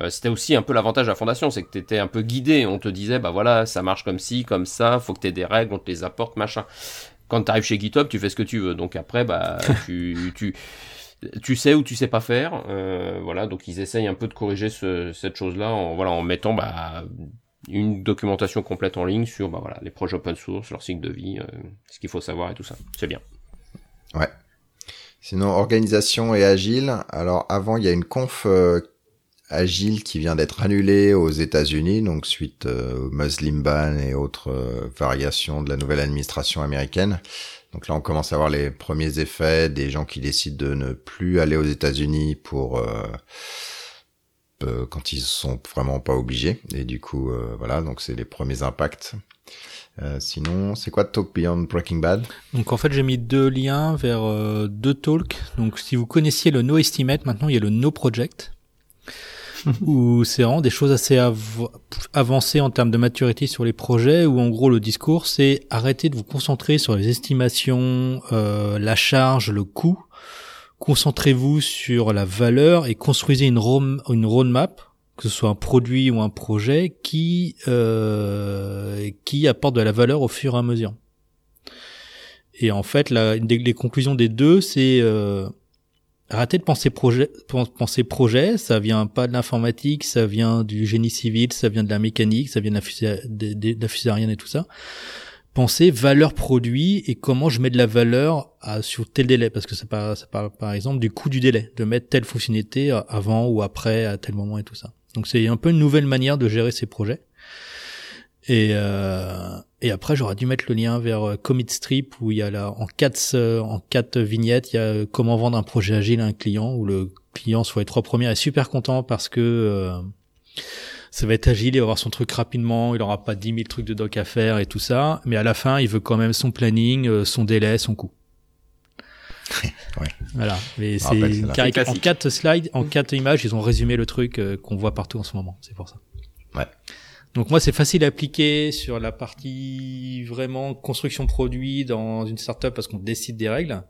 c'était aussi un peu l'avantage de la fondation, c'est que tu étais un peu guidé. On te disait bah voilà, ça marche comme ci, comme ça, faut que tu aies des règles, on te les apporte, machin. Quand tu arrives chez GitHub, tu fais ce que tu veux. Donc après, bah, tu, tu, tu sais ou tu sais pas faire. Euh, voilà, donc ils essayent un peu de corriger cette chose-là en, voilà, en mettant bah, une documentation complète en ligne sur bah, voilà, les projets open source, leur cycle de vie, euh, ce qu'il faut savoir et tout ça. C'est bien. Ouais. Sinon, organisation et agile. Alors avant, il y a une conf euh, Agile qui vient d'être annulé aux États-Unis, donc suite euh, au Muslim ban et autres euh, variations de la nouvelle administration américaine. Donc là, on commence à voir les premiers effets des gens qui décident de ne plus aller aux États-Unis pour euh, quand ils sont vraiment pas obligés. Et du coup, voilà, donc c'est les premiers impacts. sinon, c'est quoi Talk Beyond Breaking Bad? Donc en fait, j'ai mis deux liens vers deux talks. Donc si vous connaissiez le No Estimate, maintenant il y a le No Project où c'est vraiment des choses assez avancées en termes de maturité sur les projets, où en gros le discours c'est arrêter de vous concentrer sur les estimations, euh, la charge, le coût. Concentrez-vous sur la valeur et construisez une, une roadmap, que ce soit un produit ou un projet, qui euh, qui apporte de la valeur au fur et à mesure. Et en fait, la, les conclusions des deux, c'est euh, Arrêtez de penser projet, penser projet, ça vient pas de l'informatique, ça vient du génie civil, ça vient de la mécanique, ça vient de la, fusée, de, et tout ça. Pensez valeur produit et comment je mets de la valeur à, sur tel délai, parce que ça parle, ça parle par exemple du coût du délai, de mettre telle fonctionnalité avant ou après à tel moment et tout ça. Donc c'est un peu une nouvelle manière de gérer ces projets. Et, euh, et après, j'aurais dû mettre le lien vers euh, Commit Strip où il y a là en quatre euh, en quatre vignettes, il y a euh, comment vendre un projet agile à un client où le client soit les trois premiers est super content parce que ça va être agile, il va avoir son truc rapidement, il aura pas 10 000 trucs de doc à faire et tout ça, mais à la fin, il veut quand même son planning, son délai, son coût. ouais. Voilà, mais c'est en quatre slides, en quatre images, ils ont résumé le truc qu'on voit partout en ce moment, c'est pour ça. Ouais. Donc moi, c'est facile à appliquer sur la partie vraiment construction produit dans une startup parce qu'on décide des règles.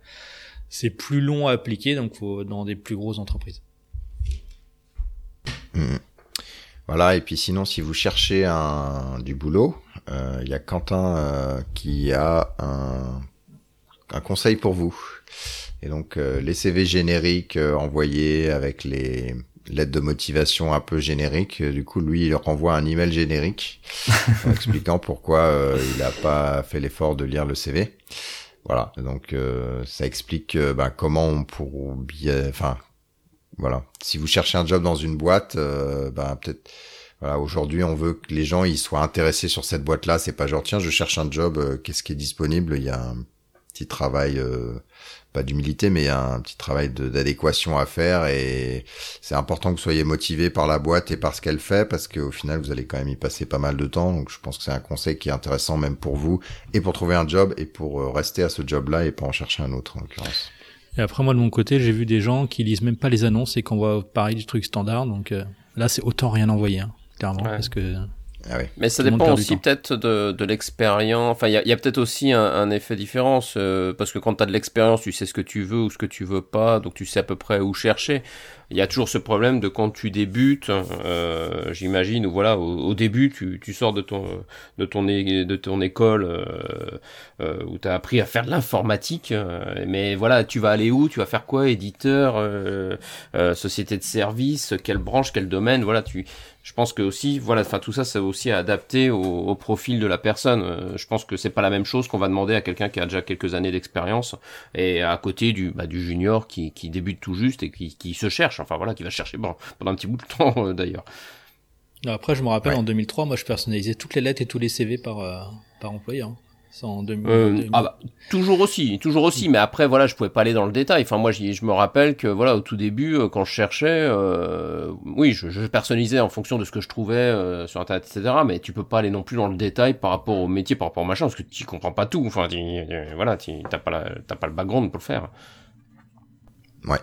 C'est plus long à appliquer, donc dans des plus grosses entreprises. Mmh. Voilà, et puis sinon, si vous cherchez un, du boulot, euh, il y a Quentin euh, qui a un, un, conseil pour vous. Et donc, euh, les CV génériques envoyés avec les lettre de motivation un peu générique. Du coup, lui, il renvoie un email générique expliquant pourquoi euh, il n'a pas fait l'effort de lire le CV. Voilà, donc euh, ça explique euh, bah, comment on pourrait bien, enfin, voilà. Si vous cherchez un job dans une boîte, bah, peut-être, voilà, aujourd'hui, on veut que les gens ils soient intéressés sur cette boîte-là. C'est pas genre tiens, je cherche un job, qu'est-ce qui est disponible? Il y a un petit travail pas d'humilité, mais un petit travail d'adéquation à faire et c'est important que vous soyez motivé par la boîte et par ce qu'elle fait parce qu'au final vous allez quand même y passer pas mal de temps. Donc je pense que c'est un conseil qui est intéressant même pour vous et pour trouver un job et pour euh, rester à ce job-là et pas en chercher un autre en l'occurrence. Et après moi de mon côté j'ai vu des gens qui lisent même pas les annonces et qu'on voit pareil du truc standard. Donc euh, là c'est autant rien envoyer hein, clairement parce que ah Mais ça dépend aussi peut-être de, de l'expérience. Enfin, il y a, y a peut-être aussi un, un, effet différence euh, parce que quand tu as de l'expérience, tu sais ce que tu veux ou ce que tu veux pas, donc tu sais à peu près où chercher. Il y a toujours ce problème de quand tu débutes, euh, j'imagine, ou voilà, au, début, tu, tu, sors de ton de ton de ton école euh, euh, où tu as appris à faire de l'informatique, euh, mais voilà, tu vas aller où, tu vas faire quoi, éditeur, euh, société de service, quelle branche, quel domaine, voilà, tu je pense que aussi, voilà, enfin tout ça, c'est aussi adapté au, au, profil de la personne. je pense que c'est pas la même chose qu'on va demander à quelqu'un qui a déjà quelques années d'expérience et à côté du, bah, du junior qui, qui débute tout juste et qui, qui se cherche enfin voilà, qui va chercher bon, pendant un petit bout de temps euh, d'ailleurs. Après, je me rappelle en 2003, moi je personnalisais toutes les lettres et tous les CV par, euh, par employeur. En 2000, euh, ah bah, toujours aussi, toujours aussi, mais après voilà, je pouvais pas aller dans le détail. Enfin moi, je me rappelle que voilà, au tout début, quand je cherchais, oui, je, je, personnalisais en fonction de ce que je trouvais sur internet, etc. Mais tu peux pas aller non plus dans le détail par rapport au métier, par rapport au machin, parce que tu comprends pas tout. Enfin, voilà, t'as pas t'as pas le background pour le faire. Ouais.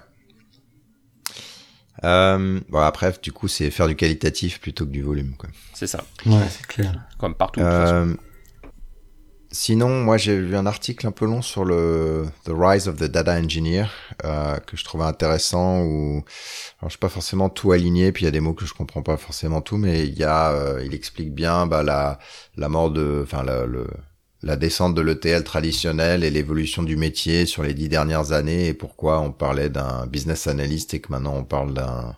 Euh, bon après, du coup, c'est faire du qualitatif plutôt que du volume. C'est ça. Ouais, c'est clair. Comme partout. Euh, sinon, moi, j'ai vu un article un peu long sur le The Rise of the Data Engineer euh, que je trouvais intéressant. Où, alors, je suis pas forcément tout aligné, puis il y a des mots que je comprends pas forcément tout, mais il y a, euh, il explique bien bah, la la mort de, enfin le la descente de l'ETL traditionnel et l'évolution du métier sur les dix dernières années et pourquoi on parlait d'un business analyst et que maintenant on parle d'un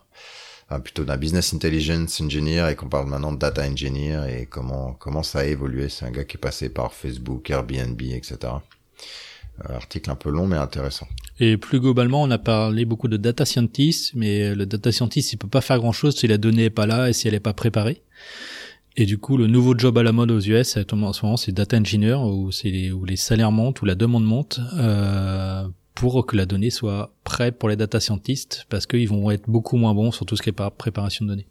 plutôt d'un business intelligence engineer et qu'on parle maintenant de data engineer et comment comment ça a évolué. C'est un gars qui est passé par Facebook, Airbnb, etc. Euh, article un peu long mais intéressant. Et plus globalement, on a parlé beaucoup de data scientist, mais le data scientist il peut pas faire grand chose si la donnée est pas là et si elle est pas préparée. Et du coup, le nouveau job à la mode aux US, en ce moment, c'est data engineer, où, les, où les salaires montent, où la demande monte, euh, pour que la donnée soit prête pour les data scientists, parce qu'ils vont être beaucoup moins bons sur tout ce qui est préparation de données.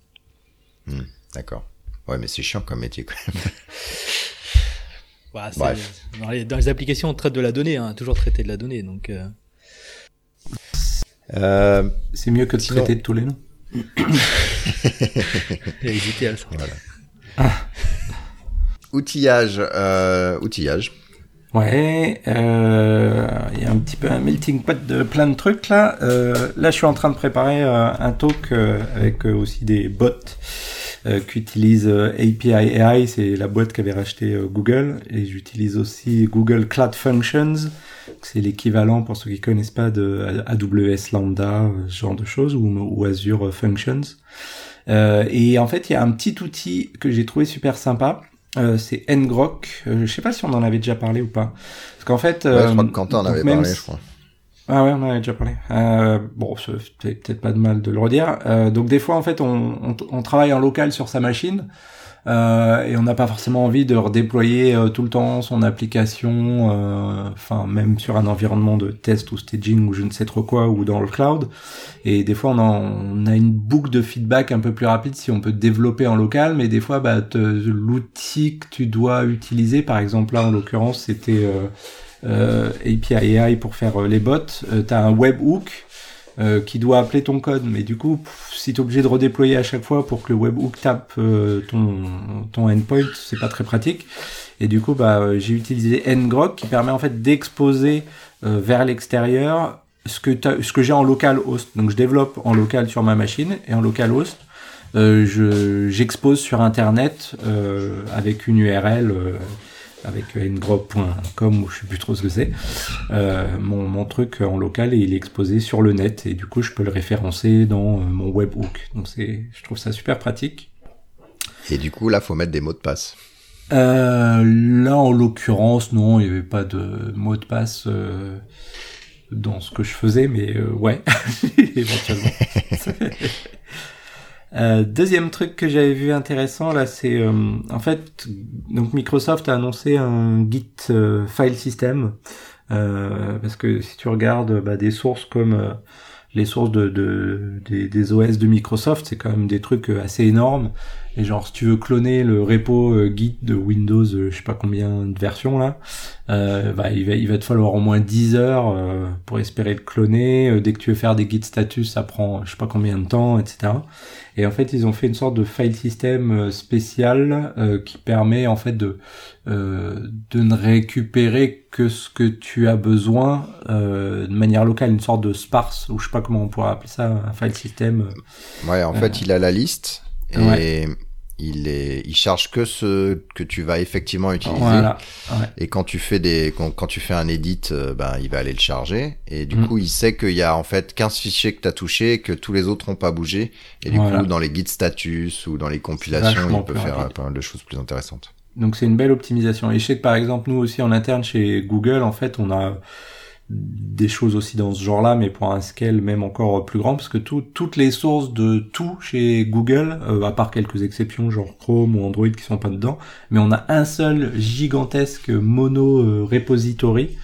Hmm, d'accord. Ouais, mais c'est chiant comme métier quand même. Dans, les, dans, les, applications, on traite de la donnée, hein, toujours traiter de la donnée, donc. Euh... Euh, c'est mieux que de traiter de tous les noms. hésité à ça. Voilà. Outillage, euh, outillage. Ouais, euh, il y a un petit peu un melting pot de plein de trucs là. Euh, là, je suis en train de préparer euh, un talk euh, avec aussi des bots qui utilisent API AI, c'est la boîte qu'avait racheté Google, et j'utilise aussi Google Cloud Functions, c'est l'équivalent pour ceux qui connaissent pas de AWS Lambda, ce genre de choses, ou, ou Azure Functions. Et en fait, il y a un petit outil que j'ai trouvé super sympa. Euh, c'est Ngrok. Euh, je sais pas si on en avait déjà parlé ou pas. Parce qu'en fait, ouais, je crois que Quentin en avait parlé, je crois. Ah ouais, on en avait déjà parlé. Euh, bon, c'est peut-être pas de mal de le redire. Euh, donc des fois, en fait, on, on, on, travaille en local sur sa machine. Euh, et on n'a pas forcément envie de redéployer euh, tout le temps son application, euh, enfin même sur un environnement de test ou staging ou je ne sais trop quoi ou dans le cloud. Et des fois on, a une boucle de feedback un peu plus rapide si on peut développer en local, mais des fois bah, l'outil que tu dois utiliser, par exemple là en l'occurrence c'était euh, API AI pour faire les bots, tu as un webhook euh, qui doit appeler ton code. Mais du coup, si tu es obligé de redéployer à chaque fois pour que le webhook tape euh, ton, ton endpoint, c'est pas très pratique. Et du coup, bah, j'ai utilisé ngrok qui permet en fait d'exposer euh, vers l'extérieur ce que, ce que j'ai en local host. Donc je développe en local sur ma machine et en local host. je j'expose sur internet avec une URL avec ngrok.com ou je sais plus trop ce que c'est, euh, mon, mon, truc en local et il est exposé sur le net et du coup je peux le référencer dans euh, mon webhook. Donc c'est, je trouve ça super pratique. Et du coup là faut mettre des mots de passe. Euh, là en l'occurrence non, il n'y avait pas de mot de passe euh, dans ce que je faisais, mais euh, ouais, éventuellement. Euh, deuxième truc que j'avais vu intéressant là, c'est euh, en fait donc Microsoft a annoncé un Git euh, file system parce que si tu regardes bah, des sources comme les sources de, de des, des, OS de Microsoft, c'est quand même des trucs assez énormes. Et genre, si tu veux cloner le repo euh, Git de Windows, euh, je sais pas combien de versions là, euh, bah, il, va, il va te falloir au moins 10 heures euh, pour espérer le cloner. dès que tu veux faire des Git status, ça prend je sais pas combien de temps, etc. Et en fait, ils ont fait une sorte de file system spécial qui permet en fait de de ne récupérer que ce que tu as besoin de manière locale, une sorte de sparse, ou je sais pas comment on pourrait appeler ça, un file system. Ouais, en fait, il a la liste et il est, il charge que ce que tu vas effectivement utiliser. Voilà. Et quand tu fais des, quand, tu fais un edit, euh, ben il va aller le charger. Et du mm. coup, il sait qu'il y a en fait 15 fichiers que tu as touchés, que tous les autres n'ont pas bougé. Et du coup, dans les guides status ou dans les compilations, il peut faire euh, pas mal de choses plus intéressantes. Donc c'est une belle optimisation. Et je sais que par exemple, nous aussi en interne chez Google, en fait, on a des choses aussi dans ce genre-là, mais pour un scale même encore plus grand, parce que toutes les sources de tout chez Google, euh, à part quelques exceptions, genre Chrome ou Android qui sont pas dedans, mais on a un seul gigantesque mono euh, repository,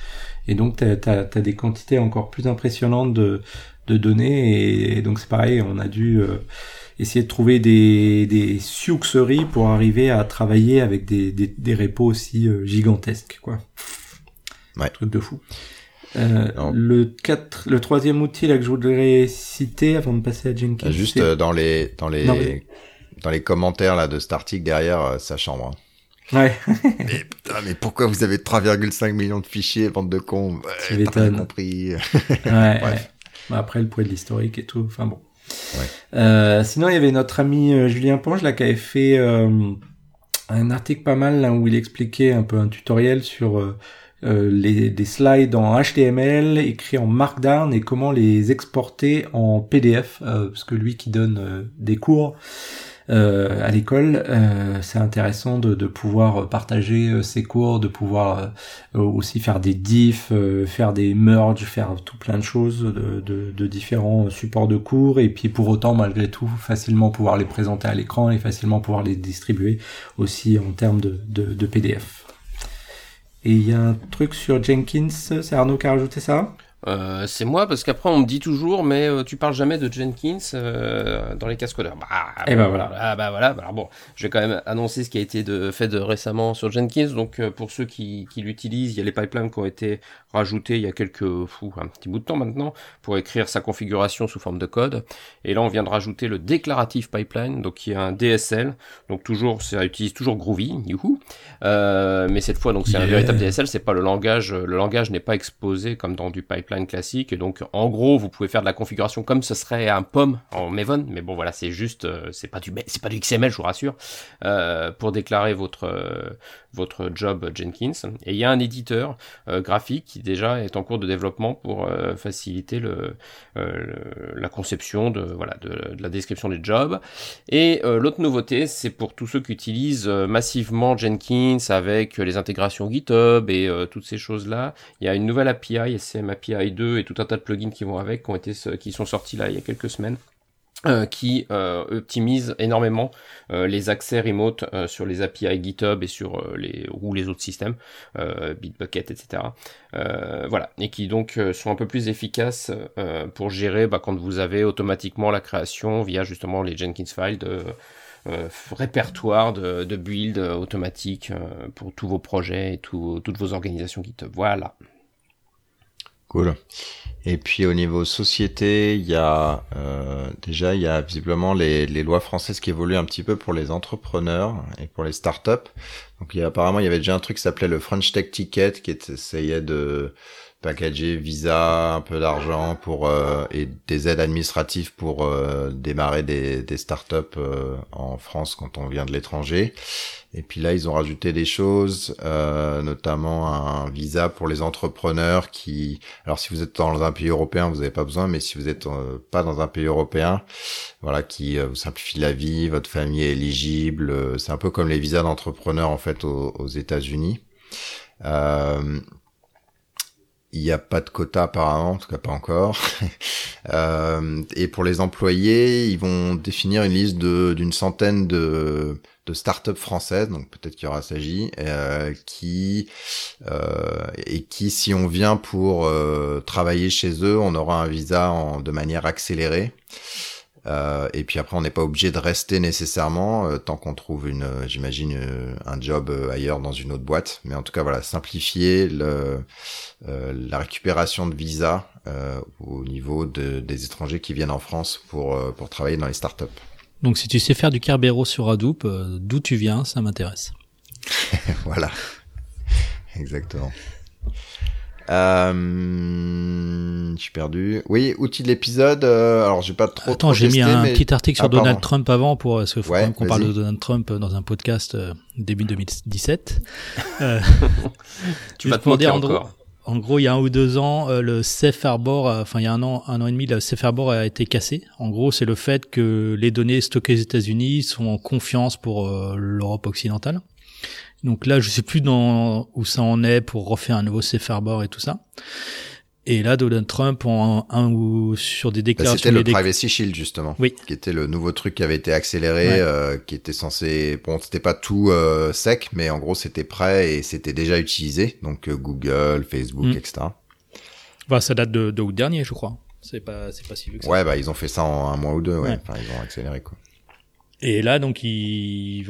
et donc tu as, des quantités encore plus impressionnantes de, de données, et, donc c'est pareil, on a dû euh, essayer de trouver des, des succeries pour arriver à travailler avec des, des, des repos aussi gigantesques, quoi. Ouais. Truc de fou. Euh, le 4, le troisième outil là que je voudrais citer avant de passer à Jenkins. Juste euh, dans les dans les dans les commentaires là de cet article derrière euh, sa chambre. Hein. Ouais. mais putain, mais pourquoi vous avez 3,5 millions de fichiers, bande de cons? Ouais, T'as compris. ouais, Bah, après le poids de l'historique et tout. Enfin bon. Ouais. sinon, il y avait notre ami Julien Ponge là qui avait fait un article pas mal là où il expliquait un peu un tutoriel sur euh, les, des slides en HTML écrits en Markdown et comment les exporter en PDF, euh, parce que lui qui donne euh, des cours à l'école, c'est intéressant de, pouvoir partager ses cours, de pouvoir aussi faire des diffs, faire des merges, faire tout plein de choses de, différents supports de cours, et puis pour autant, malgré tout, facilement pouvoir les présenter à l'écran et facilement pouvoir les distribuer aussi en termes de PDF. Et il y a un truc sur Jenkins, c'est Arnaud qui a rajouté ça? Euh, c'est moi parce qu'après on me dit toujours mais euh, tu parles jamais de Jenkins euh, dans les cascodeurs. Bah, et eh ben voilà. Ah bah voilà. Alors bon, je vais quand même annoncer ce qui a été de, fait de récemment sur Jenkins. Donc pour ceux qui, qui l'utilisent, il y a les pipelines qui ont été rajoutés il y a quelques fou, un petit bout de temps maintenant pour écrire sa configuration sous forme de code. Et là on vient de rajouter le déclarative pipeline, donc qui est un DSL. Donc toujours ça utilise toujours Groovy, youhou. mais cette fois donc c'est un véritable DSL. C'est pas le langage. Le langage n'est pas exposé comme dans du pipeline classique. Et donc, en gros, vous pouvez faire de la configuration comme ce serait un POM en Maven. Mais bon, voilà, c'est juste, euh, c'est pas du, c'est pas du XML, je vous rassure, euh, pour déclarer votre, euh, votre job Jenkins. Et il y a un éditeur graphique qui déjà est en cours de développement pour faciliter le, la conception de, voilà, de, la description des jobs. Et l'autre nouveauté, c'est pour tous ceux qui utilisent massivement Jenkins avec les intégrations GitHub et toutes ces choses-là. Il y a une nouvelle API, SM API 2 et tout un tas de plugins qui vont avec, qui ont été, qui sont sortis là il y a quelques semaines. Euh, qui euh, optimise énormément euh, les accès remote sur les API GitHub et sur les ou les autres systèmes, Bitbucket, etc. voilà, et qui donc sont un peu plus efficaces pour gérer bah, quand vous avez automatiquement la création via justement les Jenkins files de répertoire de, de build automatique pour tous vos projets et toutes vos organisations GitHub. Voilà. Cool. Et puis au niveau société, il y a euh, déjà il y a visiblement les, les, lois françaises qui évoluent un petit peu pour les entrepreneurs et pour les startups. Donc il y a, apparemment il y avait déjà un truc qui s'appelait le French Tech Ticket qui essayait de packager visa, un peu d'argent pour euh, et des aides administratives pour euh, démarrer des, startups euh, en France quand on vient de l'étranger. Et puis là, ils ont rajouté des choses, notamment un visa pour les entrepreneurs qui, alors si vous êtes dans un pays européen, vous n'avez pas besoin, mais si vous êtes pas dans un pays européen, voilà, qui vous simplifie la vie, votre famille est éligible. C'est un peu comme les visas d'entrepreneurs en fait aux, aux États-Unis. Il n'y a pas de quota apparemment, en tout cas pas encore. euh, et pour les employés, ils vont définir une liste d'une centaine de de start-up françaises, donc peut-être qu'il y aura Sagi, euh, qui euh, et qui, si on vient pour travailler chez eux, on aura un visa en, de manière accélérée. Euh, et puis après, on n'est pas obligé de rester nécessairement euh, tant qu'on trouve une, euh, j'imagine, un job ailleurs dans une autre boîte. Mais en tout cas, voilà, simplifier le, la récupération de visa au niveau de, des étrangers qui viennent en France pour pour travailler dans les startups. Donc, si tu sais faire du Kerbero sur Hadoop, d'où tu viens, ça m'intéresse. voilà, exactement. Euh, je suis perdu. Oui, outil de l'épisode. Euh, alors, j'ai pas trop. Attends, j'ai mis un petit article sur ah, Donald Trump avant pour parce qu'il faut qu'on parle de Donald Trump dans un podcast euh, début 2017. euh, tu vas te dire, encore. En gros, il y a un ou deux ans, euh, le Safe Harbor, enfin il y a un an, un an et demi, le Safe Harbor a été cassé. En gros, c'est le fait que les données stockées aux États-Unis sont en confiance pour l'Europe occidentale. Donc là, je sais plus dans où ça en est pour refaire un nouveau safe harbor et tout ça. Et là, Donald Trump, en un, ou sur des bah, déclarations. C'était le Privacy Shield justement, oui. qui était le nouveau truc qui avait été accéléré, euh, qui était censé. Bon, c'était pas tout euh, sec, mais en gros, c'était prêt et c'était déjà utilisé. Donc euh, Google, Facebook, mm. etc. Ça date de, de août dernier, je crois. C'est pas, c'est pas si vieux que ça. Ouais, bah ils ont fait ça en un mois ou deux. Ouais. Enfin, ils ont accéléré quoi. Et là, donc, il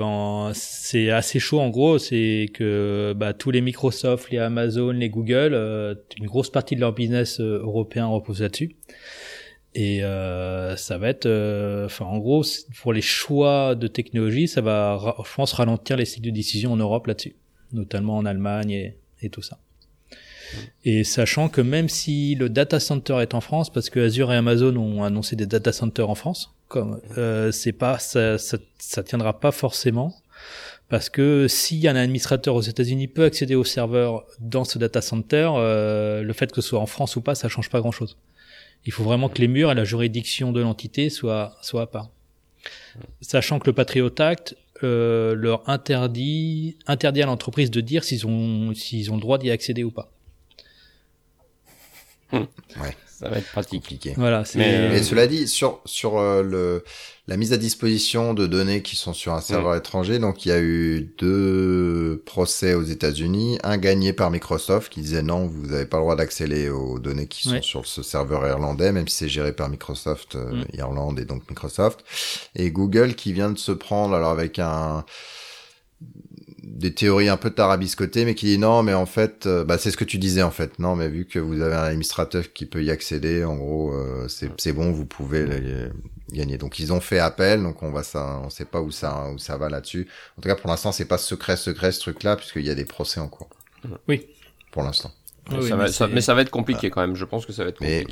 c'est assez chaud en gros, c'est que bah, tous les Microsoft, les Amazon, les Google, euh, une grosse partie de leur business euh, européen repose là-dessus. Et euh, ça va être, euh, enfin, en gros, pour les choix de technologie, ça va, je pense, ralentir les cycles de décision en Europe là-dessus, notamment en Allemagne et tout ça. Et sachant que même si le data center est en France, parce que Azure et Amazon ont annoncé des data centers en France, comme euh, c'est pas ça, ça, ça tiendra pas forcément parce que si un administrateur aux États-Unis peut accéder au serveur dans ce data center, euh, le fait que ce soit en France ou pas, ça change pas grand-chose. Il faut vraiment que les murs et la juridiction de l'entité soient soient à part. Sachant que le Patriot Act euh, leur interdit interdit à l'entreprise de dire s'ils ont s'ils ont le droit d'y accéder ou pas. Ouais ça va être pratique. Voilà. Mais, mais, cela dit, sur sur euh, le la mise à disposition de données qui sont sur un serveur étranger, donc il y a eu deux procès aux États-Unis, un gagné par Microsoft qui disait non, vous n'avez pas le droit d'accéder aux données qui sont sur ce serveur irlandais, même si c'est géré par Microsoft euh, mm. Irlande et donc Microsoft, et Google qui vient de se prendre alors avec un des théories un peu tarabiscotées, mais qui dit non, mais en fait, euh, bah, c'est ce que tu disais en fait. Non, mais vu que vous avez un administrateur qui peut y accéder, en gros, euh, c'est bon, vous pouvez gagner. Donc ils ont fait appel, donc on va ça, on sait pas où ça où ça va là-dessus. En tout cas, pour l'instant, c'est pas secret secret ce truc-là, puisqu'il y a des procès en cours. Oui. Pour l'instant. Mais, ça va, être compliqué quand même. Je pense que ça va être compliqué.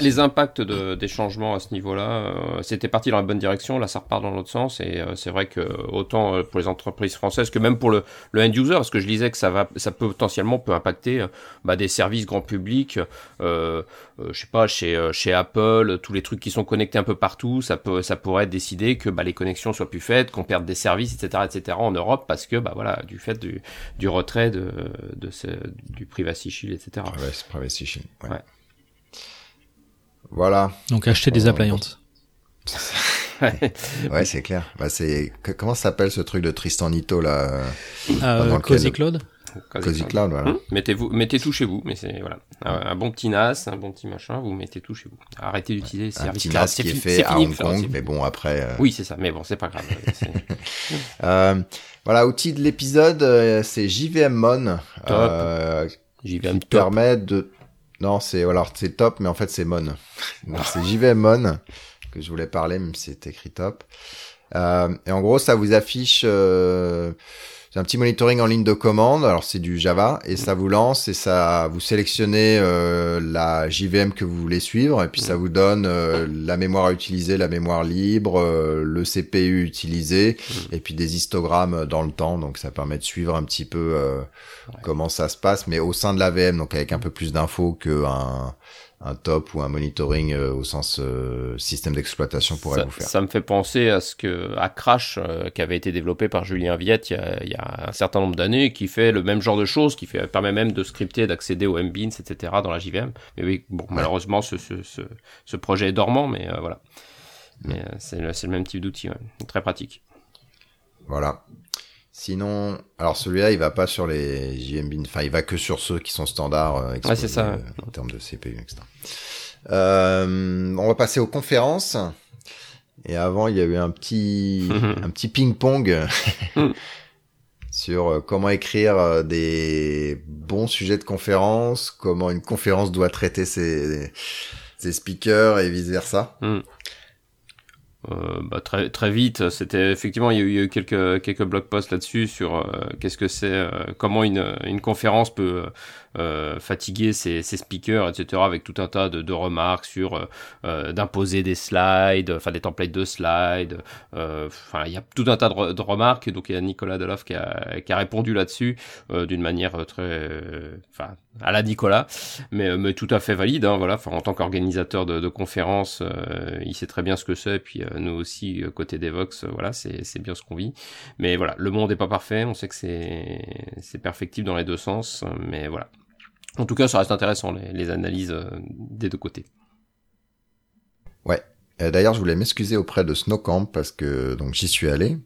les, impacts de, des changements à ce niveau-là, euh, c'était parti dans la bonne direction. Là, ça repart dans l'autre sens. Et euh, c'est vrai que autant euh, pour les entreprises françaises que même pour le, le end user, parce que je disais que ça va, ça peut potentiellement peut impacter bah, des services grand public. Euh, je sais pas chez chez Apple, tous les trucs qui sont connectés un peu partout, ça peut, ça pourrait décider que bah, les connexions soient plus faites, qu'on perde des services, etc., etc. en Europe parce que bah voilà, du fait du, du retrait de, de ce, du privacy etc. Privacy Shield, ouais. ouais. Voilà. Donc acheter des appliances. ouais, c'est clair. Bah, c'est comment s'appelle ce truc de Tristan Nito là euh, Cozy Cloud. Cozy Cloud, voilà. Hum, mettez-vous, mettez tout chez vous, mais c'est voilà, un, bon petit NAS, un bon petit machin, vous mettez tout chez vous. Arrêtez d'utiliser les services. Un petit NAS qui est, fait à Hong Kong, mais bon après. Euh... Oui, c'est ça, mais bon, c'est pas grave. euh, voilà, outil de l'épisode, euh, c'est JVM Top. Euh, JVM qui permet de non c'est voilà c'est top mais en fait c'est Mon. C'est JVM Mon que je voulais parler même si c'est écrit top. Euh, et en gros ça vous affiche euh, c'est un petit monitoring en ligne de commande. Alors c'est du Java et ça vous lance et ça vous sélectionnez euh, la JVM que vous voulez suivre et puis ça vous donne euh, la mémoire à utiliser, la mémoire libre, euh, le CPU utilisé et puis des histogrammes dans le temps. Donc ça permet de suivre un petit peu comment ça se passe, mais au sein de la VM, donc avec un peu plus d'infos qu'un un top ou un monitoring euh, au sens euh, système d'exploitation pourrait ça, vous faire. Ça me fait penser à ce que à Crash euh, qui avait été développé par Julien Viette il y a, il y a un certain nombre d'années, qui fait le même genre de choses, qui fait permet même de scripter, d'accéder aux MBeans, etc. dans la JVM. Mais oui, bon, ouais. malheureusement ce, ce, ce, ce, projet est dormant, mais voilà. Mais c'est le, le, même type d'outil, ouais. très pratique. Voilà. Sinon, alors celui-là, il va pas sur les JMB, enfin, il va que sur ceux qui sont standards euh, ouais, c'est ça. Euh, en termes de CPU, etc. Euh, on va passer aux conférences. Et avant, il y a eu un petit, un petit ping-pong sur comment écrire des bons sujets de conférence, comment une conférence doit traiter ses, ses speakers et vice versa. Euh, bah, très très vite, c'était effectivement il y, a eu, quelques quelques blog posts là-dessus sur euh, qu'est-ce que c'est, euh, comment une une conférence peut fatiguer ses, ses, speakers, etc. avec tout un tas de, de remarques sur d'imposer des slides, enfin des templates de slides. Enfin il y a tout un tas de, de, remarques. Donc il y a Nicolas Deloff qui a qui a répondu là-dessus d'une manière très, enfin à la Nicolas, mais mais tout à fait valide. Hein, voilà, en tant qu'organisateur de, de conférences, il sait très bien ce que c'est. Puis nous aussi côté Devox, voilà, c'est bien ce qu'on vit. Mais voilà, le monde est pas parfait. On sait que c'est perfectible dans les deux sens, mais voilà. En tout cas, ça reste intéressant les, les analyses des deux côtés. Ouais. D'ailleurs, je voulais m'excuser auprès de Snowcamp parce que donc j'y suis allé.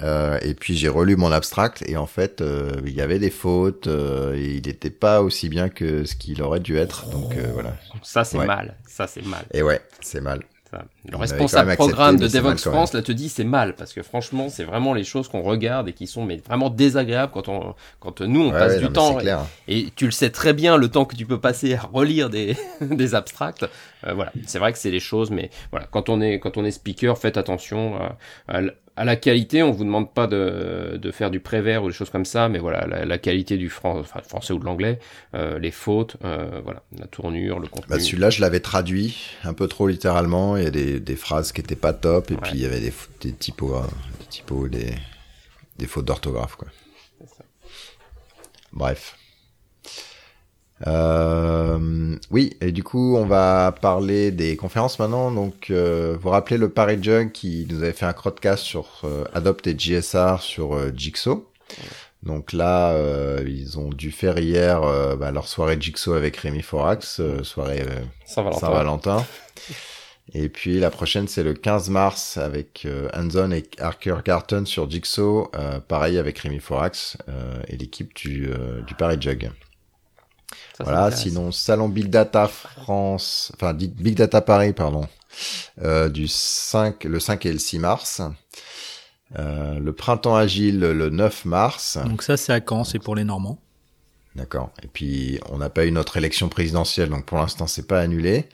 Euh, et puis j'ai relu mon abstract et en fait euh, il y avait des fautes, euh, et il n'était pas aussi bien que ce qu'il aurait dû être. Donc voilà. Ça c'est ouais. mal, ça c'est mal. Et ouais, c'est mal. Le responsable programme de Devox France là te dit c'est mal parce que franchement c'est vraiment les choses qu'on regarde et qui sont mais vraiment désagréables quand on quand nous on ouais, passe ouais, du non, temps et, et, tu le sais très bien le temps que tu peux passer à relire des des abstracts euh, voilà c'est vrai que c'est les choses mais voilà quand on est quand on est speaker faites attention à, à, à la qualité, on vous demande pas de, de faire du prévert ou des choses comme ça, mais voilà, la, la qualité du fran enfin, français ou de l'anglais, euh, les fautes, euh, voilà, la tournure, le contenu. Bah, Celui-là, je l'avais traduit un peu trop littéralement. Il y a des, des phrases qui étaient pas top, et Ouais. puis il y avait des, des typos, hein, des typos, des, des fautes d'orthographe, quoi. Bref. Euh, oui, et du coup, on va parler des conférences maintenant. Donc, euh, vous rappelez le Paris Jug qui nous avait fait un crowdcast sur euh, Adopt et JSR sur euh, Jigsaw. Donc là, euh, ils ont dû faire hier bah, leur soirée Jigsaw avec Rémi Forax, euh, soirée Saint-Valentin. Saint-Valentin. Et puis la prochaine, c'est le 15 mars avec euh, Hanson et Archer Carton sur Jigsaw, euh, pareil avec Rémi Forax euh, et l'équipe du, euh, du Paris Jug. Ça, voilà, sinon Salon Big Data France, enfin Big Data Paris, pardon, euh, du 5, le 5 et le 6 mars. Euh, le printemps agile le 9 mars. Donc ça, c'est à Caen, c'est pour les Normands. D'accord. Et puis on n'a pas eu notre élection présidentielle, donc pour l'instant c'est pas annulé.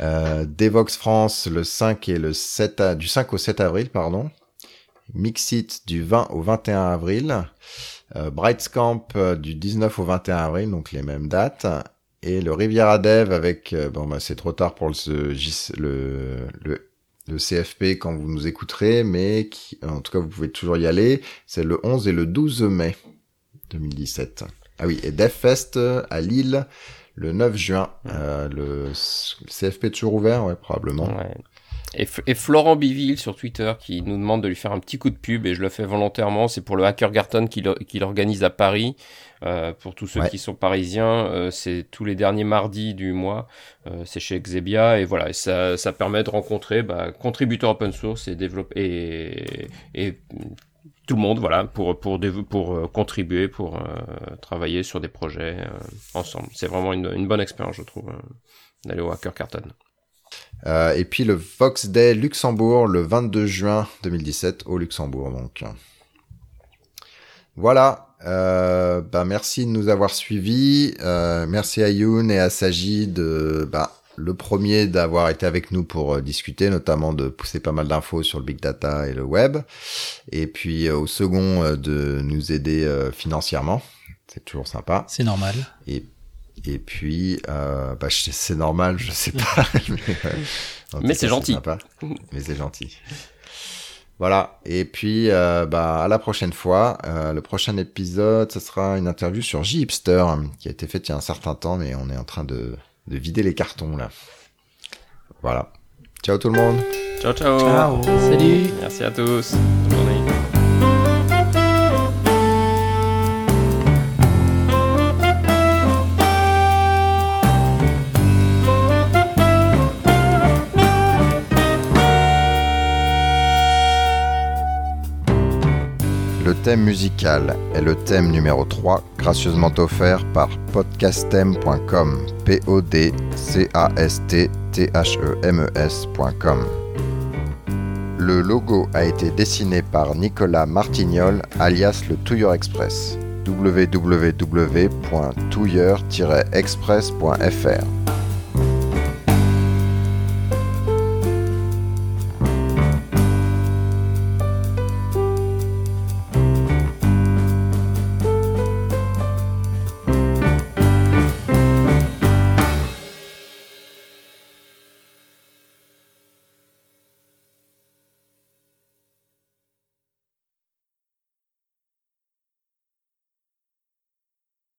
Euh, Devox France le 5 et le 7 à- du 5 au 7 avril, pardon. Mixit du 20 au 21 avril. Euh, Brightscamp euh, du 19 au 21 avril, donc les mêmes dates. Et le Riviera Dev avec, euh, bon bah c'est trop tard pour le, le, le, le CFP quand vous nous écouterez, mais qui, en tout cas vous pouvez toujours y aller. C'est le 11 et le 12 mai 2017. Ah oui, et DevFest à Lille le 9 juin. Euh, le, le CFP toujours ouvert, ouais, probablement. Ouais. Et, Florent Biville sur Twitter qui nous demande de lui faire un petit coup de pub et je le fais volontairement. C'est pour le Hackergarten qu'il qu'il organise à Paris. Euh, pour tous ceux Ouais. qui sont parisiens, euh, c'est tous les derniers mardis du mois. Euh, c'est chez Xebia et voilà, et ça, ça permet de rencontrer bah, contributeurs open source et développeurs et, et tout le monde, voilà, pour pour pour euh, contribuer, pour euh, travailler sur des projets euh, ensemble. C'est vraiment une, une bonne expérience, je trouve, d'aller au Hackergarten. Euh, et puis le Vox Day Luxembourg le 22 juin 2017 au Luxembourg. Donc voilà. Euh, bah merci de nous avoir suivis. Euh, merci à Youn et à Saji de bah, le premier d'avoir été avec nous pour euh, discuter, notamment de pousser pas mal d'infos sur le big data et le web. Et puis au second de nous aider financièrement. C'est toujours sympa. C'est normal. Et, et puis, euh, bah, je- c'est normal, je sais pas. mais euh, Mais c'est gentil. sympa. Mais c'est gentil. Voilà. Et puis, euh, bah, à la prochaine fois. Euh, le prochain épisode, ce sera une interview sur J-Hipster, qui a été faite il y a un certain temps, mais on est en train de, de vider les cartons là. Voilà. Ciao tout le monde. Ciao ciao. Ciao. Salut. Merci à tous. Bonne journée. Le thème musical est le thème numéro 3, gracieusement offert par podcastem.com. Le logo a été dessiné par Nicolas Martignol, alias le Touilleur Express. www.touilleur-express.fr